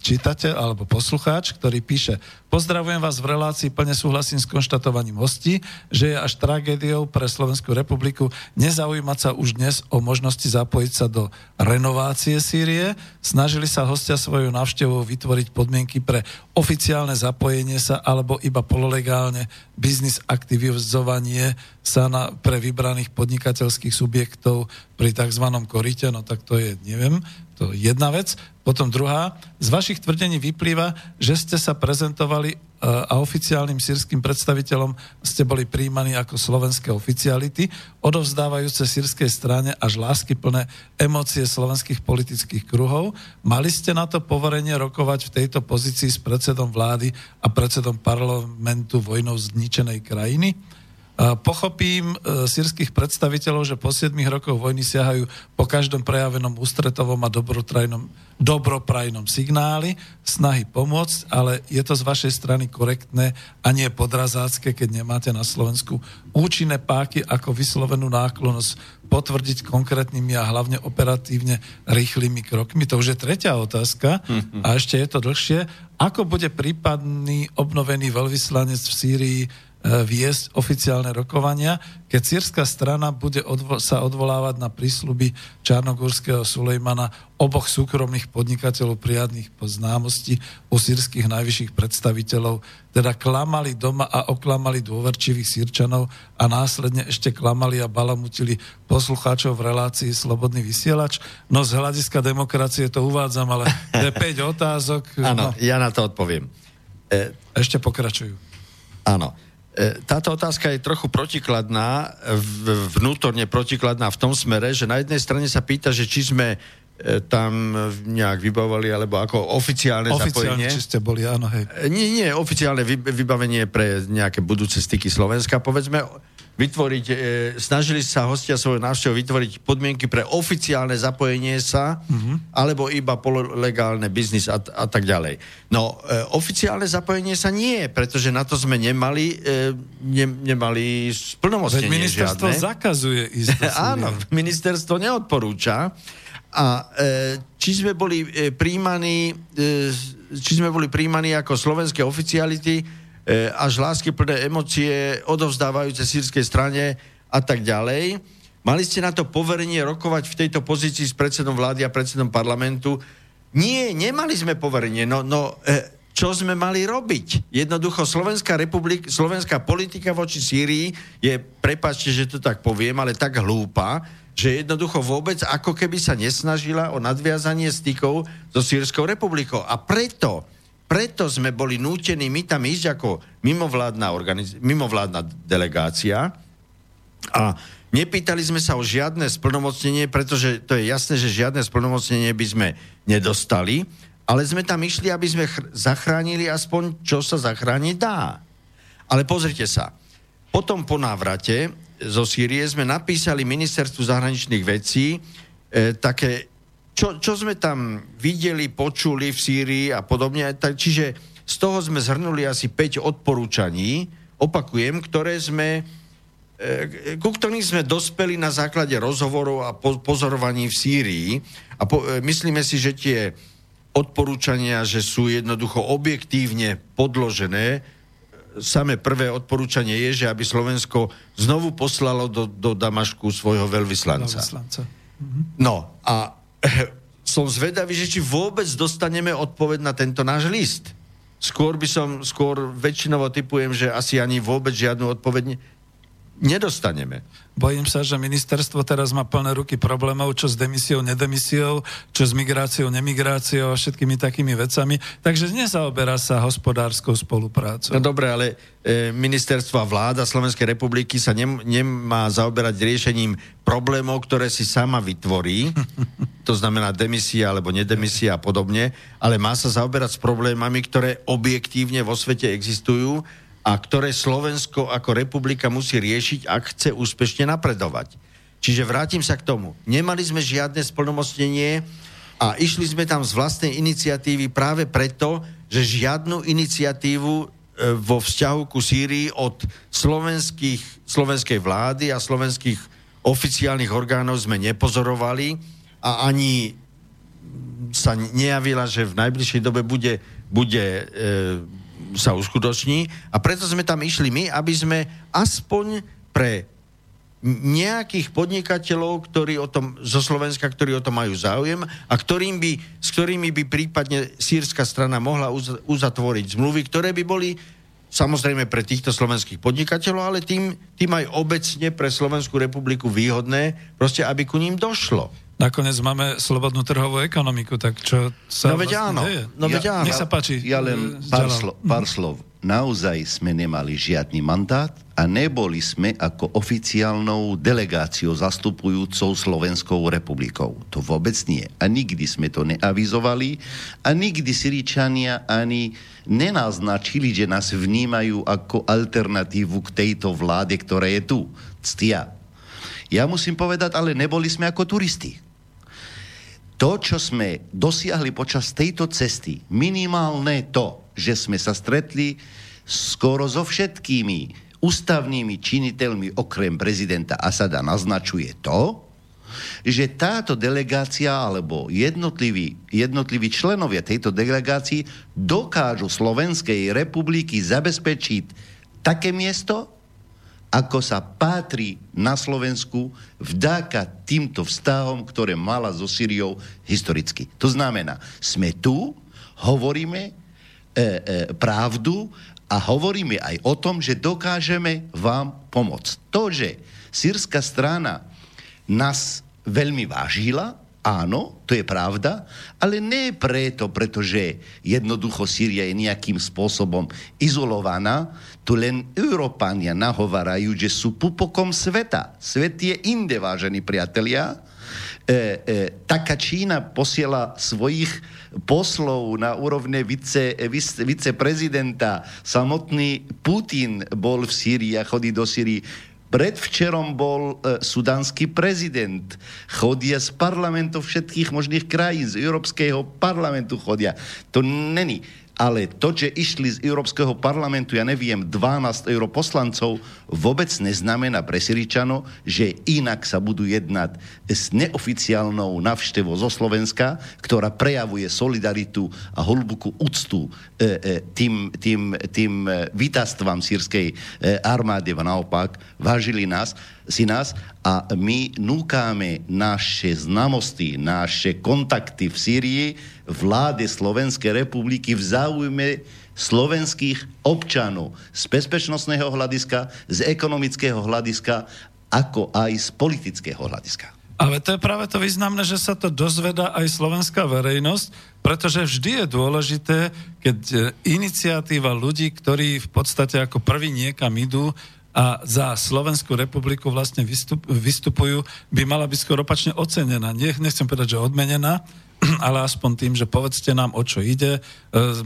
čitateľ alebo poslucháč, ktorý píše Pozdravujem vás v relácii, plne súhlasím s konštatovaním hostí, že je až tragédiou pre Slovenskú republiku nezaujímať sa už dnes o možnosti zapojiť sa do renovácie Sýrie. Snažili sa hostia svojou návštevou vytvoriť podmienky pre oficiálne zapojenie sa alebo iba pololegálne biznis aktivizovanie sa na, pre vybraných podnikateľských subjektov pri tzv. korite, no tak to je, neviem, to je jedna vec. Potom druhá, z vašich tvrdení vyplýva, že ste sa prezentovali e, a oficiálnym sírským predstaviteľom ste boli príjmaní ako slovenské oficiality, odovzdávajúce sírskej strane až lásky plné emócie slovenských politických kruhov. Mali ste na to poverenie rokovať v tejto pozícii s predsedom vlády a predsedom parlamentu vojnou zničenej krajiny? Pochopím e, sírskych predstaviteľov, že po 7 rokoch vojny siahajú po každom prejavenom ústretovom a dobroprajnom signáli, snahy pomôcť, ale je to z vašej strany korektné a nie podrazácké, keď nemáte na Slovensku účinné páky ako vyslovenú náklonosť potvrdiť konkrétnymi a hlavne operatívne rýchlymi krokmi. To už je tretia otázka a ešte je to dlhšie. Ako bude prípadný obnovený veľvyslanec v Sýrii viesť oficiálne rokovania, keď sírska strana bude odvo- sa odvolávať na prísľuby Čarnogórskeho Sulejmana oboch súkromných podnikateľov prijadných po známosti u sírskych najvyšších predstaviteľov, teda klamali doma a oklamali dôverčivých sírčanov a následne ešte klamali a balamutili poslucháčov v relácii Slobodný vysielač. No z hľadiska demokracie to uvádzam, ale to je 5 otázok. [laughs] Áno, no. ja na to odpoviem. E... Ešte pokračujú. Áno. E, táto otázka je trochu protikladná, vnútorne protikladná v tom smere, že na jednej strane sa pýta, že či sme e, tam nejak vybavovali, alebo ako oficiálne, oficiálne zapojenie. či ste boli, áno, hej. E, nie, nie, oficiálne vybavenie pre nejaké budúce styky Slovenska. Povedzme, vytvoriť, e, snažili sa hostia svojho návštevu vytvoriť podmienky pre oficiálne zapojenie sa, mm-hmm. alebo iba pololegálne biznis a, a tak ďalej. No, e, oficiálne zapojenie sa nie, pretože na to sme nemali, e, ne, nemali splnomocnenie Veď ministerstvo žiadne. zakazuje ísť [laughs] Áno, ministerstvo neodporúča. A e, či sme boli e, príjmaní, e, či sme boli príjmaní ako slovenské oficiality, až lásky plné emócie odovzdávajúce sírskej strane a tak ďalej. Mali ste na to poverenie rokovať v tejto pozícii s predsedom vlády a predsedom parlamentu? Nie, nemali sme poverenie. No, no e, čo sme mali robiť? Jednoducho Slovenská, republik, slovenská politika voči Sýrii je, prepačte, že to tak poviem, ale tak hlúpa, že jednoducho vôbec ako keby sa nesnažila o nadviazanie stykov so Sýrskou republikou. A preto preto sme boli nútení my tam ísť ako mimovládna, organiz- mimovládna delegácia a nepýtali sme sa o žiadne splnomocnenie, pretože to je jasné, že žiadne splnomocnenie by sme nedostali, ale sme tam išli, aby sme chr- zachránili aspoň, čo sa zachrániť dá. Ale pozrite sa, potom po návrate zo Sýrie sme napísali ministerstvu zahraničných vecí e, také čo, čo sme tam videli, počuli v Sýrii a podobne. Tak, čiže z toho sme zhrnuli asi 5 odporúčaní, opakujem, ktoré sme e, ku ktorým sme dospeli na základe rozhovorov a pozorovaní v Sýrii. A po, e, myslíme si, že tie odporúčania, že sú jednoducho objektívne podložené. Samé prvé odporúčanie je, že aby Slovensko znovu poslalo do, do Damašku svojho veľvyslanca. veľvyslanca. Mhm. No a [clears throat] som zvedavý, že či vôbec dostaneme odpoveď na tento náš list. Skôr by som, skôr väčšinovo typujem, že asi ani vôbec žiadnu odpoveď nedostaneme. Bojím sa, že ministerstvo teraz má plné ruky problémov, čo s demisiou, nedemisiou, čo s migráciou, nemigráciou a všetkými takými vecami. Takže nezaoberá sa hospodárskou spoluprácou. No dobre, ale e, ministerstvo a vláda Slovenskej republiky sa nem, nemá zaoberať riešením problémov, ktoré si sama vytvorí, [laughs] to znamená demisia alebo nedemisia a podobne, ale má sa zaoberať s problémami, ktoré objektívne vo svete existujú a ktoré Slovensko ako republika musí riešiť, ak chce úspešne napredovať. Čiže vrátim sa k tomu. Nemali sme žiadne splnomocnenie a išli sme tam z vlastnej iniciatívy práve preto, že žiadnu iniciatívu e, vo vzťahu ku Sýrii od slovenských, slovenskej vlády a slovenských oficiálnych orgánov sme nepozorovali a ani sa nejavila, že v najbližšej dobe bude, bude e, sa uskutoční a preto sme tam išli my, aby sme aspoň pre nejakých podnikateľov, ktorí o tom, zo Slovenska, ktorí o tom majú záujem a ktorým by, s ktorými by prípadne sírska strana mohla uz, uzatvoriť zmluvy, ktoré by boli samozrejme pre týchto slovenských podnikateľov, ale tým, tým aj obecne pre Slovenskú republiku výhodné, proste aby ku ním došlo. Nakoniec máme slobodnú trhovú ekonomiku, tak čo sa no veď vlastne áno, deje? No veď áno. Nech sa páči. Ja len pár, slo, pár slov. Naozaj sme nemali žiadny mandát a neboli sme ako oficiálnou delegáciou zastupujúcou Slovenskou republikou. To vôbec nie. A nikdy sme to neavizovali a nikdy Syričania ani nenaznačili, že nás vnímajú ako alternatívu k tejto vláde, ktorá je tu. Ctia. Ja musím povedať, ale neboli sme ako turisti to, čo sme dosiahli počas tejto cesty, minimálne to, že sme sa stretli skoro so všetkými ústavnými činiteľmi okrem prezidenta Asada naznačuje to, že táto delegácia alebo jednotliví, jednotliví členovia tejto delegácii dokážu Slovenskej republiky zabezpečiť také miesto, ako sa pátri na Slovensku vďaka týmto vzťahom, ktoré mala so Syriou historicky. To znamená, sme tu, hovoríme e, e, pravdu a hovoríme aj o tom, že dokážeme vám pomôcť. To, že sírska strana nás veľmi vážila, Áno, to je pravda, ale nie preto, pretože jednoducho Sýria je nejakým spôsobom izolovaná. Tu len Európania nahovarajú, že sú pupokom sveta. Svet je inde, vážení priatelia. E, e, taká Čína posiela svojich poslov na úrovne vice, vice, viceprezidenta. Samotný Putin bol v Sýrii a chodí do Sýrii Predvčerom bol e, sudánsky prezident. Chodia z parlamentov všetkých možných krajín, z Európskeho parlamentu chodia. To není ale to, že išli z Európskeho parlamentu, ja neviem, 12 europoslancov, vôbec neznamená pre Syričano, že inak sa budú jednať s neoficiálnou navštevou zo Slovenska, ktorá prejavuje solidaritu a hlbokú úctu e, e, tým, tým, tým e, vítastvám sírskej e, armády a naopak vážili nás si nás. A my núkáme naše znamosti, naše kontakty v Sýrii vláde Slovenskej republiky v záujme slovenských občanov z bezpečnostného hľadiska, z ekonomického hľadiska, ako aj z politického hľadiska. Ale to je práve to významné, že sa to dozveda aj slovenská verejnosť, pretože vždy je dôležité, keď e, iniciatíva ľudí, ktorí v podstate ako prvý niekam idú, a za Slovenskú republiku vlastne vystup, vystupujú, by mala byť skôr opačne ocenená. Nie, nechcem povedať, že odmenená, [clears throat] ale aspoň tým, že povedzte nám, o čo ide. E,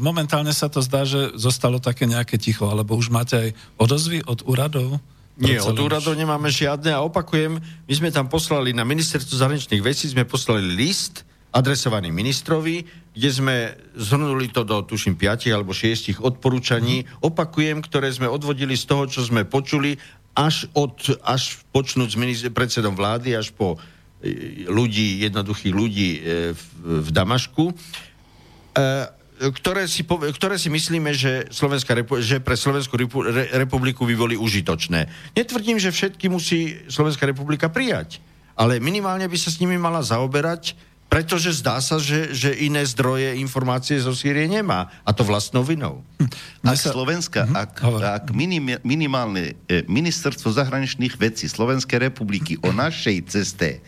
momentálne sa to zdá, že zostalo také nejaké ticho, alebo už máte aj odozvy od úradov? Nie, od úradov nemáme žiadne a opakujem, my sme tam poslali na ministerstvo zahraničných vecí, sme poslali list, adresovaný ministrovi, kde sme zhrnuli to do, tuším, 5 alebo 6 odporúčaní, opakujem, ktoré sme odvodili z toho, čo sme počuli až, od, až počnúť s predsedom vlády, až po ľudí, jednoduchých ľudí e, v, Damašku, e, ktoré si, ktoré si myslíme, že, Slovenská že pre Slovenskú repu- republiku by boli užitočné. Netvrdím, že všetky musí Slovenská republika prijať, ale minimálne by sa s nimi mala zaoberať pretože zdá sa, že, že iné zdroje informácie zo Sýrie nemá. A to vlastnou vinou. Ak Slovenska, mm-hmm. ak, ak minim, minimálne e, ministerstvo zahraničných vecí Slovenskej republiky o našej ceste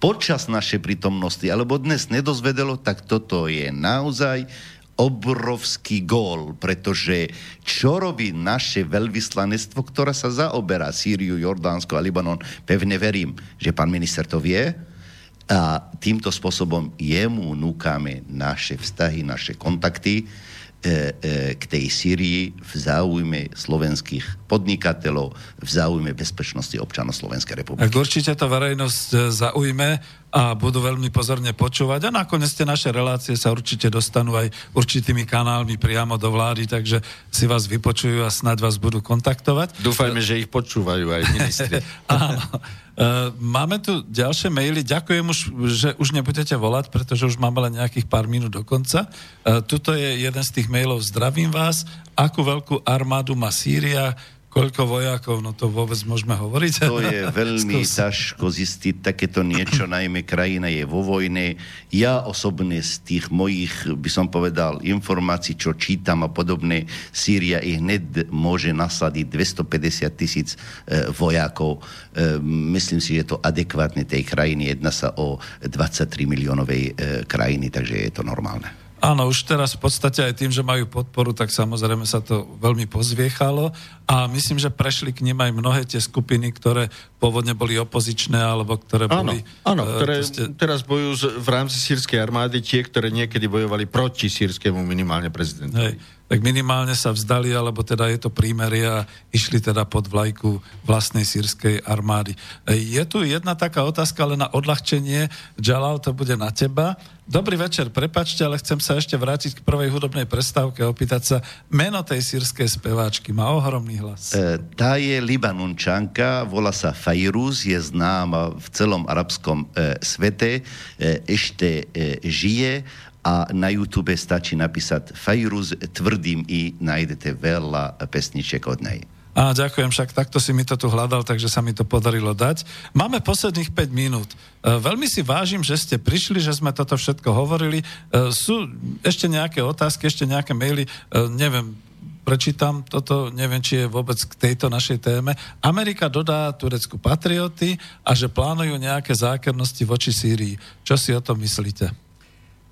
počas našej prítomnosti alebo dnes nedozvedelo, tak toto je naozaj obrovský gól, pretože čo robí naše veľvyslanectvo, ktoré sa zaoberá Sýriu, Jordánsko a Libanon, pevne verím, že pán minister to vie, a týmto spôsobom jemu núkame naše vztahy, naše kontakty e, e, k tej Syrii v záujme slovenských podnikateľov, v záujme bezpečnosti občanov Slovenskej republiky. Ak určite to verejnosť e, zaujme a budú veľmi pozorne počúvať a nakoniec tie naše relácie sa určite dostanú aj určitými kanálmi priamo do vlády, takže si vás vypočujú a snad vás budú kontaktovať. Dúfajme, že ich počúvajú aj ministri. [laughs] Áno. Uh, máme tu ďalšie maily. Ďakujem už, že už nebudete volať, pretože už máme len nejakých pár minút do konca. Uh, tuto je jeden z tých mailov. Zdravím vás. Akú veľkú armádu má Sýria? Koľko vojakov, no to vôbec môžeme hovoriť. To je [laughs] veľmi ťažko zistiť takéto niečo, najmä krajina je vo vojne. Ja osobne z tých mojich, by som povedal, informácií, čo čítam a podobne, Sýria i hned môže nasadiť 250 tisíc e, vojakov. E, myslím si, že je to adekvátne tej krajiny. Jedná sa o 23 miliónovej e, krajiny, takže je to normálne. Áno, už teraz v podstate aj tým, že majú podporu, tak samozrejme sa to veľmi pozviechalo a myslím, že prešli k nim aj mnohé tie skupiny, ktoré pôvodne boli opozičné alebo ktoré áno, boli... Áno, uh, ktoré proste... teraz bojujú v rámci sírskej armády tie, ktoré niekedy bojovali proti sírskému minimálne prezidentovi. Hej tak minimálne sa vzdali, alebo teda je to prímerie išli teda pod vlajku vlastnej sírskej armády. Je tu jedna taká otázka, ale na odľahčenie. Jalal, to bude na teba. Dobrý večer, prepačte, ale chcem sa ešte vrátiť k prvej hudobnej prestávke a opýtať sa, meno tej sírskej speváčky má ohromný hlas. E, tá je Libanončanka, volá sa Fairuz, je známa v celom arabskom e, svete, e, ešte e, žije a na YouTube stačí napísať Fajruz tvrdým i nájdete veľa pesničiek od nej. Á, ďakujem, však takto si mi to tu hľadal, takže sa mi to podarilo dať. Máme posledných 5 minút. E, veľmi si vážim, že ste prišli, že sme toto všetko hovorili. E, sú ešte nejaké otázky, ešte nejaké maily, e, neviem, prečítam toto, neviem, či je vôbec k tejto našej téme. Amerika dodá Turecku patrioty a že plánujú nejaké zákernosti voči Sýrii. Čo si o tom myslíte?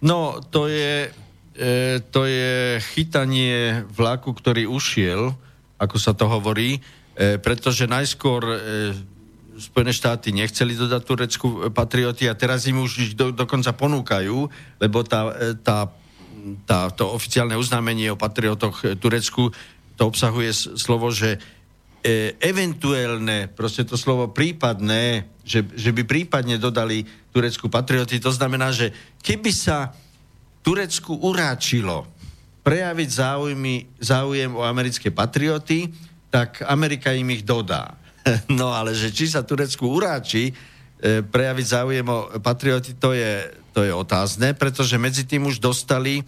No, to je, e, to je chytanie vlaku, ktorý ušiel, ako sa to hovorí, e, pretože najskôr e, Spojené štáty nechceli dodať Turecku patrioty a teraz im už do, dokonca ponúkajú, lebo tá, e, tá, tá, to oficiálne uznámenie o patriotoch e, Turecku to obsahuje slovo, že e, eventuálne, proste to slovo prípadné, že, že by prípadne dodali Turecku patrioty, to znamená, že keby sa Turecku uráčilo prejaviť záujmy, záujem o americké patrioty, tak Amerika im ich dodá. [laughs] No ale že či sa Turecku uráči e, prejaviť záujem o patrioty, to je, to je otázne, pretože medzi tým už dostali,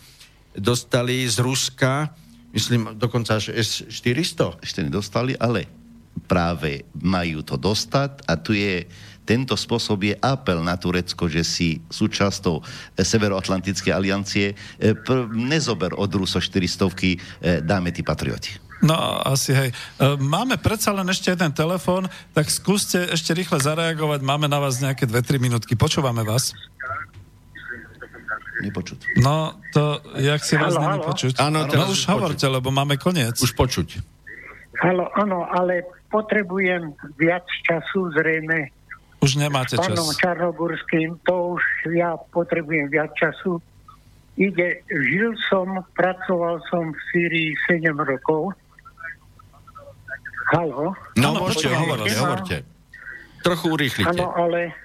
dostali z Ruska myslím dokonca až S-400. Ešte nedostali, ale práve majú to dostať a tu je tento spôsob je apel na Turecko, že si súčasťou Severoatlantickej aliancie e, nezober od Ruso 400 e, dáme tí patrioti. No, asi hej. E, máme predsa len ešte jeden telefón, tak skúste ešte rýchle zareagovať. Máme na vás nejaké 2-3 minútky. Počúvame vás nepočuť. No, to, jak si vás není počuť? Áno, no už hovorte, lebo máme koniec. Už počuť. Halo, áno, ale potrebujem viac času zrejme. Už nemáte čas. Pánom Čarnogurským, to už ja potrebujem viac času. Ide, žil som, pracoval som v Sýrii 7 rokov. Halo? No, ano, môžete, hovorte, hovorte. Trochu urýchlite. Áno, ale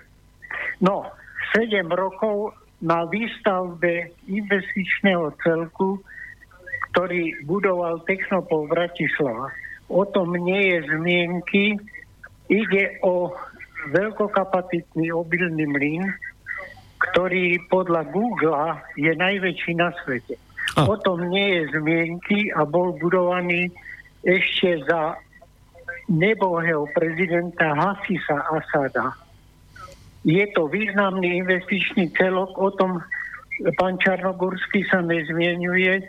no, 7 rokov na výstavbe investičného celku, ktorý budoval Technopol Bratislava. O tom nie je zmienky ide o veľkokapacitný obilný mlyn, ktorý podľa Google je najväčší na svete. A. O tom nie je zmienky a bol budovaný ešte za nebohého prezidenta Hafisa Asada. Je to významný investičný celok, o tom pán Čarnogórsky sa nezmienuje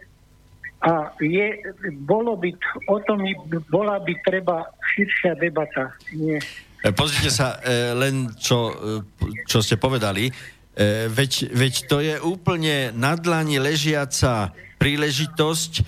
a je, bolo by, o tom bola by treba širšia debata. Nie. E, Pozrite sa, e, len čo, e, čo ste povedali, veď, veď to je úplne na dlani ležiaca príležitosť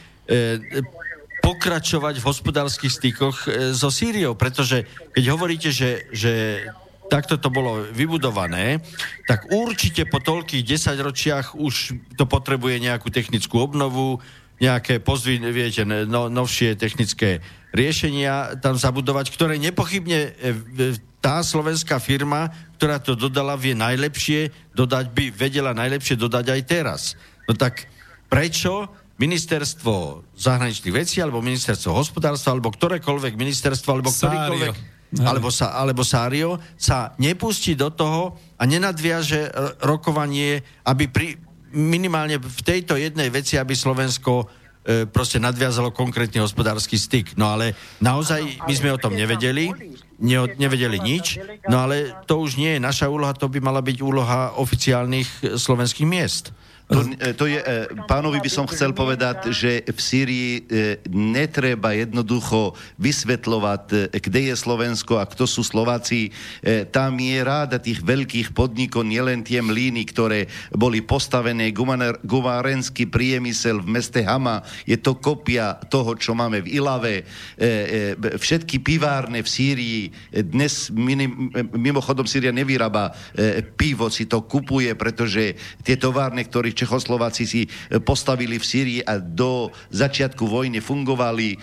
pokračovať v hospodárskych stykoch so Sýriou, pretože keď hovoríte, že, že takto to bolo vybudované, tak určite po toľkých desaťročiach už to potrebuje nejakú technickú obnovu, nejaké pozdvi, viete, no, novšie technické riešenia tam zabudovať, ktoré nepochybne e, v- tá slovenská firma, ktorá to dodala, vie najlepšie dodať, by vedela najlepšie dodať aj teraz. No tak prečo ministerstvo zahraničných vecí, alebo ministerstvo hospodárstva, alebo ktorékoľvek ministerstvo, alebo ktorýkoľvek alebo, sa, alebo Sário sa nepustí do toho a nenadviaže r- rokovanie, aby pri, minimálne v tejto jednej veci, aby Slovensko e, proste nadviazalo konkrétny hospodársky styk. No ale naozaj my sme o tom nevedeli, ne, nevedeli nič, no ale to už nie je naša úloha, to by mala byť úloha oficiálnych e, slovenských miest. To, e, to je, e, pánovi by som chcel povedať, že v Sýrii e, netreba jednoducho vysvetľovať, kde je Slovensko a kto sú Slováci. Tam je ráda tých veľkých podnikov, nielen tie mlíny, ktoré boli postavené, gumárenský priemysel v meste Hama, je to kopia toho, čo máme v Ilave. Všetky pivárne v Sýrii, dnes mimochodom Sýria nevyrába pivo, si to kupuje, pretože tie továrne, ktoré Čechoslováci si e, postavili v Sýrii a do začiatku vojny fungovali, e,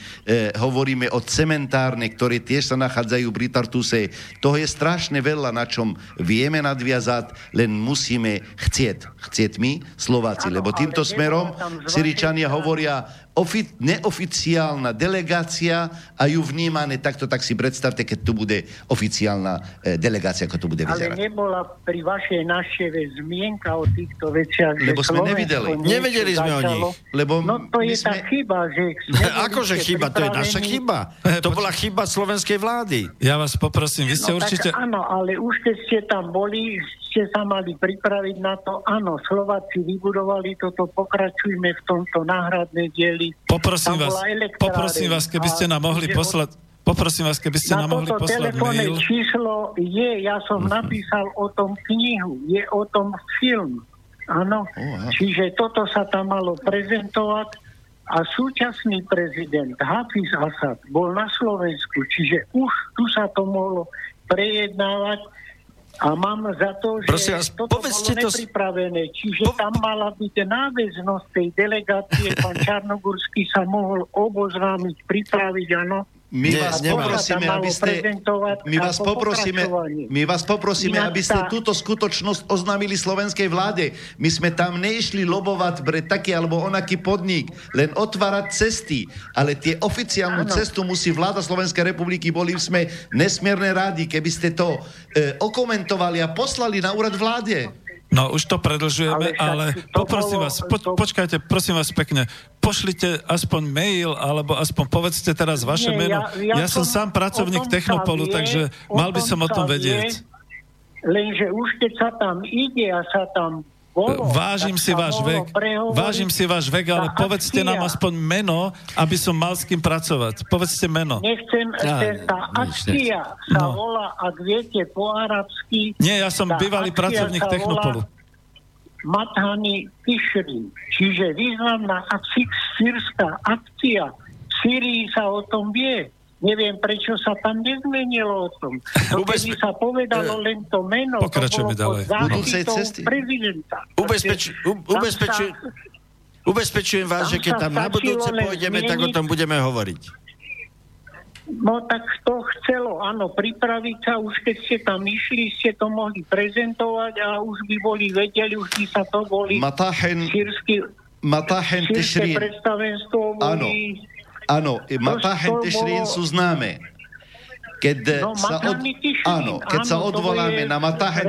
hovoríme o cementárne, ktoré tiež sa nachádzajú pri Tartuse. Toho je strašne veľa, na čom vieme nadviazať, len musíme chcieť. Chcieť my, Slováci, lebo týmto smerom Syričania hovoria ofi- neoficiálna delegácia a ju vnímané takto, tak si predstavte, keď tu bude oficiálna e, delegácia, ako to bude Ale vyzerať. nebola pri vašej návšteve zmienka o týchto veciach, že Lebo sme Slovensko nevideli. Nevedeli sme o nich. Lebo no to je tá sme- chyba, že... [laughs] Akože chyba, to je naša chyba. [laughs] To bola chyba slovenskej vlády. Ja vás poprosím, vy ste No určite... áno, ale už keď ste tam boli, ste sa mali pripraviť na to. Áno, Slováci vybudovali toto, pokračujme v tomto náhradné dieli. Poprosím vás, poprosím vás, keby ste nám mohli poslať, poprosím vás, keby ste na nám mohli toto poslať telefónne mail. číslo je, ja som napísal o tom knihu, je o tom film. Áno, aha. čiže toto sa tam malo prezentovať a súčasný prezident Hafiz Asad bol na Slovensku, čiže už tu sa to mohlo prejednávať a mám za to, že Prosím vás, toto povedzte bolo nepripravené. Čiže Po- tam mala byť náväznosť tej delegácie, pán [laughs] Čarnogurský sa mohol oboznámiť, pripraviť, áno. My Nie, vás nemá. poprosíme, aby ste, my vás po poprosíme, my vás poprosíme, aby ste túto skutočnosť oznámili slovenskej vláde. My sme tam neišli lobovať pre taký alebo onaký podnik, len otvárať cesty. Ale tie oficiálnu Áno. cestu musí vláda Slovenskej republiky, boli sme nesmierne rádi, keby ste to e, okomentovali a poslali na úrad vláde. No už to predlžujeme, Ale ale, poprosím bolo- vás, po, to- počkajte, prosím vás pekne, pošlite aspoň mail, alebo aspoň povedzte teraz vaše Nie, meno. ja- Ja, ja som som- sám pracovník Technopolu, vie, takže mal by som o tom vedieť. vie. Lenže už keď sa tam ide a sa tam bolo, Vážim tak si váš vek, vážim si váš vek, ale povedzte nám akcia. aspoň meno, aby som mal s kým pracovať. Povedzte meno. Nechcem, Ja, ja, tá akcia sa No. volá, ak viete po arabsky, Nie, ja som bývalý pracovník Technopolu. Mathani Tishrin, čiže významná sírska akcia. V Syrii sa o tom vie. Neviem, prečo sa tam nezmenilo o tom. To Ubezpe- keby sa povedalo len to meno, Pokračujeme to bolo ďalej. cesty. prezidenta. Ubezpeč, u, Tam ubezpečujem, sa- ubezpečujem vás, tam že keď tam na budúce pôjdeme, tak o tom budeme hovoriť. No tak to chcelo, áno, pripraviť sa, už keď ste tam išli, ste to mohli prezentovať a už by boli vedeli, už by sa to boli Matahen, sírsky, Matahen sírske Tešrín. predstavenstvo boli... Áno, Matahen to Tešrín sú známe. keď No, sa, od... Áno, keď sa áno, to odvoláme na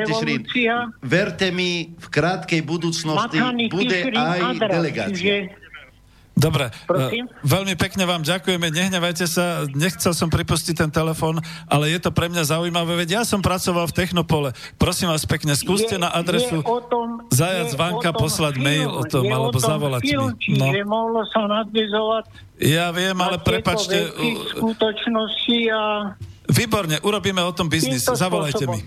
Tišrín, revolúcia. verte mi, v krátkej budúcnosti bude aj delegácia. Dobre, Prosím? e, veľmi pekne vám ďakujeme, nehnevajte sa, nechcel som pripustiť ten telefon, ale je to pre mňa zaujímavé, veď ja som pracoval v Technopole, prosím vás pekne, skúste Je- na adresu o tom- Zajac Vanka o poslať film, mail o tom, alebo tom zavolať film, mi. No. Mohlo sa nadvizovať Ja viem, ale prepačte, skutočnosti a výborne, urobíme o tom biznis, zavolajte mi.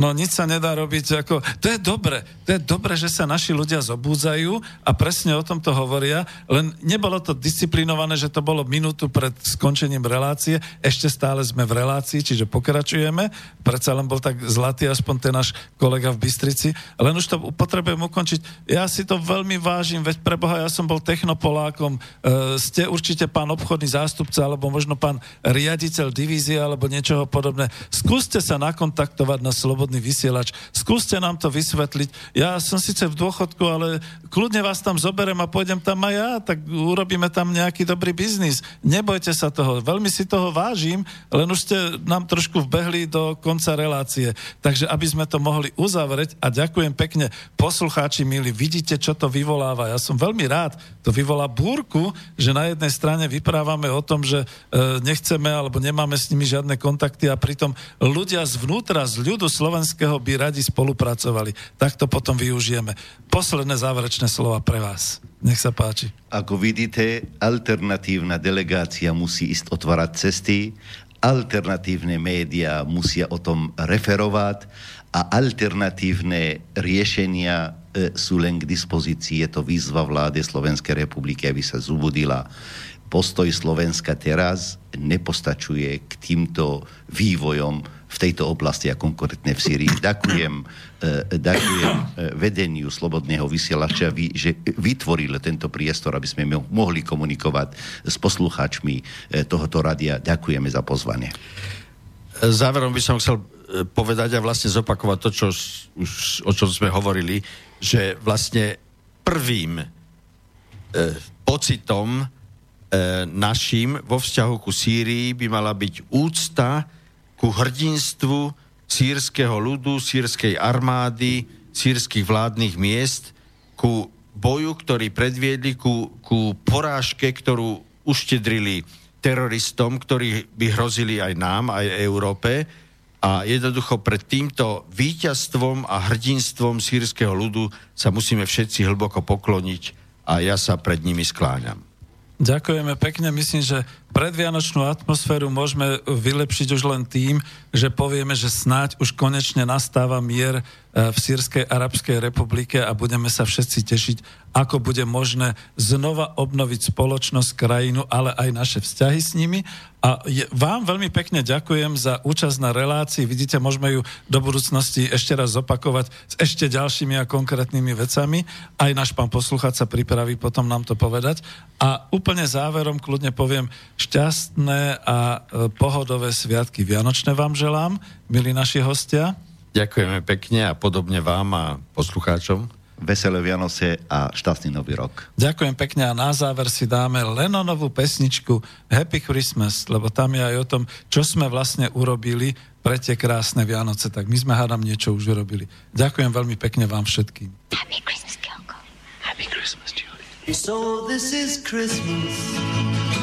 To No nič sa nedá robiť. Ako, to je dobre. To je dobre, že sa naši ľudia zobúdzajú a presne o tomto hovoria, len nebolo to disciplinované, že to bolo minútu pred skončením relácie. Ešte stále sme v relácii, čiže pokračujeme. Predsa len bol tak zlatý aspoň ten náš kolega v Bystrici. Len už to potrebujem ukončiť. Ja si to veľmi vážim, veď pre Boha, ja som bol technopolákom. E, ste určite pán obchodný zástupca, alebo možno pán riaditeľ divízie, alebo niečoho podobné. Skúste sa nakontaktovať na Slobodný vysielač. Skúste nám to vysvetliť. Ja som síce v dôchodku, ale kľudne vás tam zoberiem a pôjdem tam aj ja, tak urobíme tam nejaký dobrý biznis. Nebojte sa toho. Veľmi si toho vážim, len už ste nám trošku vbehli do konca relácie. Takže aby sme to mohli uzavrieť a ďakujem pekne poslucháči milí, vidíte, čo to vyvoláva. Ja som veľmi rád, to vyvolá búrku, že na jednej strane vyprávame o tom, že e, nechceme alebo nemáme s nimi žiadne kontakty a pritom ľudia zvnútra, z ľudu slovenského by radi spolupracovali. Tak to potom využijeme. Posledné záverečné slova pre vás. Nech sa páči. Ako vidíte, alternatívna delegácia musí ísť otvárať cesty, alternatívne médiá musia o tom referovať a alternatívne riešenia e, sú len k dispozícii. Je to výzva vlády Slovenskej republiky, aby sa zubudila. Postoj Slovenska teraz nepostačuje k týmto vývojom v tejto oblasti a konkrétne v Syrii. Ďakujem, e, ďakujem e, vedeniu Slobodného vysielača, vy- že vytvoril tento priestor, aby sme mo- mohli komunikovať s poslucháčmi e, tohoto radia. Ďakujeme za pozvanie. Záverom by som chcel povedať a vlastne zopakovať to, čo už, o čom sme hovorili, že vlastne prvým e, pocitom e, našim vo vzťahu ku Sýrii by mala byť úcta ku hrdinstvu sírskeho ľudu, sírskej armády, sírskych vládnych miest, ku boju, ktorý predviedli, ku, ku porážke, ktorú uštedrili teroristom, ktorí by hrozili aj nám, aj Európe. A jednoducho pred týmto víťazstvom a hrdinstvom sírskeho ľudu sa musíme všetci hlboko pokloniť a ja sa pred nimi skláňam. Ďakujeme pekne. Myslím, že predvianočnú atmosféru môžeme vylepšiť už len tým, že povieme, že snáď už konečne nastáva mier eh, v Sýrskej arabskej republike a budeme sa všetci tešiť, ako bude možné znova obnoviť spoločnosť, krajinu, ale aj naše vzťahy s nimi. A je, vám veľmi pekne ďakujem za účasť na relácii. Vidíte, môžeme ju do budúcnosti ešte raz zopakovať s ešte ďalšími a konkrétnymi vecami. Aj náš pán poslucháč sa pripraví potom nám to povedať. A úplne záverom kľudne poviem, šťastné a e, pohodové sviatky Vianočné vám želám, milí naši hostia. Ďakujeme pekne a podobne vám a poslucháčom. Veselé Vianoce a šťastný nový rok. Ďakujem pekne a na záver si dáme Lenonovú pesničku Happy Christmas, lebo tam je aj o tom, čo sme vlastne urobili pre tie krásne Vianoce. Tak my sme hádam niečo už urobili. Ďakujem veľmi pekne vám všetkým. Happy Christmas, Kyoko. So this is Christmas.